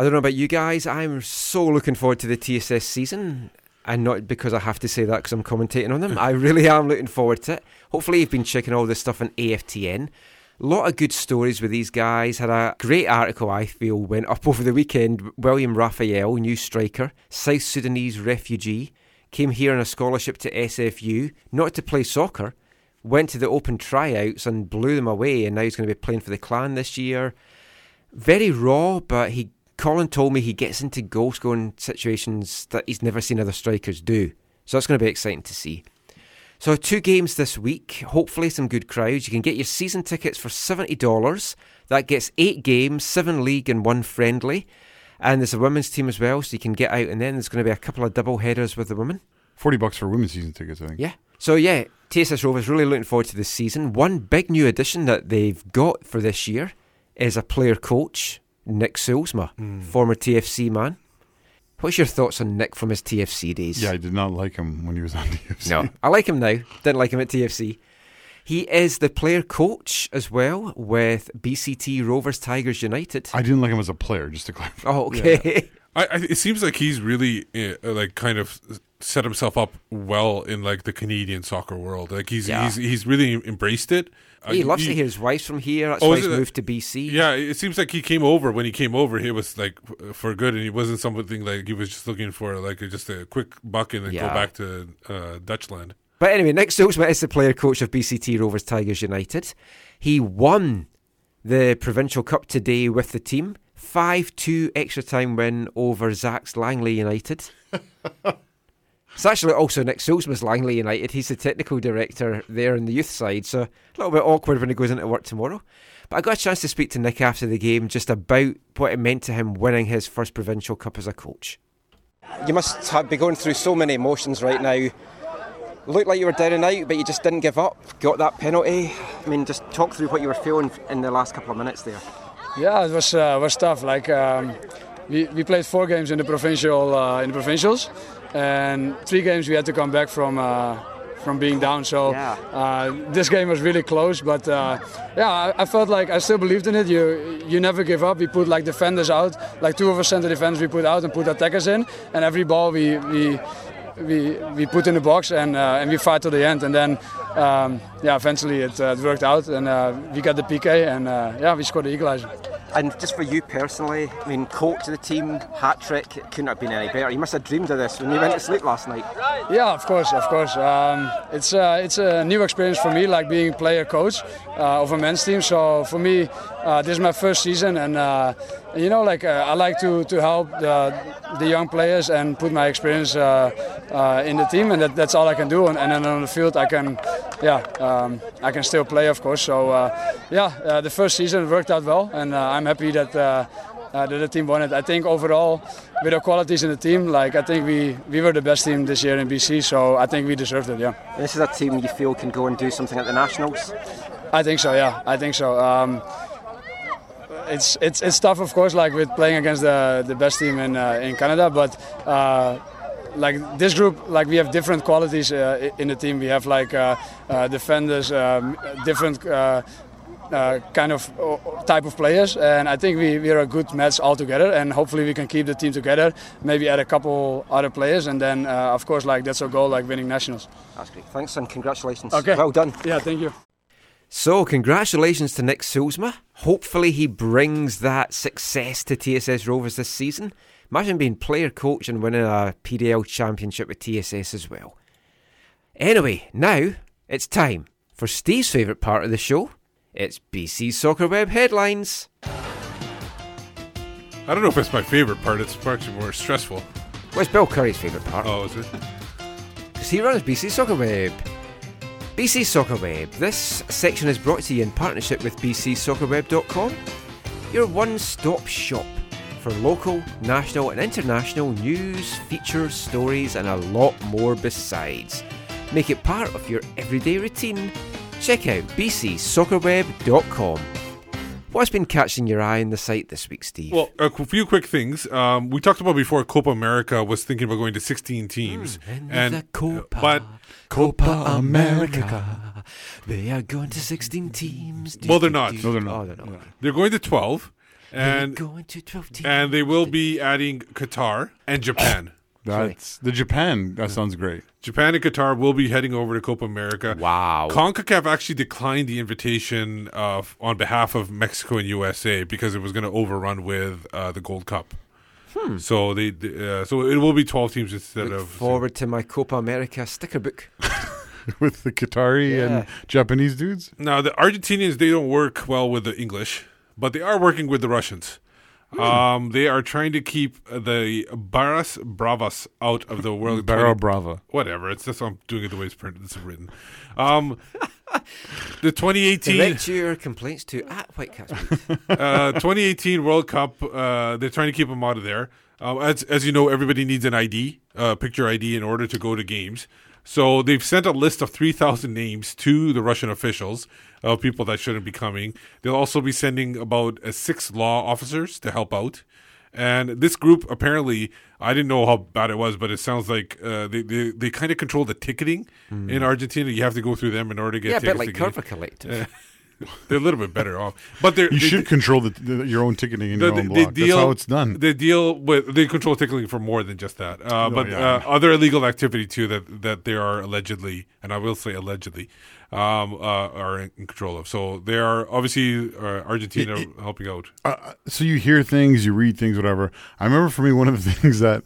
I don't know about you guys. I'm so looking forward to the TSS season. And not because I have to say that because I'm commentating on them. I really am looking forward to it. Hopefully, you've been checking all this stuff on AFTN. A lot of good stories with these guys. Had a great article, I feel, went up over the weekend. William Raphael, new striker, South Sudanese refugee, came here on a scholarship to SFU, not to play soccer, went to the open tryouts and blew them away, and now he's going to be playing for the clan this year. Very raw, but he Colin told me he gets into goal scoring situations that he's never seen other strikers do. So that's going to be exciting to see. So two games this week, hopefully some good crowds. You can get your season tickets for $70. That gets eight games, seven league and one friendly. And there's a women's team as well, so you can get out and then there's going to be a couple of double headers with the women. 40 bucks for women's season tickets, I think. Yeah. So yeah, TSS Rovers really looking forward to this season. One big new addition that they've got for this year is a player coach, Nick Soolsma, Mm. former TFC man. What's your thoughts on Nick from his TFC days? Yeah, I did not like him when he was on TFC. No, I like him now. Didn't like him at TFC. He is the player coach as well with BCT Rovers Tigers United. I didn't like him as a player, just to clarify. Oh, okay. I, I, it seems like he's really uh, like kind of set himself up well in like the Canadian soccer world. Like he's Yeah. he's he's really embraced it. Uh, he loves he- to hear his wife's from here. That's Oh, why he's it? moved to BC. Yeah, it seems like he came over. When he came over, he was like for good, and he wasn't something like he was just looking for like just a quick buck and then Yeah. go back to uh, Dutchland. But anyway, Nick Soolsma is the player coach of BCT Rovers Tigers United. He won the Provincial Cup today with the team. 5 2 extra time win over Zach's Langley United. it's actually also Nick Soolsma's Langley United. He's the technical director there in the youth side, so a little bit awkward when he goes into work tomorrow. But I got a chance to speak to Nick after the game just about what it meant to him winning his first Provincial Cup as a coach. You must have, be going through so many emotions right now. Looked like you were down and out, but you just didn't give up. Got that penalty. I mean, just talk through what you were feeling in the last couple of minutes there. Yeah, it was uh, was tough. Like um, we, we played four games in the provincial uh, in the provincials, and three games we had to come back from uh, from being down. So uh, this game was really close, but uh, yeah, I, I felt like I still believed in it. You you never give up. We put like defenders out, like two of us center defenders we put out and put attackers in, and every ball we we. We, we put in the box and uh, and we fight to the end and then um, yeah eventually it, uh, it worked out and uh, we got the PK and uh, yeah we scored the equalizer. And just for you personally, I mean, coach of the team, hat trick, it couldn't have been any better. You must have dreamed of this when you went to sleep last night. Yeah, of course, of course. Um, it's uh, it's a new experience for me, like being player coach uh, of a men's team. So for me, uh, this is my first season, and uh, you know, like uh, I like to to help the, the young players and put my experience uh, uh, in the team, and that, that's all I can do. And, and then on the field, I can, yeah, um, I can still play, of course. So uh, yeah, uh, the first season worked out well, and uh, I'm happy that. Uh, uh, that the team won it. I think overall, with the qualities in the team, like I think we, we were the best team this year in BC, so I think we deserved it. Yeah. This is a team you feel can go and do something at the nationals. I think so. Yeah, I think so. Um, it's it's it's tough, of course, like with playing against the the best team in uh, in Canada, but. Uh, like this group, like we have different qualities uh, in the team. We have like uh, uh, defenders, um, different uh, uh, kind of uh, type of players, and I think we, we are a good match all together. And hopefully we can keep the team together. Maybe add a couple other players, and then uh, of course like that's our goal, like winning nationals. That's great. Thanks and congratulations. Okay. Well done. Yeah, thank you. So, congratulations to Nick Soolsma. Hopefully, he brings that success to TSS Rovers this season. Imagine being player coach and winning a PDL championship with TSS as well. Anyway, now it's time for Steve's favourite part of the show. It's BC Soccer Web headlines. I don't know if it's my favorite part. It's actually more stressful. Well, it's Bill Curry's favourite part. Oh, is it? Because he runs BC Soccer Web. BC Soccer Web. This section is brought to you in partnership with BCSoccerWeb.com, your one stop shop for local, national, and international news, features, stories, and a lot more besides. Make it part of your everyday routine. Check out BCSoccerWeb.com. What's been catching your eye in the site this week, Steve? Well, a few quick things. Um, we talked about before. Copa America was thinking about going to 16 teams, and the Copa, but Copa America. They are going to 16 teams. well, they're not. No, they're not. Oh, they're not. They're going to 12, and They're going to 12 teams. and they will be adding Qatar and Japan. That's the Japan. That sounds great. Japan and Qatar will be heading over to Copa America. Wow. CONCACAF actually declined the invitation uh, on behalf of Mexico and USA because it was going to overrun with uh, the Gold Cup. Hmm. So they, uh, so it will be 12 teams instead Look of forward to my Copa America sticker book. With the Qatari Yeah. and Japanese dudes. Now the Argentinians they don't work well with the English, but they are working with the Russians. Hmm. Um, they are trying to keep the Barras Bravas out of the world. Barra 20 Brava. Whatever. It's just I'm doing it the way it's printed. It's written. Um, the 2018 Direct your complaints to at Whitecaps. uh, 2018 World Cup. Uh, they're trying to keep them out of there. Uh, as as you know, everybody needs an ID, uh, picture ID, in order to go to games. So they've sent a list of 3,000 names to the Russian officials of people that shouldn't be coming. They'll also be sending about uh, six law officers to help out. And this group, apparently, I didn't know how bad it was, but it sounds like uh, they, they, they kind of control the ticketing Hmm. in Argentina. You have to go through them in order to get Yeah, a bit like. Curva Collective. they're a little bit better off. But they're You they- should control the, the, your own ticketing in No, your own they block. That's how it's done. They deal with they control ticketing for more than just that, uh, Oh, but yeah. uh, other illegal activity too that that they are allegedly, and I will say allegedly, um, uh, are in control of. So they are obviously uh, Argentina helping out. uh, so you hear things, you read things, whatever. I remember for me one of the things that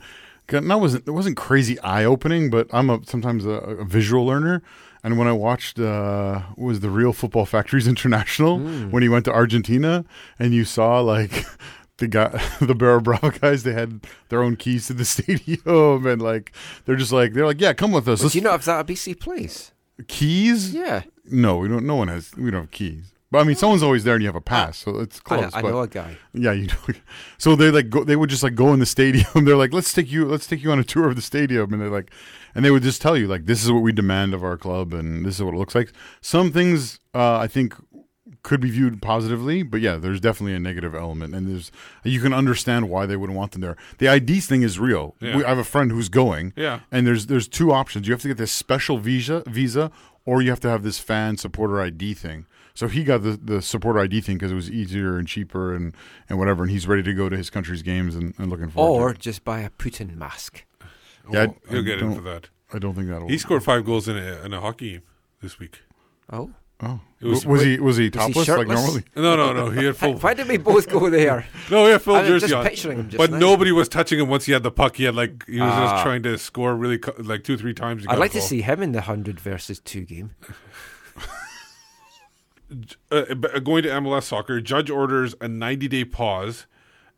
not wasn't it wasn't crazy eye opening, but I'm a, sometimes a, a visual learner. And when I watched uh, was the Real Football Factories International Mm. when he went to Argentina, and you saw like the guy, the Barra Brava guys, they had their own keys to the stadium, and like they're just like they're like, yeah, come with us. But do you know have that at BC Place? keys? Yeah. No, we don't. No one has. We don't have keys. But I mean, someone's always there, and you have a pass, so it's I close. I but- know a guy. Yeah, you know. So they like go. They would just like go in the stadium. They're like, let's take you. Let's take you on a tour of the stadium, and they're like, and they would just tell you like, this is what we demand of our club, and this is what it looks like. Some things uh, I think could be viewed positively, but yeah, there's definitely a negative element, and there's you can understand why they wouldn't want them there. The ID thing is real. Yeah. We, I have a friend who's going, Yeah. and there's there's two options. You have to get this special visa visa, or you have to have this fan supporter ID thing. So he got the, the supporter ID thing because it was easier and cheaper and, and whatever, and he's ready to go to his country's games and, and looking forward. Or to just buy a Putin mask. it. Yeah, I- Oh, he'll I get in for that. I don't think that'll. He scored five goals in a, in a hockey game this week. Oh. Oh. Was, Was he- was he topless like normally? No, no, no. He had full. Why did we both go there? No, he had full I was jersey just on. picturing him just but now. nobody was touching him once he had the puck. He had like he was Ah. just trying to score really co- like two, three times. he I'd like to see him in the 100 versus 2 game. Uh, going to MLS soccer, judge orders a 90 day pause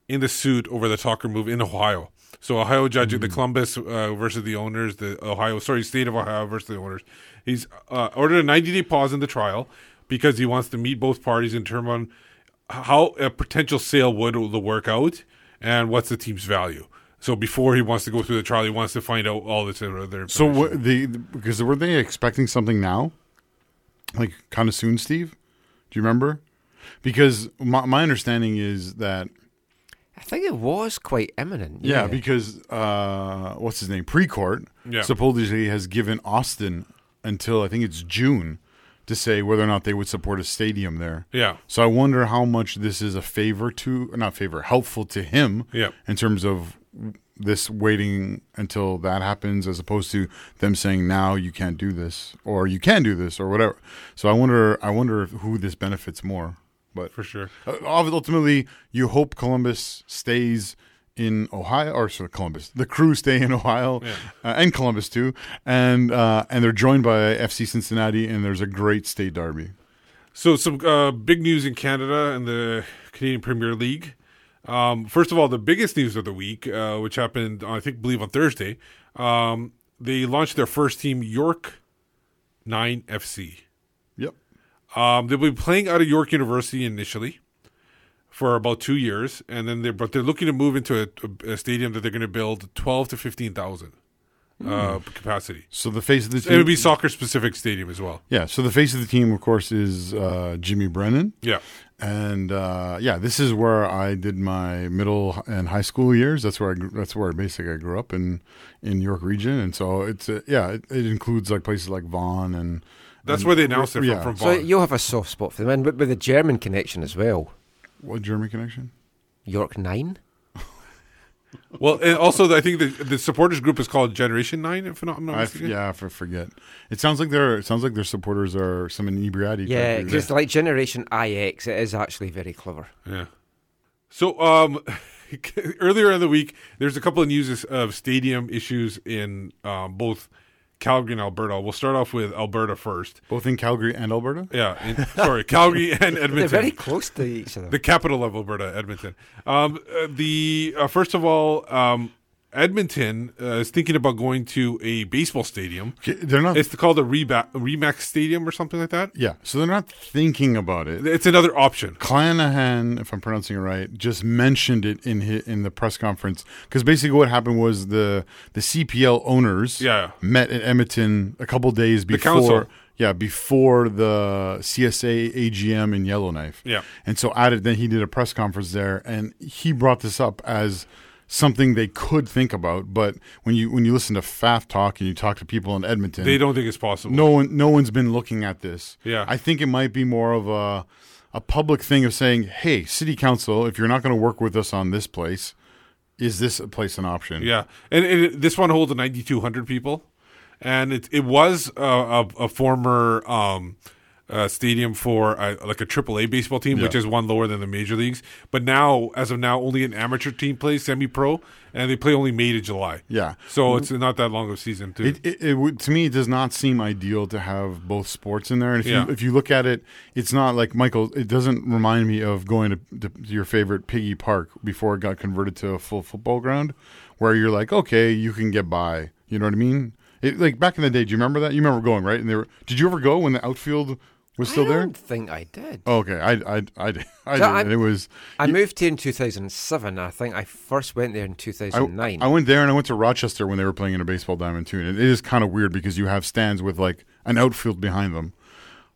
in the suit over the Tucker move in Ohio. So Ohio judge Mm. the Columbus uh, versus the owners, the Ohio sorry state of Ohio versus the owners. He's uh, ordered a 90 day pause in the trial because he wants to meet both parties and determine how a potential sale would work out and what's the team's value. So before he wants to go through the trial, he wants to find out all this other. So what the because were they expecting something now, like kind of soon, Steve? Do you remember? Because my my understanding is that I think it was quite imminent. yeah, because uh, what's his name Precourt Yeah. supposedly has given Austin until I think it's June to say whether or not they would support a stadium there. Yeah. So I wonder how much this is a favor to not favor helpful to him. Yeah. In terms of this waiting until that happens as opposed to them saying now you can't do this or you can do this or whatever. So I wonder I wonder who this benefits more. But For sure. uh, ultimately you hope Columbus stays in Ohio or sorry, Columbus. The crew stay in Ohio Yeah. uh, and Columbus too. And uh, and they're joined by FC Cincinnati and there's a great state derby. So some uh, big news in Canada and the Canadian Premier League. Um, first of all, the biggest news of the week, uh, which happened, I think, believe on Thursday, um, they launched their first team, York Nine FC. Yep. Um, they'll be playing out of York University initially for about two years, and then they're but they're looking to move into a, a stadium that they're going to build twelve to fifteen thousand uh, capacity. So the face of the team, It would be soccer specific stadium as well. Yeah, so the face of the team, of course, is uh, Jimmy Brennan. Yeah. And uh, yeah, this is where I did my middle and high school years. That's where I that's where basically I grew up in in York region, and so it's uh, yeah, it, it includes like places like Vaughan and. That's and- where they announced it from- yeah. from So you'll have a soft spot for them, and with with a German connection as well. What German connection? York 9? Well, and also I think the the supporters group is called Generation Nine. If I'm not, I'm not I f- yeah, I f- forget. It sounds like their it sounds like their supporters are some inebriati. Yeah, type because like Generation IX, it is actually very clever. Yeah. So um, earlier in the week, there's a couple of news of stadium issues in um, both Calgary and Alberta. We'll start off with Alberta first. both in Calgary and Alberta. Yeah, in, sorry, Calgary and Edmonton. They're very close to each other. the capital of Alberta, Edmonton. Um, uh, the uh, first of all, um, Edmonton uh, is thinking about going to a baseball stadium. they're not. It's called a Reba- Remax Stadium or something like that. Yeah, so they're not thinking about it. It's another option. Clanachan, if I'm pronouncing it right, just mentioned it in his, in the press conference because basically what happened was the the CPL owners Yeah. met in Edmonton a couple days before. Yeah, before the CSA AGM in Yellowknife. Yeah. and so added. Then he did a press conference there, and he brought this up as something they could think about. But when you when you listen to Fath talk and you talk to people in Edmonton, They don't think it's possible. No one no one's been looking at this. Yeah. I think it might be more of a a public thing of saying, "Hey, city council, if you're not going to work with us on this place, is this a place an option?" Yeah, and, and it, this one holds 9,200 people, and it it was a, a, a former um, uh, stadium for like a, like a AAA baseball team, which is one lower than the major leagues. But now, as of now, only an amateur team plays semi-pro, and they play only May to July. Yeah. so it's not that long of a season too. It, it, it would to me it does not seem ideal to have both sports in there. And if Yeah. you if you look at it, it's not like Michael. It doesn't remind me of going to, to your favorite PGE Park before it got converted to a full football ground, where you're like, okay, you can get by. You know what I mean? It, like back in the day, do you remember that? You remember going right? And they were. Did you ever go when the outfield was still I there? I don't think I did. Oh, okay, I I I, did. I So did. and it was. I you- moved here in 2007. I think I first went there in 2009. I went there and I went to Rochester when they were playing in a baseball diamond too, and it is kind of weird because you have stands with like an outfield behind them,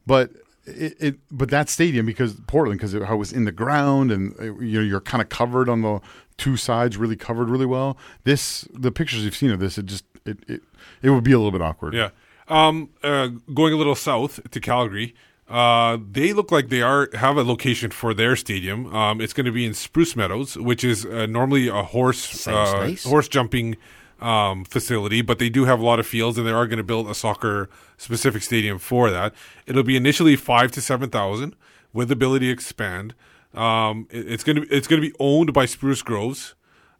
but it, it but that stadium because Portland because it, how it was in the ground and uh, you know you're kind of covered on the two sides, really covered really well. This the pictures you've seen of this, it just it it, it would be a little bit awkward. Yeah. Um, uh, going a little south to Calgary, uh, they look like they are have a location for their stadium. Um, it's going to be in Spruce Meadows, which is uh, normally a horse uh, horse jumping um, facility, but they do have a lot of fields, and they are going to build a soccer specific stadium for that. It'll be initially five to seven thousand, with the ability to expand. Um, it- it's going to it's going to be owned by Spruce Groves,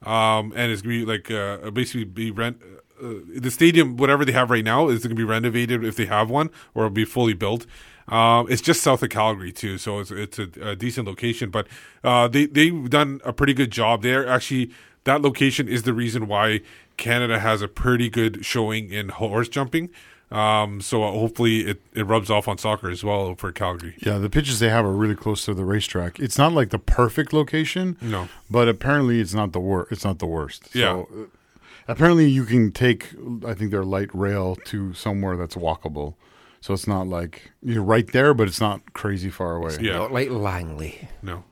um, and it's going to be like uh, basically be rent. Uh, the stadium, whatever they have right now, is going to be renovated if they have one, or it'll be fully built. Um, it's just south of Calgary too, so it's it's a, a decent location. But uh, they they've done a pretty good job there. Actually, that location is the reason why Canada has a pretty good showing in horse jumping. Um, so hopefully it, it rubs off on soccer as well for Calgary. Yeah, the pitches they have are really close to the racetrack. It's not like the perfect location, No. but apparently it's not the worst. It's not the worst. Yeah. So, uh, apparently you can take, I think their light rail to somewhere that's walkable. So it's not like you're right there, but it's not crazy far away. Yeah. Not like Langley. No.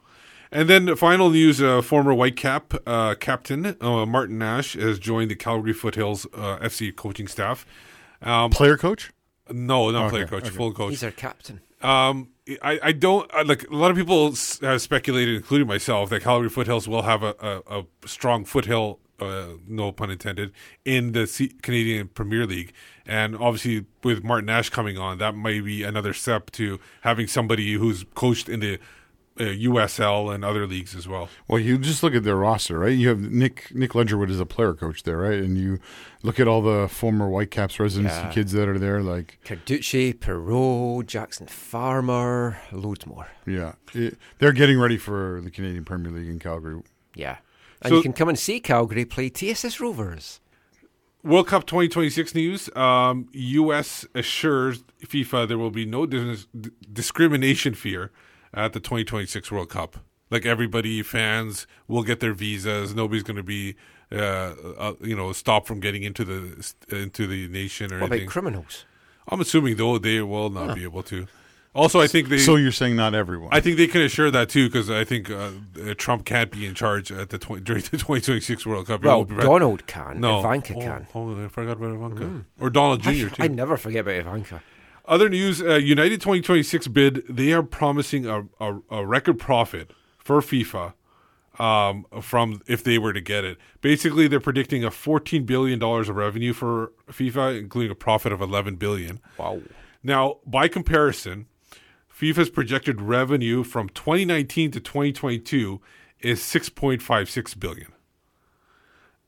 And then the final news: uh, former Whitecap uh, captain uh, Martin Nash has joined the Calgary Foothills uh, FC coaching staff. Um, Player coach? No, not Okay, player coach, okay. full coach. He's our captain. Um, I, I don't I, like a lot of people have speculated, including myself, that Calgary Foothills will have a, a, a strong foothill, uh, no pun intended, in the C- Canadian Premier League. And obviously, with Martin Nash coming on, that might be another step to having somebody who's coached in the uh, USL and other leagues as well. Well, you just look at their roster, right? You have Nick Nick Ledgerwood is a player coach there, right? And you look at all the former Whitecaps residency Yeah. kids that are there, like Carducci, Perot, Jackson Farmer, loads more. yeah, it, they're getting ready for the Canadian Premier League in Calgary. Yeah. And So- you can come and see Calgary play TSS Rovers. World Cup 2026 news. Um, U.S. assures FIFA there will be no dis- discrimination fear at the 2026 World Cup. Like everybody, fans will get their visas. Nobody's going to be, uh, uh, you know, stopped from getting into the into the nation or What anything. about criminals? I'm assuming though they will not Huh. be able to. Also, I think they. So you're saying not everyone? I think they can assure that too, because I think uh, uh, Trump can't be in charge at the 20, during the 2026 World Cup. He Well, won't be right- Donald can. No, Ivanka oh, can. Oh, I forgot about Ivanka Mm. or Donald Jr. I, too. I never forget about Ivanka. Other news: uh, United 2026 bid. They are promising a, a, a record profit for FIFA um, from if they were to get it. Basically, they're predicting a 14 billion dollars of revenue for FIFA, including a profit of 11 billion. Wow. Now, by comparison, FIFA's projected revenue from 2019 to 2022 is 6.56 billion.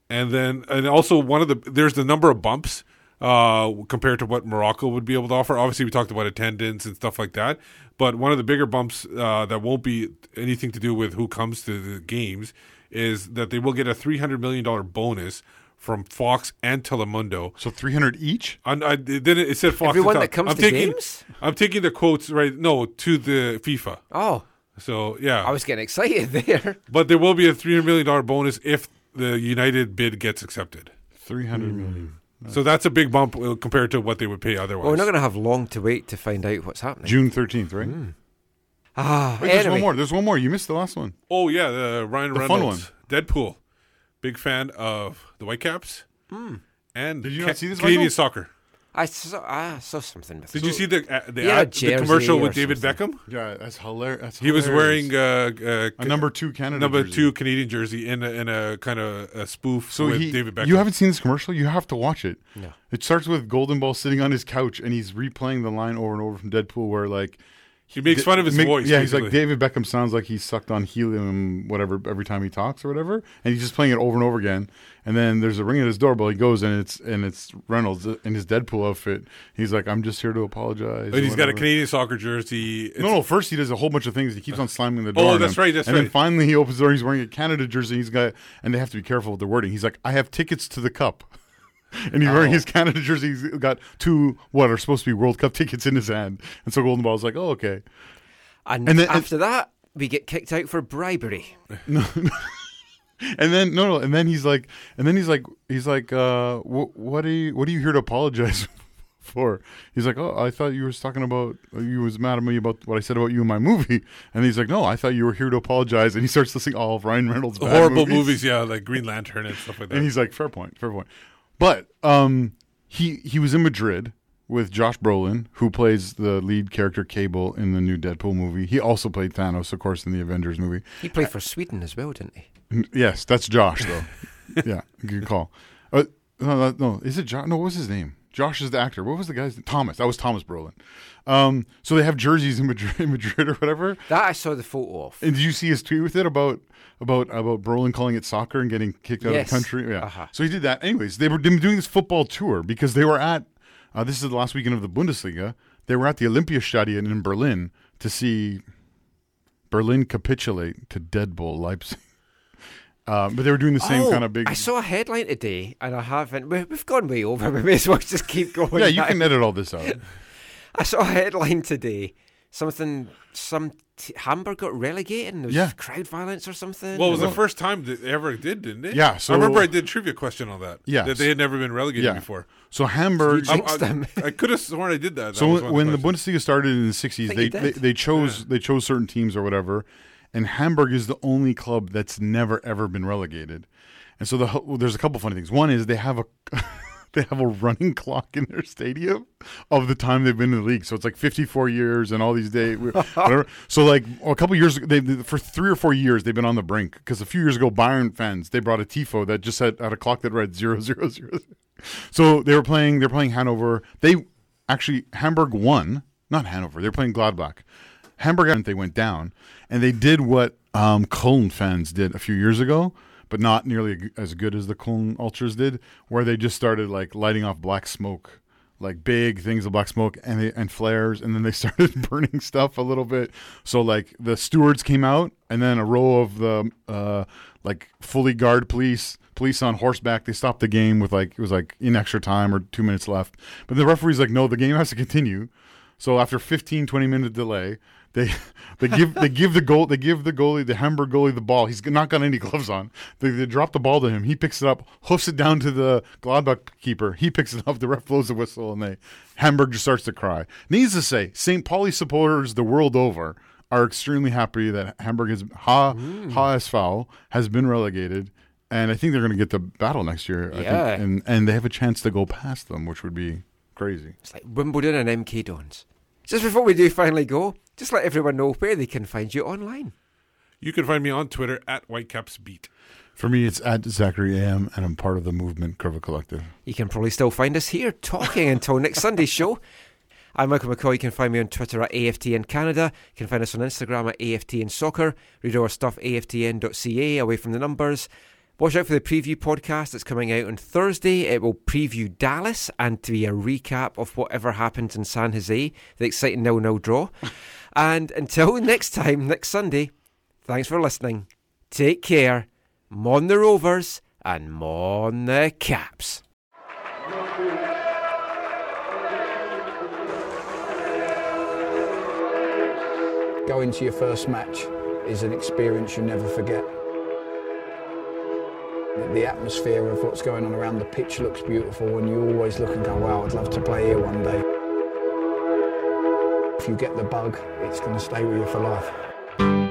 And then, and also one of the there's the number of bumps uh, compared to what Morocco would be able to offer. Obviously, we talked about attendance and stuff like that, but one of the bigger bumps uh, that won't be anything to do with who comes to the games is that they will get a 300 million dollar bonus from Fox and Telemundo. So 300 each? And I, then it said Fox. Everyone that comes I'm to taking, games? I'm taking the quotes right. No, to the FIFA. Oh. So yeah, I was getting excited there. but there will be a 300 million dollar bonus if the United bid gets accepted. 300 million. So that's a big bump uh, compared to what they would pay otherwise. Well, we're not going to have long to wait to find out what's happening. June 13th, right? Ah, Wait, there's one more. There's one more. You missed the last one. Oh yeah, the Ryan The Reynolds, fun one. Deadpool. Big fan of the Whitecaps. Hmm. And Did you Ca- not see this, Canadian Michael? soccer? I saw, I saw something. With Did it. you see the uh, the, Yeah, ad, the jersey commercial or with David something. Beckham? Yeah, that's hilarious. That's He was hilarious. wearing uh, uh, A number two Canada number jersey. two Canadian jersey in a, in a kind of a spoof So with he, David Beckham. you haven't seen this commercial? You have to watch it. No. It starts with Golden Ball sitting on his couch and he's replaying the line over and over from Deadpool where like He makes fun of his voice, Yeah, he's like. David Beckham sounds like he's sucked on helium, whatever, every time he talks or whatever, and he's just playing it over and over again. And then there's a ring at his doorbell. He goes and it's and it's Reynolds in his Deadpool outfit. He's like, "I'm just here to apologize." And he's got a. Canadian soccer jersey. It's- No, no. First, he does a whole bunch of things. He keeps on slamming the Oh, door. on that's right, that's and then finally, he opens the door. He's wearing a Canada jersey. He's got, and they have to be careful with the wording. He's like, "I have tickets to the cup," and he's wearing Oh. his Canada jersey. He's got two what are supposed to be World Cup tickets in his hand. And so Golden Ball's like, "Oh, okay." And, And then- after that, we get kicked out for bribery. No, and then no, no, and then he's like, and then he's like, he's like, uh, what, what are you, what are you here to apologize for? He's like, oh, I thought you was talking about, you was mad at me about what I said about you in my movie, and he's like, no, I thought you were here to apologize, and he starts listing all of Ryan Reynolds' bad horrible movies. yeah, like Green Lantern and stuff like that. and he's like, fair point, fair point. But um, he he was in Madrid with Josh Brolin, who plays the lead character Cable in the new Deadpool movie. He also played Thanos, of course, in the Avengers movie. He played for Sweden as well, didn't he? Yes, that's Josh though. yeah, good call. Uh, no, no, no, is it Josh? No, what was his name? Josh is the actor. What was the guy's name? Thomas? That was Thomas Brolin. Um, so they have jerseys in Madrid, in Madrid or whatever. That I saw the photo of. And did you see his tweet with it about about about Brolin calling it soccer and getting kicked out Yes. of the country? Yeah. Uh-huh. So he did that. Anyways, they were doing this football tour because they were at uh, this is the last weekend of the Bundesliga. They were at the Olympiastadion in Berlin to see Berlin capitulate to Deadpool Leipzig. Uh, but they were doing the same Oh, kind of big. I saw a headline today, and I haven't. we- We've gone way over. We may as well just keep going. Yeah, you now. can edit all this out. I saw a headline today. Something, some t- Hamburg got relegated, and there was Yeah. crowd violence or something. well, it was the first time that they ever did, didn't it? Yeah, so- I remember I did trivia question on that. Yeah, that they had never been relegated yeah. before. So Hamburg. I, I, I could have sworn I did that. That So when, one of when the. Bundesliga started in the '60s, they, they they chose they chose certain teams or whatever, and Hamburg is the only club that's never ever been relegated. And so the there's a couple funny things. One is they have a they have a running clock in their stadium of the time they've been in the league. So it's like 54 years and all these days. Whatever. so like a couple years they for three or four years they've been on the brink because a few years ago Bayern fans they brought a tifo that just had, had a clock that read zero zero zero. So they were playing they're playing Hanover. They actually Hamburg won, not Hanover. They're playing Gladbach. Hamburg they went down, and they did what um, Cologne fans did a few years ago, but not nearly as good as the Cologne ultras did, where they just started like lighting off black smoke, like big things of black smoke and they, and flares, and then they started burning stuff a little bit. So like the stewards came out, and then a row of the uh, like fully guard police police on horseback they stopped the game with like it was like in extra time or two minutes left but the referee's like no the game has to continue so after 15 20 minute delay they they give they give the goal they give the goalie the Hamburg goalie the ball he's not got any gloves on they, they drop the ball to him he picks it up hoofs it down to the Gladbach keeper he picks it up the ref blows the whistle and they Hamburg just starts to cry needs to say St. Pauli supporters the world over are extremely happy that Hamburg has Ha Ha SV has been relegated and I think they're going to get the battle next year. I think, Yeah. and and they have a chance to go past them, which would be crazy. It's like Wimbledon and MK Dons. Just before we do finally go, just let everyone know where they can find you online. You can find me on Twitter at WhitecapsBeat. For me, it's at Zachary Am, and I'm part of the movement Curva Collective. You can probably still find us here talking until next Sunday's show. I'm Michael McColl. You can find me on Twitter at AFTN Canada. You can find us on Instagram at AFTN Soccer. Read our stuff aftn.ca away from the numbers. Watch out for the preview podcast that's coming out on Thursday. It will preview Dallas and to be a recap of whatever happened in San Jose, the exciting 0 0 draw. and until next time, next Sunday, thanks for listening. Take care. Mon the Rovers and Mon the Caps. Going to your first match is an experience you never forget. The atmosphere of what's going on around the pitch looks beautiful, and you always look and oh, go, wow, I'd love to play here one day. If you get the bug, it's going to stay with you for life.